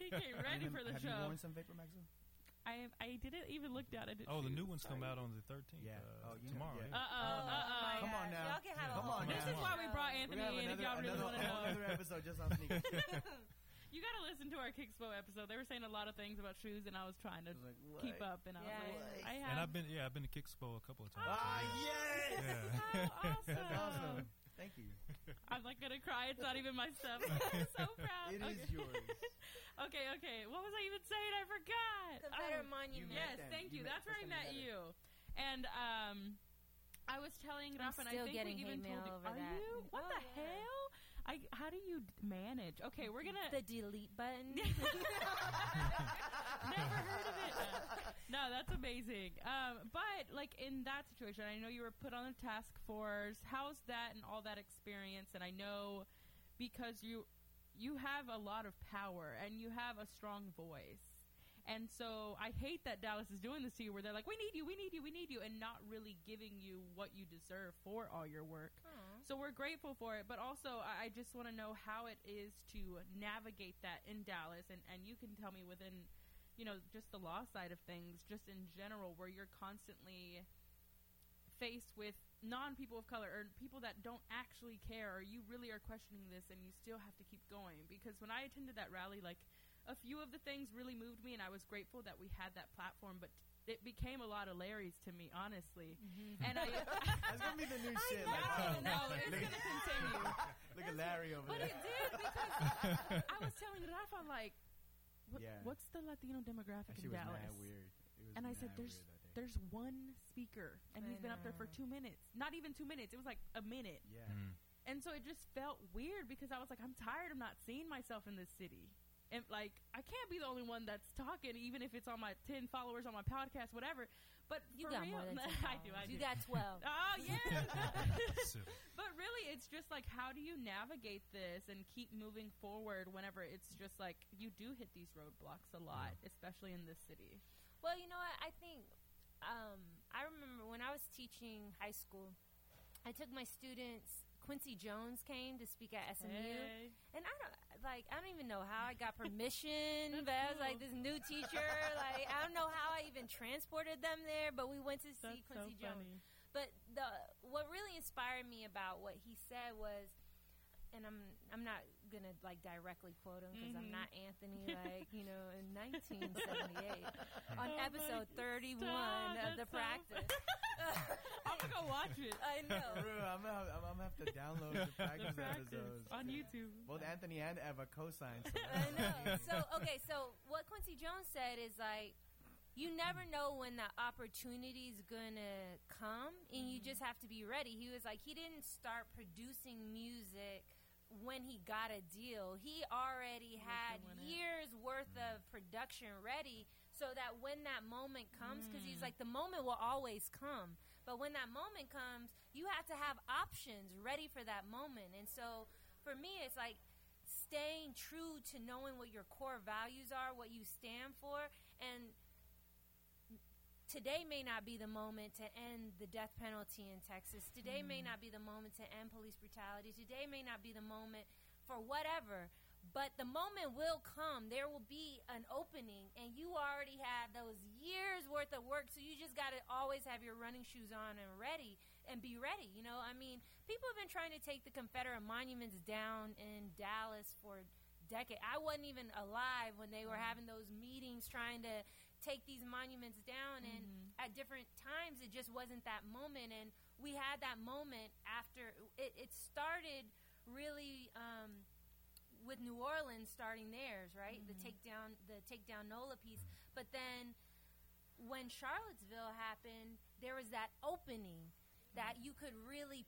he came ready Have for you- the have show. you worn some Vapor Maxes? I I didn't even look down at it. Oh, the new ones come out on the 13th. Yeah. Uh, Oh, you know, tomorrow. yeah. Uh oh. Oh, Uh oh. Come on now. Y'all can have a Come whole on This now. is why we brought Anthony gonna have in. If y'all really another, want to know. another episode just on sneakers. You got to listen to our Kickspo episode. They were saying a lot of things about shoes, and I was trying to was like, keep up. And I was like, I have. And I've been yeah I've been to Kickspo a couple of times. Ah, yeah. yes! Yeah. Oh, awesome. That's awesome. Thank you. I'm not gonna cry. It's not even my stuff. I'm so proud. It is okay. yours. okay, okay. What was I even saying? I forgot. Confederate Oh, monument. met Yes, them. thank You you. That's where I met you you. And um, I was telling I'm Raf, and I think getting we even told you. over Are that. you? What Oh, the yeah. hell? I. How do you manage? Okay, we're gonna. The delete button. Never heard of it. No, that's amazing. Um, but like in that situation, I know you were put on a task force. How's that and all that experience? And I know because you you have a lot of power and you have a strong voice. And so I hate that Dallas is doing this to you where they're like, We need you, we need you, we need you and not really giving you what you deserve for all your work. Aw. So we're grateful for it, but also I, I just want to know how it is to navigate that in Dallas, and and you can tell me within, you know, just the law side of things, just in general, where you're constantly faced with non people of color or people that don't actually care, or you really are questioning this, and you still have to keep going. Because when I attended that rally, like a few of the things really moved me, and I was grateful that we had that platform, but. It became a lot of Larrys to me, honestly, and I. That's gonna be the new shit. no, like, oh, no, it's gonna continue. look at Larry over But there. it did because I was telling Rafa like, what, Yeah. what's the Latino demographic That shit in was Dallas? mad weird. Was And I said, "There's weird that there's one speaker, and I he's been up there for two minutes. Not even two minutes. It was like a minute, yeah. Mm. and so it just felt weird because I was like, I'm tired of not seeing myself in this city. And like, I can't be the only one that's talking, even if it's on my ten followers on my podcast, whatever. But You for got real, more than 10 I do. I You do. got 12. Oh yeah. But really, it's just like, how do you navigate this and keep moving forward whenever it's just like you do hit these roadblocks a lot, especially in this city? Well, you know what? I think um, I remember when I was teaching high school, I took my students. Quincy Jones came to speak at SMU, Hey. and I don't like. I don't even know how I got permission, but I was like this new teacher. like I don't know how I even transported them there, but we went to see That's so Quincy Jones. funny. But the what really inspired me about what he said was, and I'm I'm not gonna like directly quote him because I'm Mhm. not Anthony like you know in 1978 on Oh episode 31 Stop, of the so practice. I'm gonna go watch it. I know. I'm, gonna, have- I'm gonna have to download the practice, The practice episodes. on YouTube. Both Anthony and Eva co-signed. So I know. So okay, so what Quincy Jones said is like you never know when the opportunity's gonna come and you just have to be ready. He was like he didn't start producing music when he got a deal. He already had Working it. years worth mm. of production ready so that when that moment comes cuz he's like the moment will always come. But when that moment comes, you have to have options ready for that moment. And so for me it's like staying true to knowing what your core values are, what you stand for, and today may not be the moment to end the death penalty in Texas. Today may mm. not be the moment to end police brutality. Today may not be the moment for whatever. But the moment will come. There will be an opening, and you already had those years worth of work. So you just got to always have your running shoes on and ready, and be ready. You know, I mean, people have been trying to take the Confederate monuments down in Dallas for decades. I wasn't even alive when they were mm. having those meetings trying to take these monuments down and Mhm. at different times it just wasn't that moment and we had that moment after it, it started really um, with New Orleans starting theirs, right? The takedown, the takedown Nola piece. But then when Charlottesville happened, there was that opening that you could really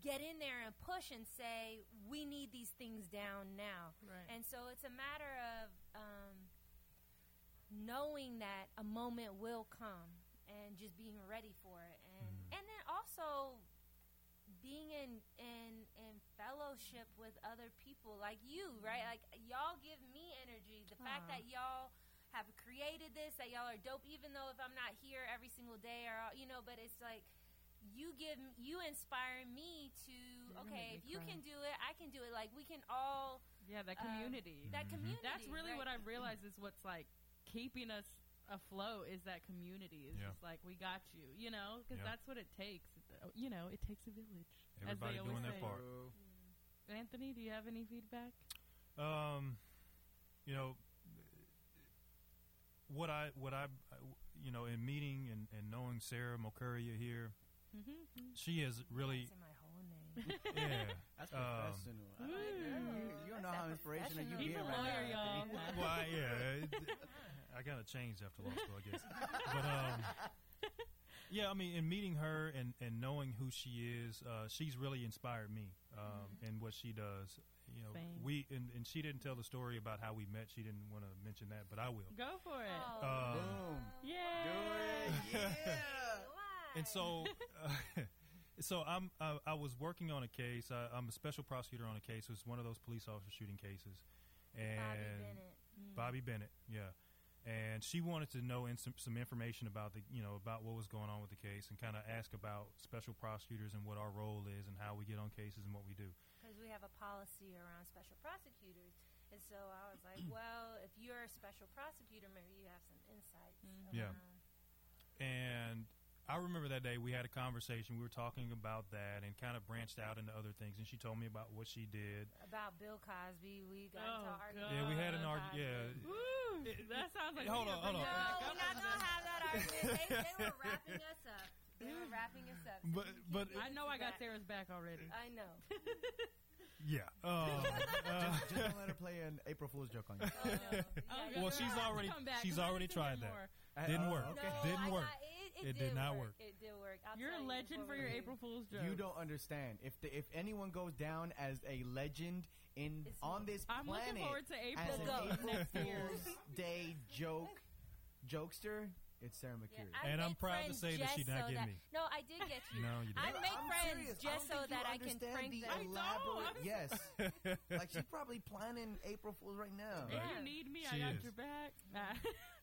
get in there and push and say, "We need these things down now." Right. And so it's a matter of um, knowing that a moment will come and just being ready for it, and mm-hmm. and then also being in in in fellowship with other people like you, mm-hmm. right? Like y'all give me energy. The fact that y'all have created this, that y'all are dope, even though if I'm not here every single day, or you know, but it's like you give you inspire me to gonna okay, if you cry. can do it, I can do it. Like we can all yeah, that uh, community. that mm-hmm. community. That's really right? what I've realized is what's like keeping us afloat is that community. It's Yeah. just like we got you, you know, because Yeah. that's what it takes. Uh, You know, it takes a village. as Everybody they doing their say. part. Anthony, do you have any feedback? Um, you know, what I what I, you know, in meeting and, and knowing Sara Mokuria here, Mm-hmm. she has really, Say my whole name. yeah. That's Um, professional. I like that. You, you don't know how inspirational you He's being right now. well, I- yeah, it, I got to change after law school, I guess. But um, yeah, I mean, in meeting her and, and knowing who she is, uh, she's really inspired me um, in what she does. You know, Same. we and, and she didn't tell the story about how we met. She didn't want to mention that, but I will. Go for it. Oh, Um, Boom. Yay! Do it. Yeah. And so, uh, so I'm I, I was working on a case. I, I'm a special prosecutor on a case. It was one of those police officer shooting cases, and Bobby Bennett. Bobby Bennett, yeah. And she wanted to know in some, some information about the, you know, about what was going on with the case, and kind of ask about special prosecutors and what our role is, and how we get on cases and what we do. because we have a policy around special prosecutors. And so I was like, well, if you're a special prosecutor, maybe you have some insights. Yeah. And I remember that day we had a conversation. We were talking about that, and kind of branched out into other things. And she told me about what she did. About Bill Cosby, we got Oh, into argument. Yeah, we had an argument. Yeah, Cosby. Woo! That sounds like Hold on, hold on. No, we're not gonna have that argument. They, they were wrapping us up. They were wrapping us up. but but I know I got Back. Sara's back already. I know. yeah. Uh, Just don't let her play an April Fool's joke on you. Oh, no. Yeah, Oh, you're good. Well, she's already- Come back, she's 'cause I already need to hear tried that. more. Didn't Oh, work. okay. No, Didn't work. Got- it, it, It did not work. work. It did work. I'll You're tell a you legend for your we. April Fool's joke. You don't understand. If the, if anyone goes down as a legend in It's on this I'm planet looking forward to April as an April next year. Fool's Day joke jokester, it's Sarah Yeah, McCurry. I And I'm proud to say that she just did not so get me. No, I did get you. No, you I didn't. make I'm friends serious. Just so that I can understand prank the them. Elaborate. I'm Yes, like she's probably planning April Fools right now. If Yeah. you need me, She I got is. your back.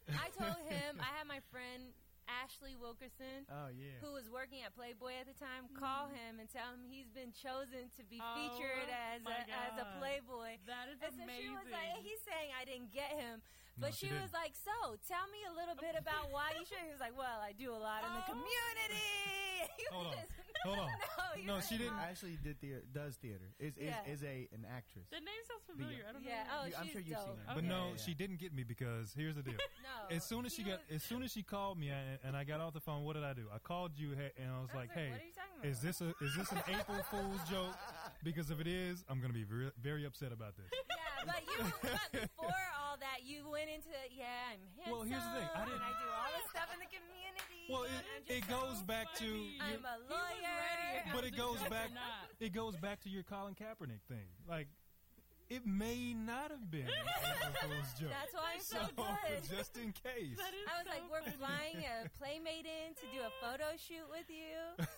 I told him I had my friend Ashley Wilkerson. Oh yeah. Who was working at Playboy at the time? Call mm. him and tell him he's been chosen to be Oh, featured as my a, as a Playboy. that is And so she amazing. was like, he's saying I didn't get him, No, but she she, was like, so tell me a little bit about why you should. He was like, well, I do a lot in the Oh. community. Hold on. Hold on. No, No, she didn't- Actually, did theater, does theater. Is is, Yeah. is a an actress. the name sounds familiar. I don't know. Yeah. Oh, You- I'm sure you've dope. seen her. But no, Yeah, yeah. she didn't get me because here's the deal. No. As soon as she got, as soon as she called me and, and I got off the phone, what did I do? I called you and I was I like, "Hey, what are you talking about? is this a is this an April Fool's joke? Because if it is, I'm going to be very, very upset about this." Yeah, but you but before all that, you went into yeah, I'm handsome. Well, here's the thing, I didn't- and I do all this stuff in the community. Well, it, it goes so back to funny. your, I'm a He ready lawyer. But it goes back- it goes back to your Colin Kaepernick thing. Like, it may not have been an April Fool's joke. That's why I'm so, so good. just in case. I was so like, we're funny. flying a playmate in to do a photo shoot with you.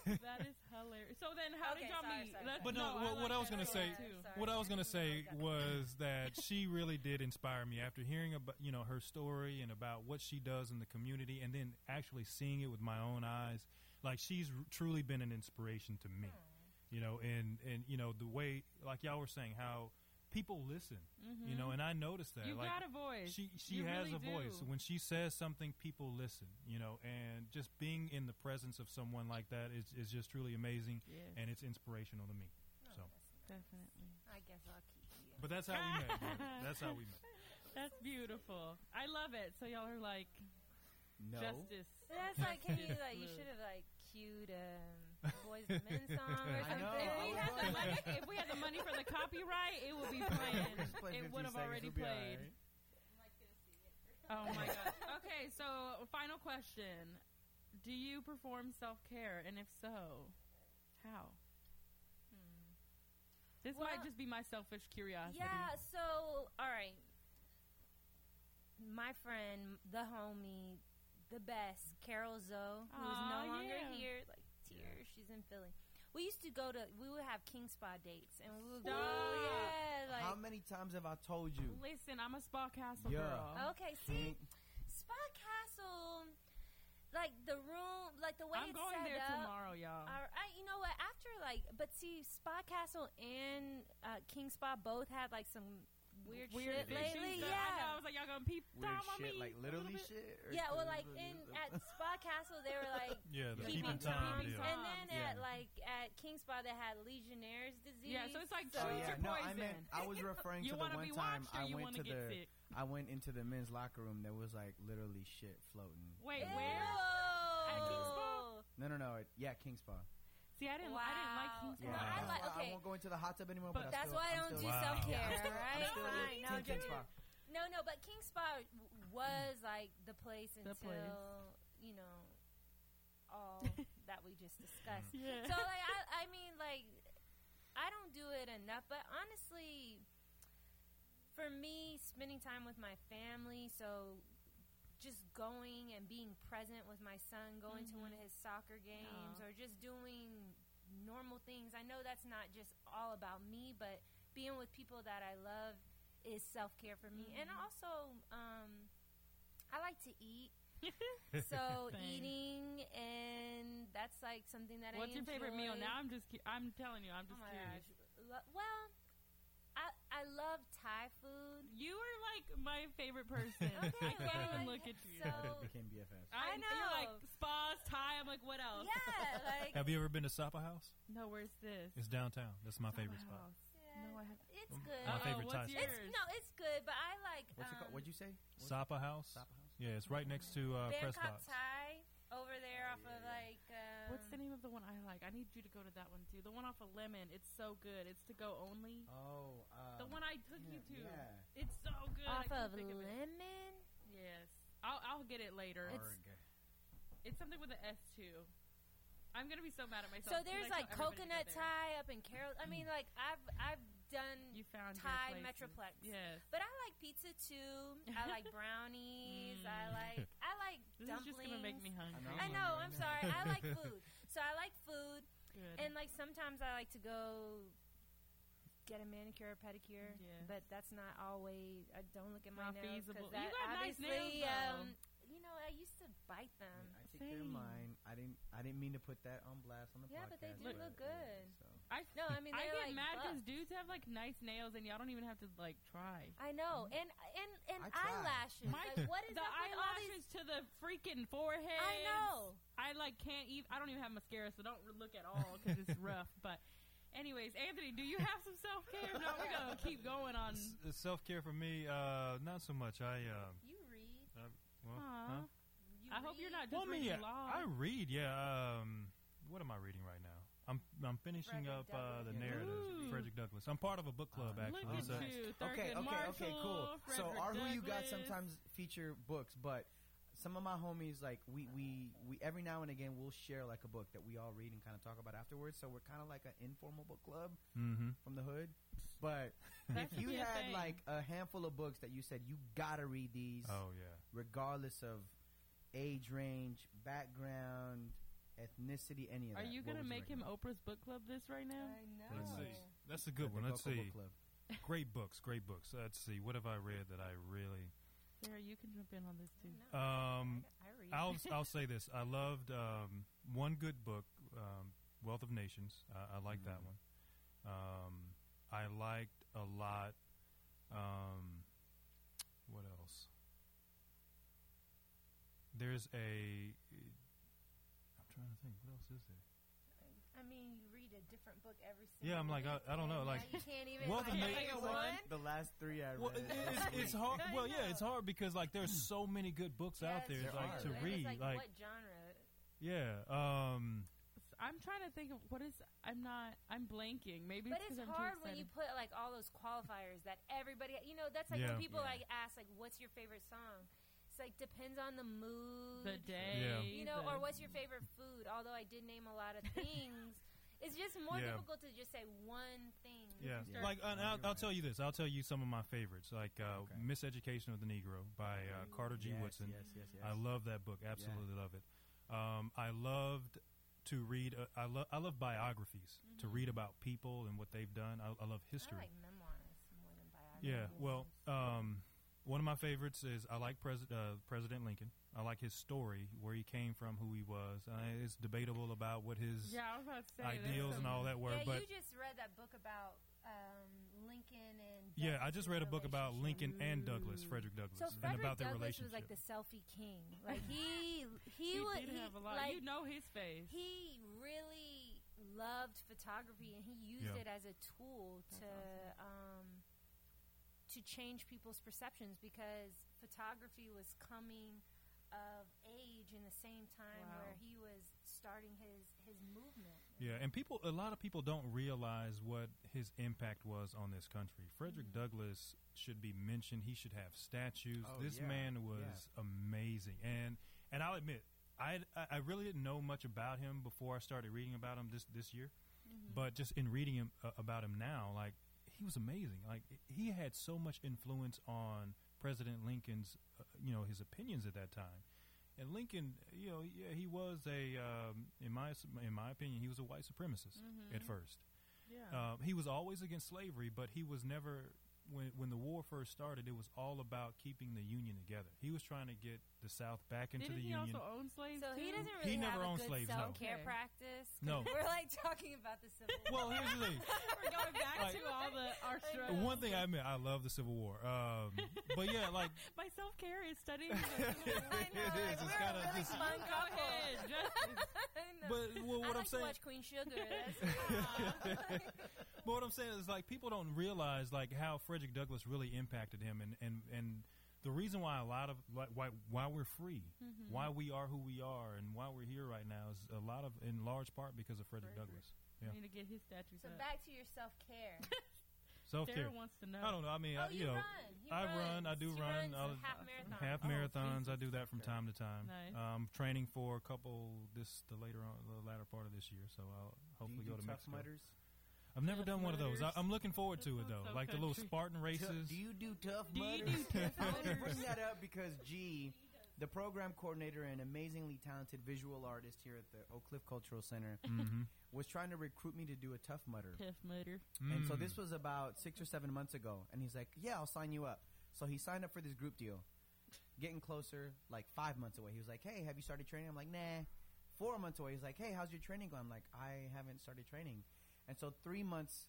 That is hilarious. So then, how Okay, did y'all sorry, meet? sorry, Let's- But no, I what, what like I was gonna say. Sorry. what I was gonna say was that she really did inspire me after hearing about you know her story and about what she does in the community, and then actually seeing it with my own eyes. Like she's r- truly been an inspiration to me, hmm. you know, and and you know the way like y'all were saying how people listen, you know, and I noticed that You like got a voice. she she You has really a voice. When she says something, people listen, you know, and just being in the presence of someone like that is is just truly amazing, Yes. and it's inspirational to me. So. Definitely. I guess I'll keep you. But that's how we met. bro. That's how we met. That's beautiful. I love it. So y'all are like No. Justice. That's like, can you Justice like, you should have like cued um, Boyz II Men song or I something. know, If we, had the money, if we had the money for the copyright, it would be playing. Play it would have already played. alright. Oh my god. Okay, so final question: Do you perform self care, and if so, how? Hmm. This might just be my selfish curiosity. Yeah, so all right. My friend, the homie, the best, Carol Zoe, who is no longer yeah. here, like tears, she's in Philly. We used to go to we would have King Spa dates and we would go Stop. yeah, like How many times have I told you? Listen, I'm a spa castle Yeah. girl. Okay, see Spa Castle like the room like the way I'm it's going set there up tomorrow, y'all. All right, you know what? After like, but see, Spa Castle and uh, King Spa both had like some weird, shit fishy lately. stuff. I know. I Yeah, was like, y'all gonna peep Weird Tom on me like literally shit. or yeah. Well, like in at Spa Castle, they were like Yeah, the Keeping keeping time time. deal. Time. and then Yeah. at like at King Spa, they had Legionnaire's disease. Yeah, so it's like Oh choose yeah, your no, I poison. meant I was referring to the one time I went to to the sick? I went into the men's locker room. There was like literally shit floating. Wait, where? At King Spa? No, no, no. It, yeah, King Spa. See, I didn't. I didn't like Wow. King Yeah, No, Spa. I that's like- okay. I won't go into the hot tub anymore. But But, That's still, why I don't still, do Wow. self care, Yeah, I'm still- right? I'm. No, Team King just- No, no, but King Spa was like the place The until place. you know all that we just discussed. Yeah. So like I, I mean like I don't do it enough, but honestly, for me, spending time with my family, so just going and being present with my son, going to one of his soccer games, Aw. or just doing normal things. I know that's not just all about me, but being with people that I love is self care for me, and also um, I like to eat. so eating and that's like something that What's I What's your favorite meal? Now I'm just. cu- I'm telling you, I'm Oh just my curious. gosh. Well, I I love Thai food. You are like my favorite person. Okay, I can't well, even look at you. so- It became BFFs. I You're like know. spas, Thai. I'm like, what else? Yeah, like Have you ever been to Sapa House? No, where's this? It's downtown. That's my Sapa favorite spot. House. No, I have. it's Um, good. my Uh-oh, favorite what's Thai yours? It's no, it's good, but I like. What's it um, called? What'd you say? What- Sapa House. Sapa House. Yeah, it's right next to uh, Press Bangkok Box. Thai over there off of like. Um, What's the name of the one I like? I need you to go to that one too. The one off of Lemon. It's so good. It's to go only. Oh, uh, The one I took yeah, you to. Yeah. It's so good. I Off of think of it. lemon. Yes. I'll I'll get it later. It's, it's something with an S too. I'm gonna be so mad at myself. So there's like tell everybody to coconut go there. Thai up in Carol. I mean, like I've I've done You found Thai. Metroplex. Yes. But I like pizza too. I like brownies. I Mm. like I like This dumplings. is just gonna make me hungry. know. I know. I'm sorry. I like food. So I like food, Good. and like sometimes I like to go get a manicure or pedicure. Yes. But that's not always. I don't look at my Not nails feasible. 'cause You that got nice nails, though. um, you know, I used to bite them. I take care of Same. mine. I didn't. I didn't mean to put that on blast on the Yeah, podcast. but they do look yeah, good. so. I No, I mean I they're get like mad because dudes have like nice nails and y'all don't even have to like try. I know, and and and I try. eyelashes. My- like, what is the up with all these? eyelashes to the freaking forehead. I know. I like can't even. I don't even have mascara, so don't look at all because it's rough. But, anyways, Anthony, do you have some self care? No, we're gonna keep going on. Self care for me, uh, not so much. I uh, You read. well, huh? You I hope you're not just Well, I mean, reading yeah, law. I read. Yeah. Um, what am I reading right now? I'm I'm finishing Frederick up uh, the Douglass. narrative. Ooh. Frederick Douglass. I'm part of a book club Ah, actually. Look at so- you, Okay, Thurgood okay, okay, cool. Marshall, So Frederick our who you got sometimes feature books, but some of my homies like we we we every now and again we'll share like a book that we all read and kind of talk about afterwards. So we're kind of like an informal book club Mhm. from the hood. But if you had thing. like a handful of books that you said you gotta read these, Oh yeah. regardless of age range, background, ethnicity, any of Are that. you what gonna would make him recommend? Oprah's book club this right now? I know. Let's see. That's a good The one. Let's Coco Book see. Club. Great books. Great books. Let's see. What have I read that I really? Sara, you can jump in on this too. No, Um, I, I read. I'll I'll say this. I loved um, one good book, um, Wealth of Nations. I, I like that Mhm. one. Um, I liked a lot. Um, what else? There's a. I'm trying to think. What else is there? I I mean, you read a different book every single. Yeah, I'm like, I- I don't know, and now like- you can't even. Well, the like, ma- pick Like a one. one? The last three I read. Well, it- it's, it's hard. I Well, yeah, know. it's hard because like there's so many good books out there, There like to read. It's like, like what genre? yeah, um, I'm trying to think of what is. I'm not. I'm blanking. Maybe But it's, it's 'cause I'm hard too when you put like all those qualifiers that everybody, you know, that's like Yeah. when people Yeah. like ask like, "What's your favorite song?" It's like depends on the mood, the day. Yeah. you know, the- or what's your favorite food. Although I did name a lot of things, it's just more Yeah. difficult to just say one thing. yeah. Yeah. Like, and I'll, I'll tell you this. I'll tell you some of my favorites, like uh, Okay. Miseducation of the Negro by uh, Carter G. yes, Woodson. Yes, yes, yes. I love that book. Absolutely love it. Um, I loved to read. Uh, I love. I love biographies to read about people and what they've done. I, I love history. I like memoirs more than biographies. Yeah, well, um, one of my favorites is I like Pres- uh, President Lincoln. I like his story, where he came from, who he was. Uh, it's debatable about what his Yeah, I was about to say ideals and all that were, yeah, but you just read that book about um, Lincoln and. yeah, I just read a book about relationship. Lincoln and Douglass, Frederick Douglass, So and about their Douglass relationship. was like the selfie king. Like he, he, He would he, have a lot. like you know his face. he really loved photography and he used Yeah. it as a tool to um, to change people's perceptions because photography was coming of age in the same time Wow. where he was starting his his movement. Yeah, and people, a lot of people don't realize what his impact was on this country. Frederick Mm-hmm. Douglass should be mentioned. He should have statues. Oh, this yeah, man was amazing, and and I'll admit, I I really didn't know much about him before I started reading about him this this year, Mm-hmm. but just in reading him uh, about him now, like he was amazing. Like he had so much influence on President Lincoln's, uh, you know, his opinions at that time. And Lincoln, you know, yeah, he was a, um, in my in my opinion, he was a white supremacist Mm-hmm. at first. yeah. Um, he was always against slavery, but he was never. When when the war first started, it was all about keeping the Union together. He was trying to get the South back into Didn't the he Union. also own slaves? So he too? doesn't He really never have a good slaves, no. self care Okay. practice. 'cause No. we're like talking about the Civil War. well, here's the thing. We're going back Like- to all the our I struggles. One thing I admit, I love the Civil War. Um, but yeah, like My self care is studying. the Civil War. I know, It is. like, It's we're a kinda just- fun Go couple. ahead. Just, but well, what I like am saying, to watch Queen Sugar. That's but what I'm saying is like people don't realize like how Frederick Douglass really impacted him, and and and the reason why a lot of why why we're free, Mm-hmm. why we are who we are, and why we're here right now is a lot of in large part because of Frederick Frederick. Douglass. I Yeah. need to get his statues so up. back to your self care. Self care. Wants to know. I don't know. I mean, Oh, I, you, you know, run. He I run. I do He run. runs I'll- half marathon. half Oh, marathons. I do that from time to time. Nice. Um, training for a couple this the later on the latter part of this year, so I'll Do hopefully you go to tough Mexico. mudders? I've never Tough done one of those. I, I'm looking forward to it though, sounds so like the little. Spartan races. Do you do tough Do you do tough I only mudders? bring that up because G, the program coordinator and amazingly talented visual artist here at the Oak Cliff Cultural Center, mm-hmm. was trying to recruit me to do a tough mudder. Tough mudder. And so Mm. this was about six or seven months ago, and he's like, "Yeah, I'll sign you up." So he signed up for this group deal. Getting closer, like five months away, he was like, "Hey, have you started training?" I'm like, "Nah." Four months away, he's like, "Hey, how's your training going?" I'm like, "I haven't started training." And so three months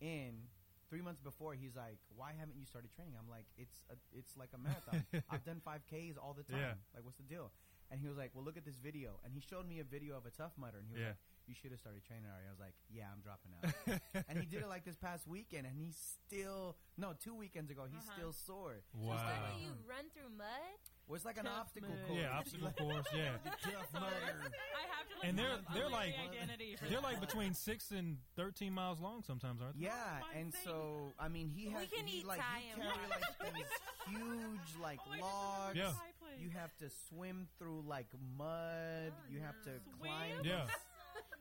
in, three months before, he's like, "Why haven't you started training?" I'm like, "It's a, it's like a marathon. I've done five Ks all the time. Yeah. Like, what's the deal?" And he was like, "Well, look at this video." And he showed me a video of a tough mudder, and he was Yeah. like, "You should have started training already." I was like, "Yeah, I'm dropping out." and he did it like this past weekend, and he's still no two weekends ago. He's Uh-huh. still sore. Wow. Is that when you run through mud? Well, it's like an Tough obstacle mud. course. Yeah, obstacle course. Yeah, Tough mudder. I have to. Like, And they're- they're like- identity. For they're that. like between six and thirteen miles long sometimes, aren't they? Yeah, oh, my and thing. so I mean, he has can he, eat like Thai you and carry like these huge like Oh, I logs. Yeah. High place. You have to swim through like mud. Oh, you have to Swim? climb. Yeah.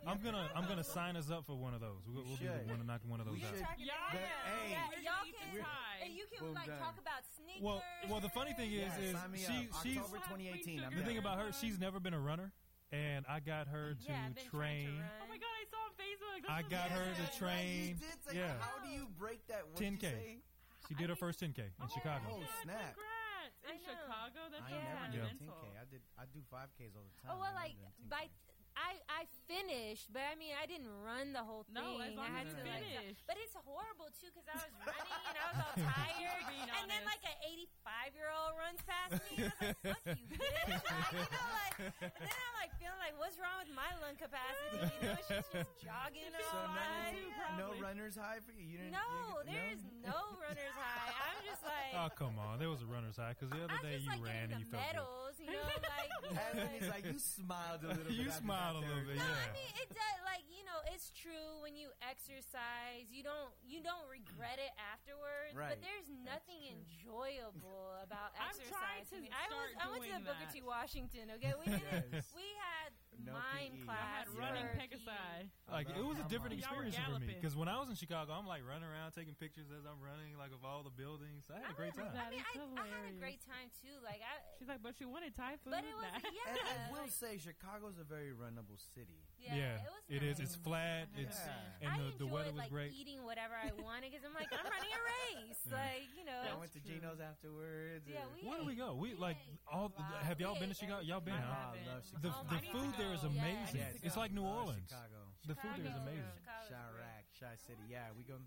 I'm gonna I'm gonna sign us up for one of those. We'll, we'll be should. one to knock one of those We out. should. Yeah. But, hey, Yeah, We're y'all gonna eat can- this. And you can Boom, like done. talk about sneakers. Well, well, the funny thing is, Yeah, is sign me she up. she's October 2018. I'm the down. thing about her. She's never been a runner, and I got her to yeah, I've been trying train. to run. Oh my god! I saw on Facebook. This I was got her to Right, train. you did say- Yeah. How do you break that? What'd you 10K. say? She did her first 10k in Oh, Chicago. Oh, God, snap. Congrats! I In know. Chicago, that's I a ain't never Yeah. did a 10k. I did. I do 5ks all the time. Oh well, I never like done 10K. By I I finished, but I mean I didn't run the whole thing. No, as long I as had you to like, finish. but it's horrible too because I was running and I was all tired, being and then like an 85 year old runs past me. I was like, "Fuck you, bitch!" Like, you know, like and then I'm like feeling like, what's wrong with my lung capacity? You know, she's just jogging So all none, night. no runner's high for you. you didn't, No, there's no runner's high. I'm just like, Oh come on, there was a runner's high because the other I'm day just you like ran and getting you the felt medals, you know, like. you know, Anthony's like- like, you smiled a little bit. You after smiled a little there." bit, No, yeah. I mean it does. Like you know, it's true when you exercise, you don't you don't regret it afterwards. Right. But there's nothing enjoyable about exercise. I'm trying exercise. to me. I was start I went to the Booker. T. Washington. Okay, we did Yes. we had No mime PE. class. I had running for Pegasi. Like it was a different on. Y'all were experience for me because when I was in Chicago, I'm like running around taking pictures as I'm running, like of all the buildings. I had a great time. That I mean, I, I had a great time too. Like I, She's like, but she wanted Thai food. but it was Nah. yeah. And I will like, say, Chicago's a very runnable city. yeah, Yeah, it was. it is. nice. It's flat. It's Yeah. and the, the weather was like great. eating whatever I wanted because I'm like I'm running a race. Yeah. Like you know. I went to Gino's afterwards. Yeah, we Where do we go? We we like all. Have y'all been to Chicago? Y'all been, everything. huh? I love The Chicago. the I need to food there is go. Yeah. amazing. It's like New love Orleans. Chicago. The food there is amazing. Chicago's great. Chiraq, Chi City. Yeah, we go,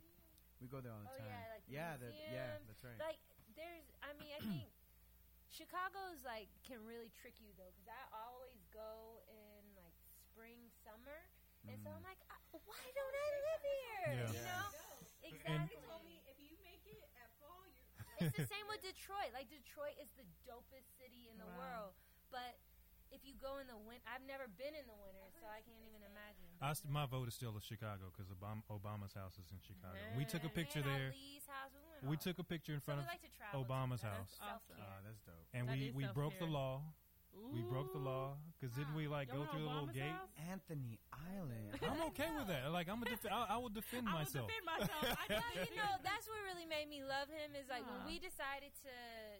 we go there all the Oh, time. yeah, like the yeah, the, yeah, that's right. Like there's, I mean, I think Chicago's like can really trick you though because I always go in like spring, summer, and so Mm. I'm like, I, why don't I live here? Yeah. You know, exactly. if you make it at fall, you're. it's the same with Detroit. Like Detroit is the dopest city in the Wow. world, but if you go in the winter, I've never been in the winter, so I can't even imagine. I st- my vote is still in Chicago because Obama, Obama's house is in Chicago. We took a picture we there. had Ali's house. We, went We all- took a picture in so front we of like to travel Obama's too. house. That's Awesome. oh, self-care. that's dope. and That we is we broke the self-care. law. We broke the law because didn't we like go Going to through the little gate? house? Anthony Eiland. I'm okay with that. Like I'm a def- I, I will defend I will myself. defend myself. I know you know, that's what really made me love him is like when we decided to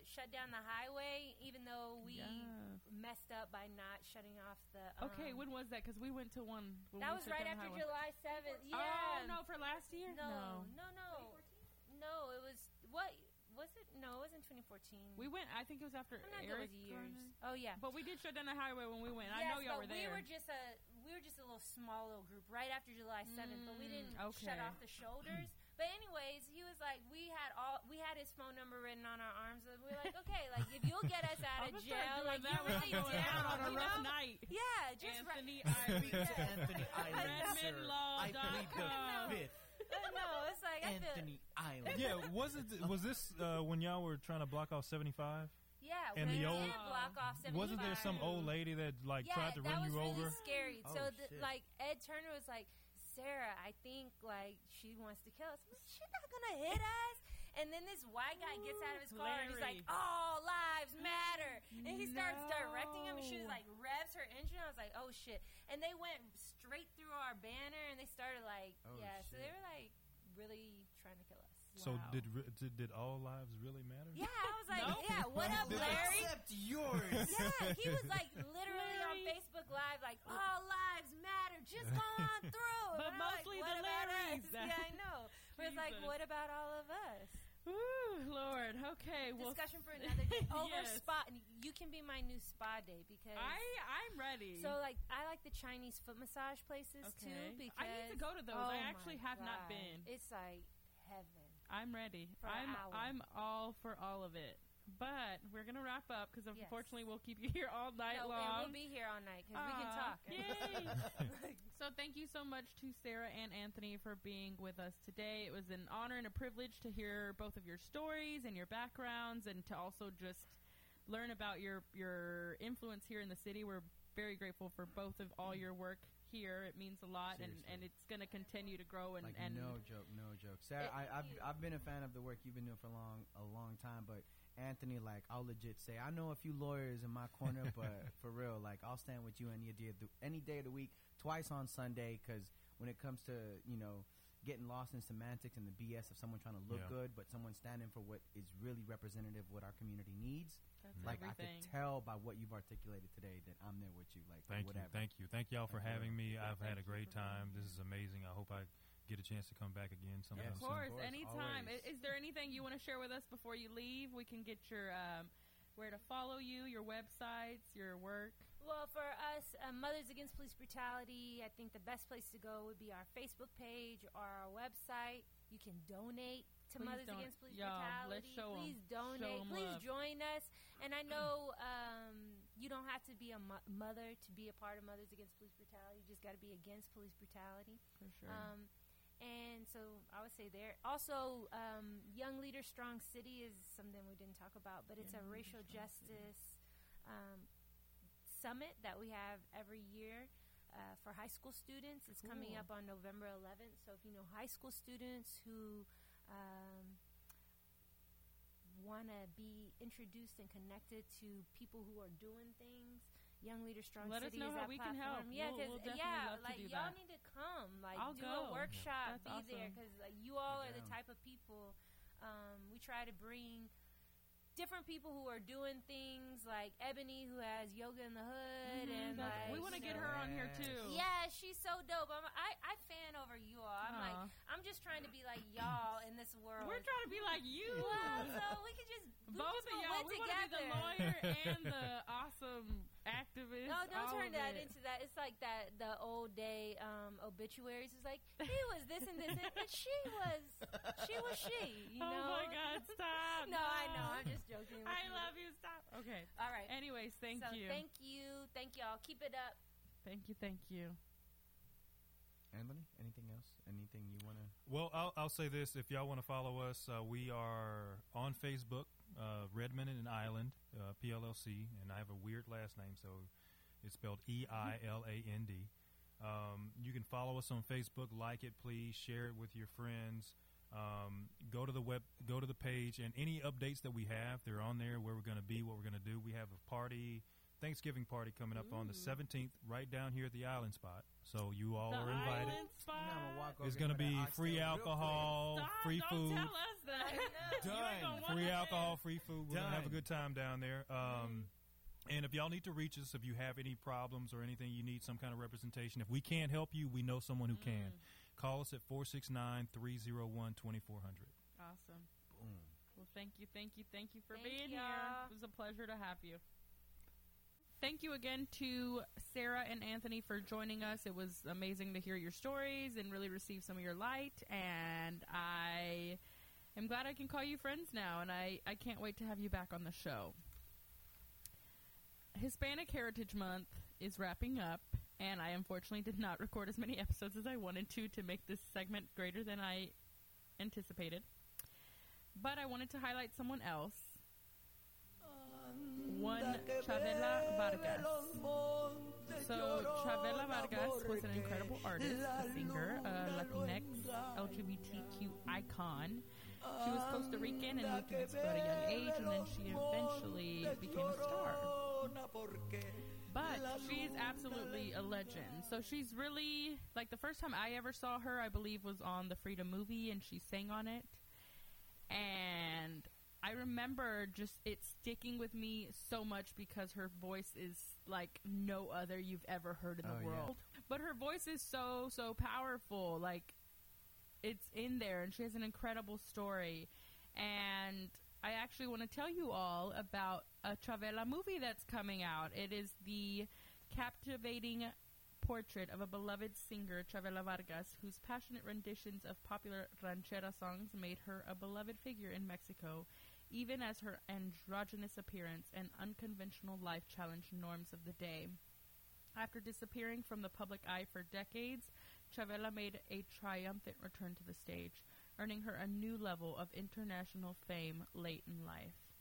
shut down the highway, even though we Yeah. messed up by not shutting off the. Um, Okay, when was that? Because we went to one. when that we was right after highway. July 7th. Yeah. Oh no, for last year. No, no, no. No, it was. What? Was it? No, it wasn't 2014. we went. I think it was after I'm not Eric with years. Garner. Oh, yeah. But we did shut down the highway when we went. I know y'all but were there. We were just a we were just a little small little group right after July seventh, but we didn't Mm, shut off the shoulders. But anyways, he was like, we had all we had his phone number written on our arms, and we are like, okay, like if you'll get us out of jail, like that you're really going down, on a you rough know? night. Yeah, just right. Anthony Speak to Ivey. Anthony Eiland, sir. I plead the fifth. no, it's like I feel, Anthony Eiland. yeah, was it was this uh, when y'all were trying to block off 75? yeah. And we the did old- block off 75. Wasn't there some old lady that like yeah, tried to that run was you really over? scary. Oh, so, the, shit. like, Ed Turner was like, Sara, I think like she wants to kill us. She's not gonna hit us. And then this white guy gets out of his car and he's like, "All lives matter." And he starts No. directing him, and she like revs her engine. I was like, "Oh shit!" And they went straight through our banner, and they started like, Oh, yeah. So they were like really trying to kill us. So Wow. did, re- did did all lives really matter? Yeah, I was like, Nope. "Yeah, what up, Larry?" Except yours. Yeah, he was like literally on Facebook Live, like all lives matter. Just go on through. But And I'm like, mostly the about Larrys. Yeah, I know. But it's like, what about all of us? Ooh, Lord. Okay. Well, Discussion for another day. Over Yes. spa. You can be my new spa day because. I I'm ready. so like I like the Chinese foot massage places Okay. too I need to go to those. Oh I actually have not been. It's like heaven. I'm ready. I'm. I'm all for all of it. But we're gonna wrap up because Yes. unfortunately we'll keep you here all night No, long. we'll be here all night because we can talk. Yay! so thank you so much to Sara and Anthony for being with us today. It was an honor and a privilege to hear both of your stories and your backgrounds, and to also just learn about your your influence here in the city. We're very grateful for both of all your work here. It means a lot, and, Seriously. and it's going to continue to grow. And, like and no joke, no joke. Sara, It- I, I've I've been a fan of the work you've been doing for a long a long time, but Anthony, like I'll legit say, I know a few lawyers in my corner, but for real, like I'll stand with you any day of the, any day of the week, twice on Sunday, because when it comes to you know getting lost in semantics and the BS of someone trying to look Yeah. good, but someone standing for what is really representative of what our community needs. that's Like I everything. could tell by what you've articulated today that I'm there with you. Like Thank whatever. you, thank you, thank y'all for Thank you. having me. Yeah, I've had a great time. This is amazing. I hope I get a chance to come back again sometime Yes. Of soon. course, course, anytime. always. Is there anything you want to share with us before you leave? We can get your um, where to follow you, your websites, your work. Well, for us, uh, Mothers Against Police Brutality, I think the best place to go would be our Facebook page or our website. You can donate to Please Mothers don- Against Police Y'all, Brutality. let's show 'em. Please Show donate. 'em Please love. join us. And I know um, you don't have to be a mo- mother to be a part of Mothers Against Police Brutality. You just got to be against police brutality. For sure. Um, and so I would say there. Also, um, Young Leader Strong City is something we didn't talk about, but it's Young a racial justice um, summit that we have every year. Uh, for high school students, it's coming up on November 11th. So if you know high school students who um, want to be introduced and connected to people who are doing things, Young Leader Strong Let us know is how that we can help. platform. Yeah, We'll- 'cause, we'll yeah, love to like do y'all that. need to come, like I'll do go. a workshop, That's be there, 'cause there, because like you all We're the type of people. Um, we try to bring different people who are doing things like Ebony, who has yoga in the hood, Mhm, and like we want to get know- her on here too. Yeah, she's so dope. I'm, I I fan over you all. I'm Aw. like I'm just trying to be like y'all in this world. We're trying to be like you. well, so we could just we Both just of go y'all. win We want to be the lawyer and the awesome activist. No, don't turn that it. into that. It's like that the old day um, obituaries. It's like he was this and this, and, and she was she was she. You oh know? my God! Stop. no, I know. I'm just joking. With I you. love you. Stop. Okay. All right. Anyways, thank so you. Thank you. Thank y'all. Keep it up. thank you. Thank you. Anthony, anything else? Anything you want to? Well, I'll, I'll say this: if y'all want to follow us, uh, we are on Facebook, uh, Redmond and Eiland uh, PLLC, and I have a weird last name, so it's spelled E I L A N D. Um, you can follow us on Facebook, like it, please, share it with your friends. Um, go to the web, go to the page, and any updates that we have, they're on there. Where we're going to be, what we're going to do. We have a party, Thanksgiving party coming up on the seventeenth, right down here at the Island Spot. So you all the are invited. island spot. It's going to be free alcohol, Stop, free don't food, tell us that. Done. free alcohol, free food. We're going to have a good time down there. Um, and if y'all need to reach us, if you have any problems or anything, you need some kind of representation. If we can't help you, we know someone who can. Mm. Call us at 469 301 2400. Awesome. Boom. Well, thank you, thank you, thank you for Thank being here. y'all. It was a pleasure to have you. Thank you again to Sara and Anthony for joining us. It was amazing to hear your stories and really receive some of your light. And I am glad I can call you friends now, and I, I can't wait to have you back on the show. Hispanic Heritage Month is wrapping up, and I unfortunately did not record as many episodes as I wanted to to make this segment greater than I anticipated. But I wanted to highlight someone else. One Chavela Vargas. So Chavela Vargas was an incredible artist, a singer, a Latinx LGBTQ icon. She was Costa Rican and moved to Mexico at a young age, and then she eventually became a star. But she's absolutely a legend. So she's really like the first time I ever saw her, I believe, was on the Frida movie, and she sang on it. And I remember just it sticking with me so much because her voice is like no other you've ever heard in the Oh, yeah. world. But her voice is so so powerful. Like it's in there, and she has an incredible story. And I actually want to tell you all about a Chavela movie that's coming out. It is the captivating portrait of a beloved singer, Chavela Vargas, whose passionate renditions of popular ranchera songs made her a beloved figure in Mexico, even as her androgynous appearance and unconventional life challenged norms of the day. After disappearing from the public eye for decades, Chavela made a triumphant return to the stage, earning her a new level of international fame late in life.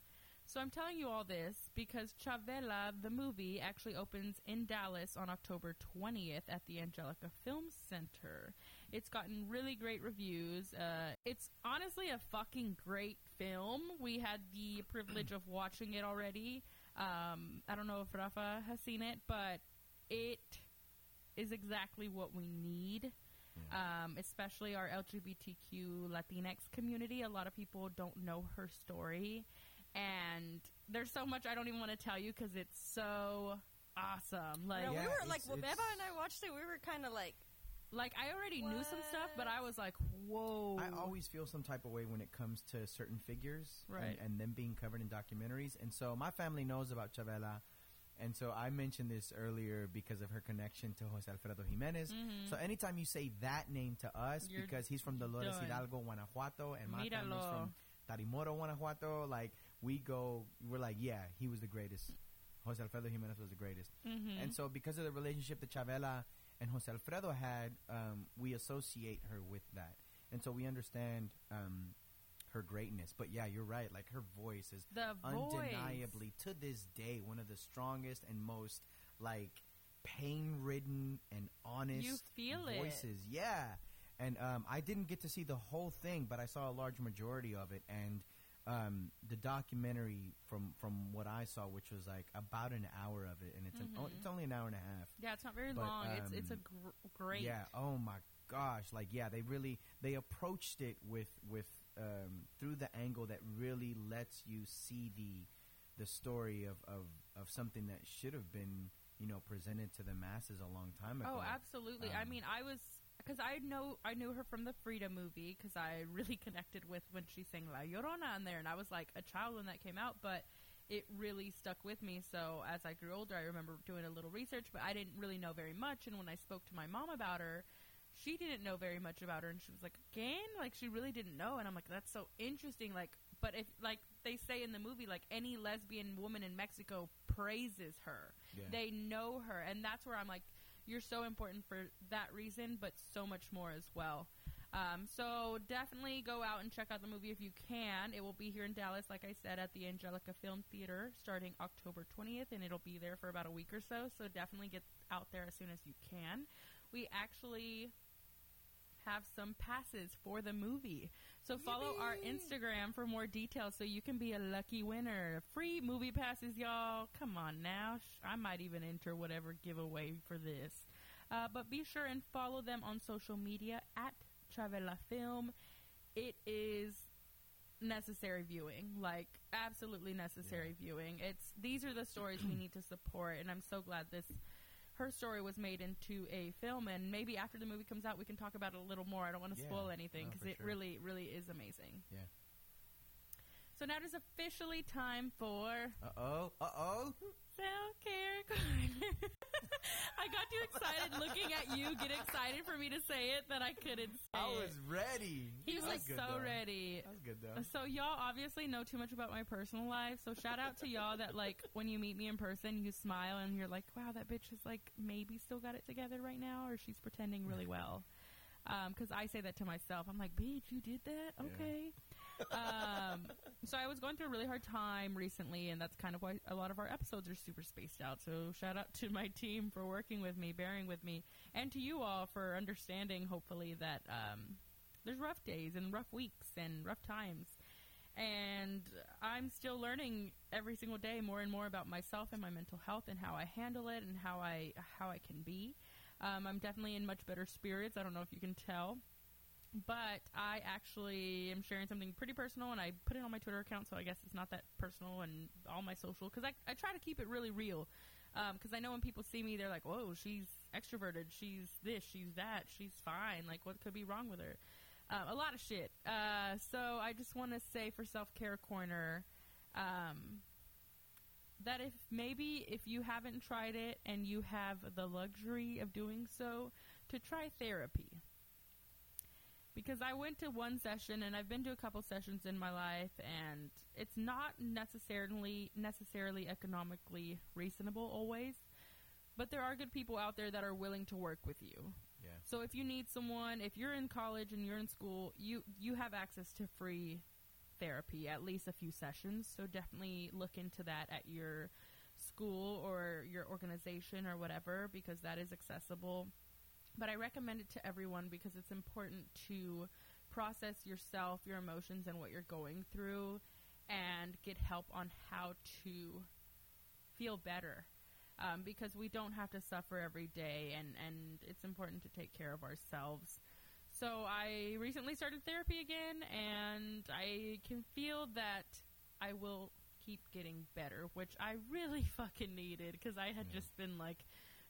So I'm telling you all this because Chavela, the movie, actually opens in Dallas on October 20th at the Angelica Film Center. It's gotten really great reviews. Uh, it's honestly a fucking great film. We had the privilege of watching it already. Um, I don't know if Rafa has seen it, but it is exactly what we need. Um, especially our LGBTQ Latinx community. A lot of people don't know her story, and there's so much I don't even want to tell you because it's so awesome. Like, No, Yeah, we were like, it's- when it's- Eva and I watched it, we were kind of like, like I already knew some stuff, but I was like, whoa. I always feel some type of way when it comes to certain figures Right. and, and them being covered in documentaries. And so my family knows about Chavela. And so I mentioned this earlier because of her connection to Jose Alfredo Jimenez. Mhm. So anytime you say that name to us, You're because he's from Dolores done. Hidalgo, Guanajuato, and my family's Míralo. from Tarimoro, Guanajuato, like we go, we're like, yeah, he was the greatest. Jose Alfredo Jimenez was the greatest. Mm-hmm. And so, because of the relationship that Chavela and Jose Alfredo had, um, we associate her with that, and so we understand um, her greatness. But yeah, you're right. Like her voice is the voice. undeniably to this day one of the strongest and most like pain-ridden and honest You feel it. voices. Yeah, and um, I didn't get to see the whole thing, but I saw a large majority of it, and um, the documentary from from what I saw, which was like about an hour of it, and it's an, oh, it's only an hour and a half. Yeah, it's not very But, long. it's it's a um, gr- great. Yeah. Oh my gosh. Like yeah, they really they approached it with with um, through the angle that really lets you see the the story of of, of something that should have been you know presented to the masses a long time ago. Oh, absolutely. I Um, mean, I was because I know I knew her from the Frida movie because I really connected with when she sang La Llorona in there, and I was like a child when that came out, but it really stuck with me. So as I grew older, I remember doing a little research, but I didn't really know very much. And when I spoke to my mom about her, she didn't know very much about her, and she was like, "Again, like she really didn't know." And I'm like, "That's so interesting." Like, but if like they say in the movie, like any lesbian woman in Mexico praises her Yeah. they know her and that's where i'm like you're so important for that reason but so much more as well. Um, so definitely go out and check out the movie if you can. It will be here in dallas like i said at the angelica film theater starting october 20th and it'll be there for about a week or so. So definitely get out there as soon as you can. We actually have some passes for the movie so follow our instagram for more details so you can be a lucky winner. Free movie passes y'all. Come on now. I might even enter whatever giveaway for this. Uh, but be sure and follow them on social media at Chavela Film. It is necessary viewing, like absolutely necessary viewing. It's these are the stories we need to support, and I'm so glad this her story was made into a film. And maybe after the movie comes out, we can talk about it a little more. I don't want to Yeah, spoil anything because for it sure. really, really is amazing. Yeah. So now it is officially time for Uh oh. Uh oh. Self care corner. I got too excited looking at you get excited for me to say it that I couldn't say I it. was ready. He was That like so though. ready. That was good though. So y'all obviously know too much about my personal life. So shout out to y'all that like when you meet me in person, you smile and you're like, "Wow, that bitch is like maybe still got it together right now, or she's pretending really well." Um, because I say that to myself. I'm like, "Bitch, you did that? Yeah. Okay." um, so I was going through a really hard time recently, and that's kind of why a lot of our episodes are super spaced out. So shout out to my team for working with me, bearing with me, and to you all for understanding. Hopefully that um, there's rough days and rough weeks and rough times, and I'm still learning every single day more and more about myself and my mental health and how I handle it and how I how I can be. Um, I'm definitely in much better spirits. I don't know if you can tell but I actually am sharing something pretty personal, and I put it on my Twitter account, so I guess it's not that personal and all my social because I, I try to keep it really real. Because I know when people see me, they're like, "Whoa, she's extroverted. She's this. She's that. She's fine. Like, what could be wrong with her?" Uh, a lot of shit. Uh, so I just want to say for self care corner, um, that if maybe if you haven't tried it and you have the luxury of doing so, to try therapy because I went to one session and I've been to a couple sessions in my life and it's not necessarily necessarily economically reasonable always but there are good people out there that are willing to work with you. Yeah. So if you need someone, if you're in college and you're in school, you you have access to free therapy, at least a few sessions. So definitely look into that at your school or your organization or whatever because that is accessible but I recommend it to everyone because it's important to process yourself, your emotions, and what you're going through, and get help on how to feel better. Um, because we don't have to suffer every day, and, and it's important to take care of ourselves. So I recently started therapy again, and I can feel that I will keep getting better, which I really fucking needed because I had just been like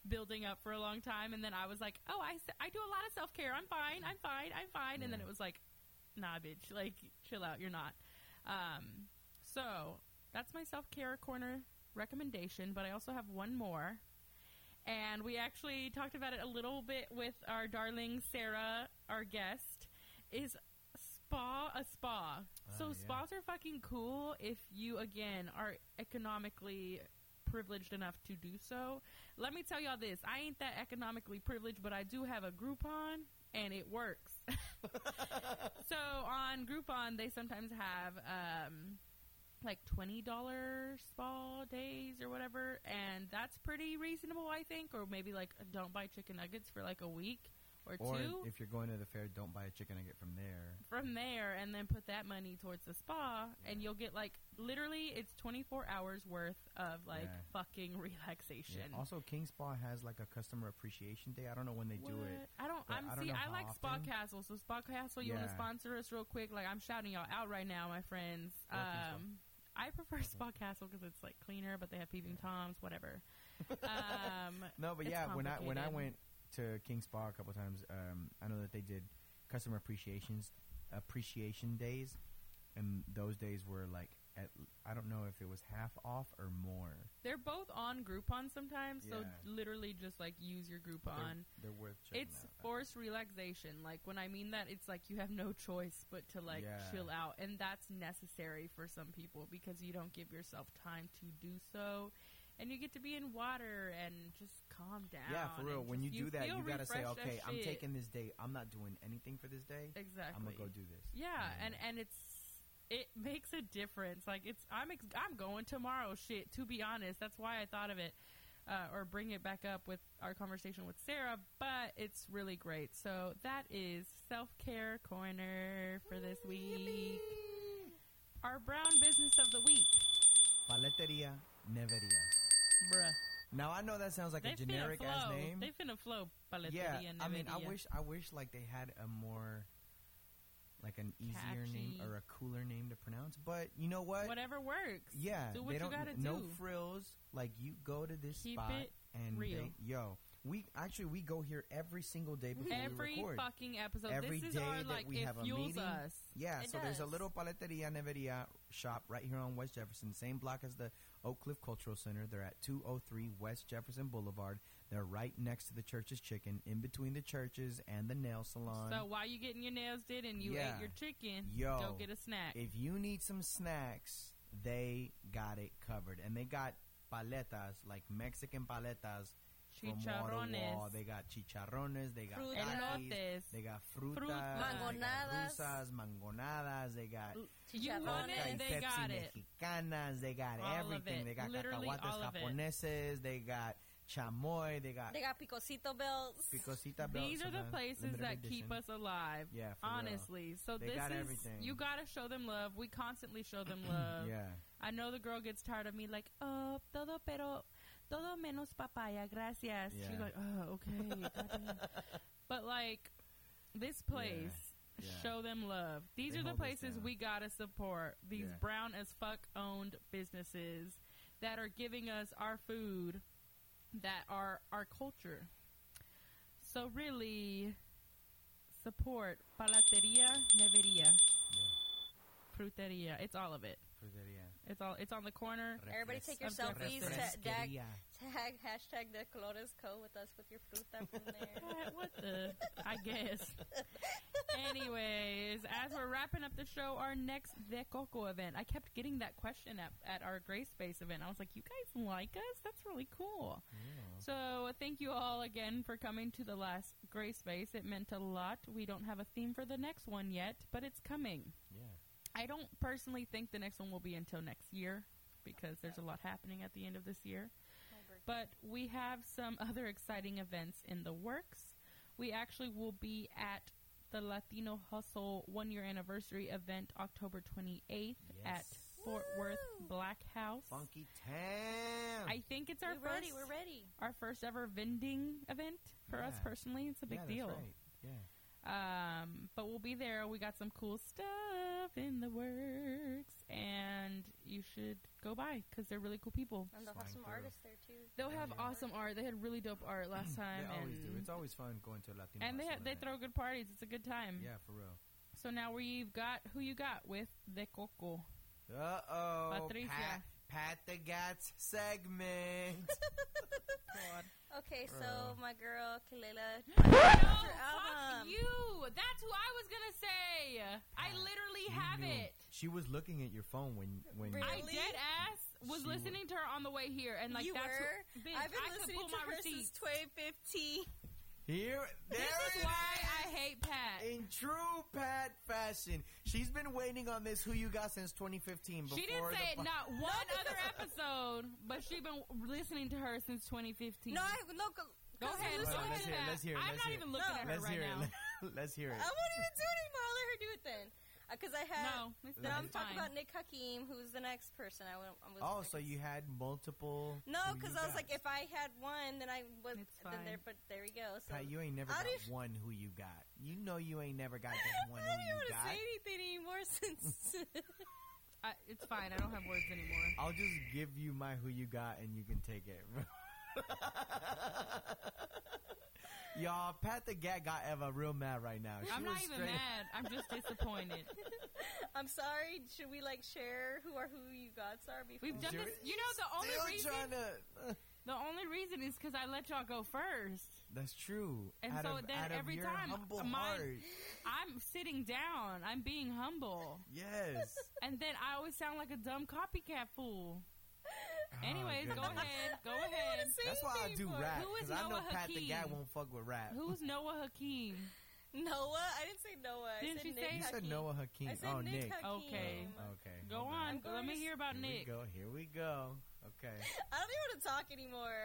building up for a long time, and then I was like, "Oh, I, I do a lot of self care. I'm fine. I'm fine. I'm fine." And then it was like, "Nah, bitch. Like, chill out. You're not." Um, so that's my self care corner recommendation. But I also have one more, and we actually talked about it a little bit with our darling Sara, our guest. Is spa a spa? so Ah, yeah. spas are fucking cool if you again are economically privileged enough to do so. Let me tell y'all this: I ain't that economically privileged, but I do have a Groupon, and it works. so on Groupon, they sometimes have um, like twenty dollar spa days or whatever, and that's pretty reasonable, I think. Or maybe like don't buy chicken nuggets for like a week or, Or two if you're going to the fair, don't buy a chicken nugget from there. from there, and then put that money towards the spa, and you'll get like literally it's twenty four hours worth of like Yeah. fucking relaxation. Yeah. Also, King Spa has like a customer appreciation day. I don't know when they do it. I don't. I'm I don't see. know I like Spa. Castle. So Spa Castle, you want to sponsor us real quick? Like I'm shouting y'all out right now, my friends. Love King Spa. Um, I prefer Spa Castle because it's like cleaner, but they have peeping toms, whatever. um, No, but yeah, when I when I went to King Spa a couple times, um, I know that they did customer appreciations appreciation days, and those days were like at I don't know if it was half off or more. they're both on Groupon sometimes, so literally just like use your Groupon. They're, they're worth checking It's out. forced relaxation. Like when I mean that, it's like you have no choice but to like Yeah. chill out, and that's necessary for some people because you don't give yourself time to do so, and you get to be in water and just calm down. Yeah, for real. When you just- do that, you gotta say, okay, I'm shit. taking this day. I'm not doing anything for this day. exactly. I'm gonna go do this. Yeah, and and it's it makes a difference. Like it's I'm ex- I'm going tomorrow. Shit, to be honest, that's why I thought of it. Uh, or bring it back up with our conversation with Sara, but it's really great. So that is self care corner for this week. Our brown business of the week, Paleteria Neveria. bruh. Now I know that sounds like They a generic finna ass name. They finna flow. Yeah, I mean, I wish, I wish, like they had a more, like an easier name or a cooler name to pronounce. But you know what? whatever works. Yeah, do what they you don't. gotta no do. frills. Like you go to this Keep spot and real. They, yo, we actually we go here every single day before Every we record. fucking episode. Every this is day our that like we have a meeting. us. Yeah, It so there's a little Paleteria Neveria shop right here on West Jefferson, same block as the Oak Cliff Cultural Center. They're at 203 West Jefferson Boulevard. They're right next to the Church's Chicken, in between the churches and the nail salon. So while you getting your nails did and you Yeah. ate your chicken, Yo, go get a snack. if you need some snacks, they got it covered, and they got paletas like Mexican paletas from wall. Chicharrones. They got chicharrones. They got Fruta. takis, Elotes. They got frutas. Fruta. They got Mangonadas. rusas, mangonadas. They got You Chicharrones. want it, they Pepsi got it. mexicanas. They got All everything. They got Literally cacahuates japoneses. They got chamoy. They got They got picosito bells. picosita belts. These are the places limited that keep us alive. Yeah, for real. honestly. So They this got is everything. you gotta show them love. We constantly show them love. Yeah. I know the girl gets tired of me like, oh, todo pero todo menos papaya, gracias. She's like, oh, okay. but like this place, Yeah. show them love. These They are the places we gotta support. These Yeah. brown as fuck owned businesses that are giving us our food, that are our culture. So really, support Paleteria Neveria. Fruteria. It's all of it. Fruteria. It's all. It's on the corner. Everybody take your selfies. Tag, tag hashtag De Colores Co with us with your fruta from there. What- what the? I guess. Anyways, as we're wrapping up the show, our next De Coco event. I kept getting that question at, at our Gray Space event. I was like, "You guys like us? That's really cool." So thank you all again for coming to the last Gray Space. It meant a lot. We don't have a theme for the next one yet, but it's coming. Yeah. I don't personally think the next one will be until next year because there's a lot happening at the end of this year. But we have some other exciting events in the works. We actually will be at the Latino Hustle one year anniversary event October 28th at Yes. Fort Worth Black House. Funky Town. I think it's our We're first ready. We're ready. our first ever vending event for us personally. It's a big yeah, deal. Right. Yeah. Um, but we'll be there. We got some cool stuff in the works, and you should go by because they're really cool people. And they'll have some through. artists there too. They'll have Yeah. awesome art. They had really dope art last time, they always do. It's always fun going to a Latino. and they ha- they throw good parties. It's a good time. Yeah, for real. So now we've got who you got with the Coco. Uh oh. Patricia. Pat, Pat the Gats segment. Okay, so Uh. my girl Kelela. No, fuck you. That's who I was gonna say. I literally You have knew. it. She was looking at your phone when when I Really? dead ass was She wa- listening to her on the way here, and like you that's were. What, bitch, I've been I could listening pull to my her receipts. since 2015. Here, there This it is why I hate Pat. In true Pat fashion, she's been waiting on this "Who You Got" since 2015. Before She didn't say it po- not one other episode, but she's been listening to her since 2015. No, I no. Go, Go 'cause I ahead, listen go Well, ahead, let's hear it, Pat. let's hear it, I'm let's not hear even it. looking at her Let's right hear now. it. Let's hear it. I won't even do it anymore. I'll let her do it then. Uh, because I had. No, it's, Then I'm it's talking about Nick Hakim, who's the next person. I, wa- I was Oh, so you had multiple? No, because I was like, if I had one, then I was. It's Then there, but there we go. So Pat, you ain't never I got didn't- one who you got. You know you ain't never got just I one don't who even you want to say anything anymore since. I, it's fine. I don't have words anymore. I'll just give you my who you got and you can take it. Y'all, Pat the Gat got Eva real mad right now. She I'm not even mad. I'm just disappointed. I'm sorry. Should we like share who are who you got are before? We've done You're- this. You know the only Still reason. to. uh, The only reason is because I let y'all go first. that's true. And out so of, then every time, my- I'm sitting down. I'm being humble. Yes. And then I always sound like a dumb copycat fool. Oh, Anyways, Oh, go ahead. Go ahead. That's why I do for? rap Who is because I know Noah Pat the Gat Hakeem? won't fuck with rap. Who's Noah Hakeem? Noah. I didn't say Noah. Didn't said you Nick say- You said Noah Hakeem. I said oh, Nick. Nick. Hakim. Okay. Oh, okay. Go hold on. I'm going Let me hear about Here we Nick. go. Here we go. Okay. I don't even want to talk anymore.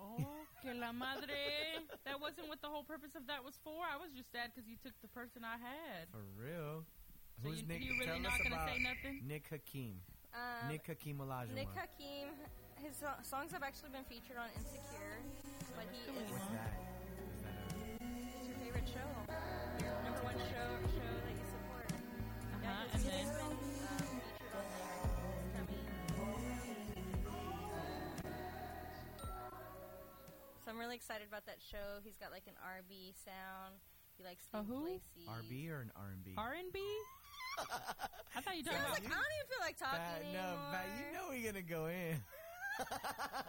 Oh, que la madre. That wasn't what the whole purpose of that was for. I was just sad because you took the person I had. For real. So Who's you, Nick? you really Tell not gonna say nothing? Nick Hakim. Um, Nick Hakeem Olajuwon. Nick Hakim. His so- songs have actually been featured on Insecure, but he is What's that? Is that a- it's your favorite show, your number one show show that you support. Uh-huh, Yeah, and his then music's been um, featured on there. It's coming. So I'm really excited about that show. He's got like an R&B sound. He likes A Steve who? Lacy. R&B or an R&B? R and B. I thought you See, I talking was about like, I don't even feel like talking Pat, no, anymore. Pat, you know we're gonna go in.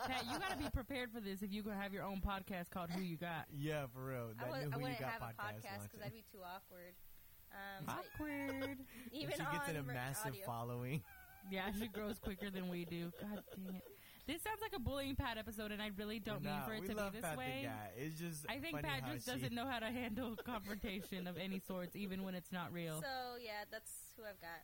Pat. You got to be prepared for this if you gonna have your own podcast called Who You Got. Yeah, for real. I, That would, new I Who You wouldn't Got have a podcast podcast because launching. that'd be too awkward. Um, Awkward. even if she gets on in a massive audio. following. Yeah, she grows quicker than we do. God dang it. This sounds like a bullying Pat episode, and I really don't mean for it to love be this Pat way. the guy. It's just I think funny Pat just she- doesn't know how to handle confrontation of any sorts, even when it's not real. So yeah, that's who I've got.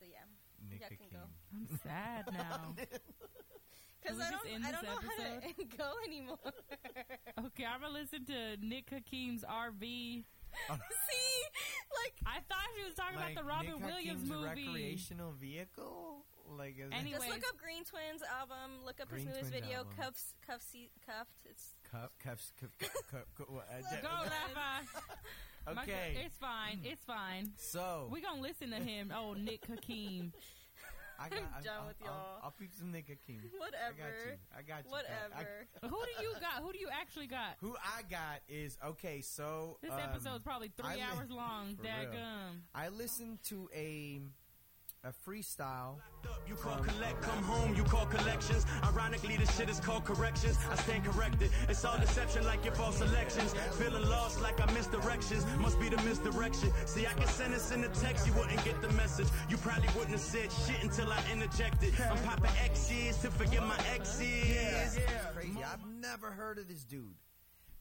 So yeah, Nick Yeah, can go. Hakim. I'm sad now. because I don't, I don't know how to go anymore. Okay, I'm gonna listen to Nick Hakim's RV. See, like I thought she was talking Like, about the Robin Nick Williams Hakim's movie. recreational vehicle? Like, Anyway. just look up Green Twins album. Look up Green his newest Twins video, album. Cuffs, Cuffs, Cuffed. It's cuff, cuffs, cuff, cuff, cuff, cuff, what, Go, Rafa. My- Okay, It's fine. It's fine. so We gonna listen to him. Oh, Nick Hakim. I got, I'm I, done I'll, with I'll, y'all. I'll peep some Nick Hakim. I got whatever, you. I got you. Pat. I- whatever. Who do you got? Who do you actually got? who I got is okay. So This um, is probably three I li- hours long. For real. I listened to a a freestyle. You call collect, come home, you call collections. Ironically, this shit is called corrections. I stand corrected. It's all deception like your false elections. Feeling lost like I misdirections. Must be the misdirection. See, I can send this in a text, you wouldn't get the message. You probably wouldn't have said shit until I interjected. I'm popping X's to forget my exes. Crazy. I've never heard of this dude,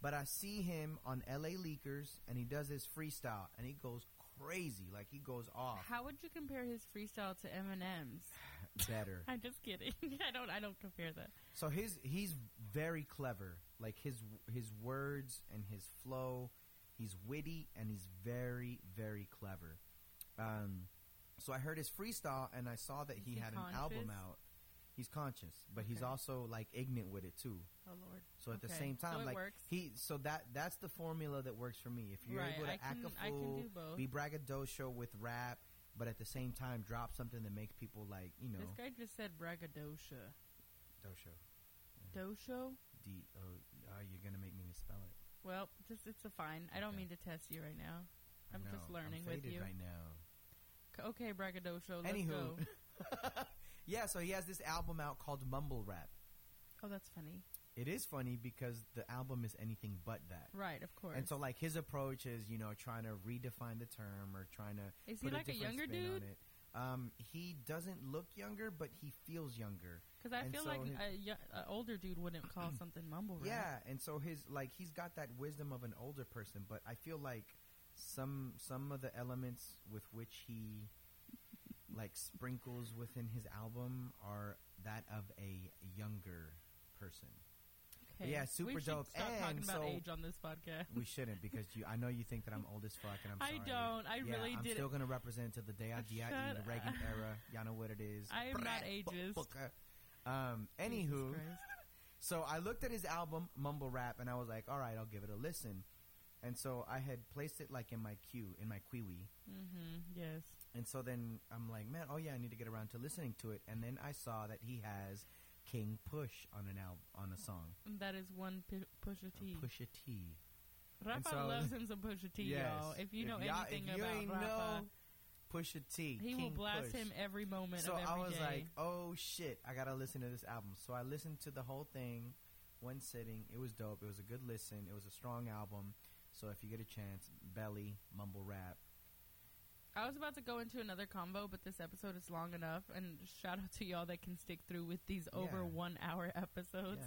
but I see him on LA Leakers, and he does his freestyle, and he goes crazy. Like he goes off. How would you compare his freestyle to Eminem's? Better. I'm just kidding. I don't. I don't compare that. So his he's very clever. Like his his words and his flow, he's witty and he's very very clever. Um, so I heard his freestyle and I saw that he, he had an album out. He's conscious, but he's also like ignorant with it too. Oh Lord. So at the same time, it like works. he, so that that's the formula that works for me. If you're Right, able to I act can- a fool, be braggadocio with rap, but at the same time drop something that makes people like you know This guy just said braggadocio. dosho. Dosho? D O. Oh, you're gonna make me misspell it. Well, just it's a fine. I don't Okay. mean to test you right now. I'm know, just learning I'm with you. right now. Okay, braggadocio. Let's Anywho, go. yeah. So he has this album out called Mumble Rap. Oh, that's funny. It is funny because the album is anything but that. Right, of course. And so, like, his approach is, you know, trying to redefine the term or trying to Is he like a younger dude? it. Um, he doesn't look younger, but he feels younger. Because I And feel so like an a older dude wouldn't call something mumble rap. Yeah, and so his like he's got that wisdom of an older person, but I feel like some some of the elements with which he like sprinkles within his album are that of a younger person. Okay. yeah, super we dope. Stop talking And about so- age on this podcast. We shouldn't because you. I know you think that I'm old as fuck, and I'm I sorry. don't. I yeah, really I'm did. still gonna represent to the day I die, Shut the Reagan era. Y'all know what it is. I am not ageist. fucker. Um. Anywho, so I looked at his album Mumble Rap, and I was like, all right, I'll give it a listen. And so I had placed it like in my queue, in my Kiwi. Mhm, Yes. And so then I'm like, man, oh yeah, I need to get around to listening to it. And then I saw that he has King Push on an album, on a song. That is one pu- Pusha T. Pusha T. Rafa so- loves him some Pusha T, Yes. y'all. If you know y'all- anything if you about ain't Rafa, know Pusha T, he will King blast Push. him every moment So of every I was day. like, oh shit, I gotta listen to this album. So I listened to the whole thing, one sitting. It was dope. It was a good listen. It was a strong album. So if you get a chance, Belly, Mumble Rap. I was about to go into another combo, but this episode is long enough. And shout out to y'all that can stick through with these over one hour episodes.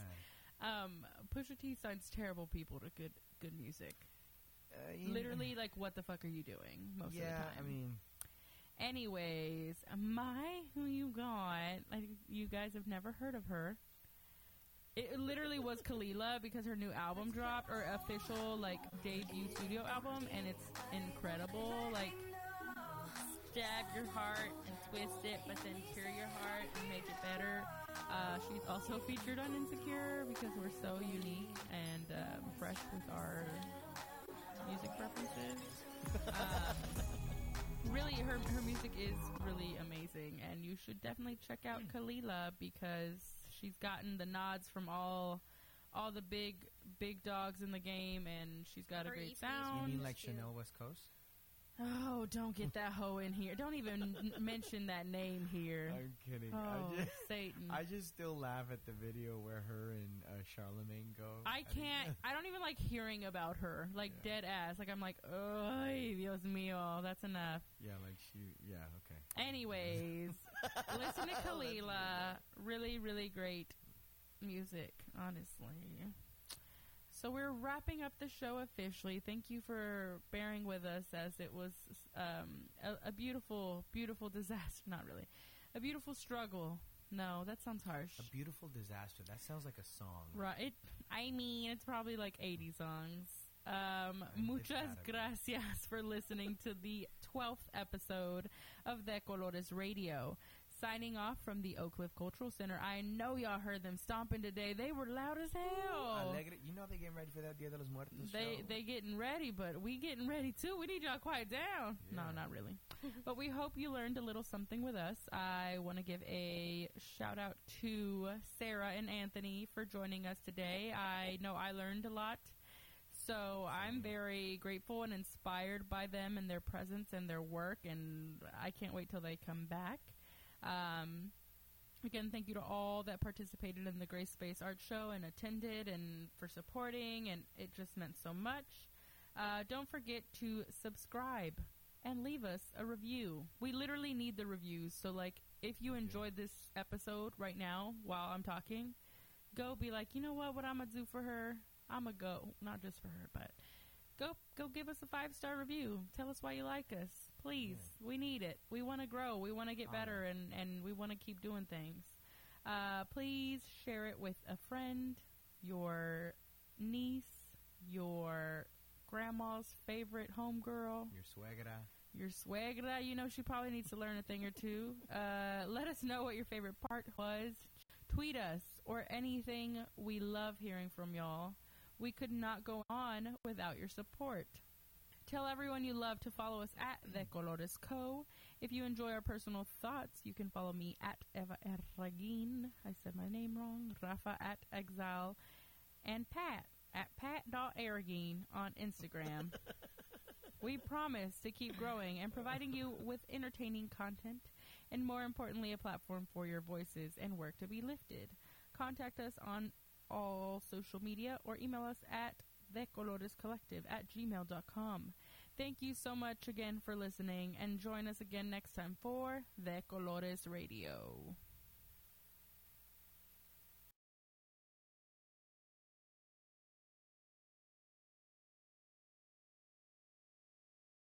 Yeah. Um, Pusha T signs terrible people to good good music. Uh, Literally, like, what the fuck are you doing most yeah, of the time? I mean, Anyways, my who you got? Like you guys have never heard of her. It literally was Kelela because her new album dropped, or official like debut studio album, and it's incredible. Like stab your heart and twist it, but then cure your heart and make it better. Uh, she's also featured on Insecure because we're so unique and um, fresh with our music preferences. um, really, her her music is really amazing, and you should definitely check out Kelela because she's gotten the nods from all all the big big dogs in the game, and she's got a great EPs sound. you mean like. Chanel West Coast? Oh, don't get that hoe in here. Don't even mention that name here. I'm kidding. Oh, I just, Satan. I just still laugh at the video where her and uh, Charlemagne go. I can't. I don't even like hearing about her. Like Yeah. dead ass. Like I'm like, oh, Dios mío, that's enough. yeah, like she. Yeah, okay. Anyways, listen to Kelela. Really, really great music, honestly. So we're wrapping up the show officially. Thank you for bearing with us as it was um, a, a beautiful, beautiful disaster. Not really, a beautiful struggle. No, that sounds harsh. A beautiful disaster. That sounds like a song. Right. It, I mean, it's probably like 80 songs. Um, muchas gracias for listening to the 12th episode of De Colores Radio. Signing off from the Oak Cliff Cultural Center. I know y'all heard them stomping today. They were loud as hell. Alegre. You know they getting ready for that Dia de los Muertos They show. they getting ready, but we getting ready too. We need y'all quiet down. No, not really. but we hope you learned a little something with us. I want to give a shout out to Sara and Anthony for joining us today. I know I learned a lot. So I'm very grateful and inspired by them and their presence and their work, and I can't wait till they come back. Um, Again, thank you to all that participated in the Grace Space Art Show and attended and for supporting, and it just meant so much. Uh, don't forget to subscribe and leave us a review. We literally need the reviews. So, like, if you enjoyed this episode right now while I'm talking, go be like, you know what? What I'm gonna do for her? I'm gonna go, not just for her, but go go give us a five star review. Tell us why you like us, please. We need it. We want to grow. We want to get better, and and we want to keep doing things. Uh, please share it with a friend, your niece, your grandma's favorite homegirl, Your suegra. your suegra. You know she probably needs to learn a thing or two. Uh, let us know what your favorite part was. Tweet us or anything. We love hearing from y'all. We could not go on without your support. Tell everyone you love to follow us at De Colores Co. If you enjoy our personal thoughts, you can follow me at Eva Erragin. I said my name wrong. Rafa at Exile. And Pat at pat.erragin on Instagram. we promise to keep growing and providing you with entertaining content and more importantly a platform for your voices and work to be lifted. Contact us on all social media or email us at thecolorescollective at gmail.com. Thank you so much again for listening, and join us again next time for De Colores Radio.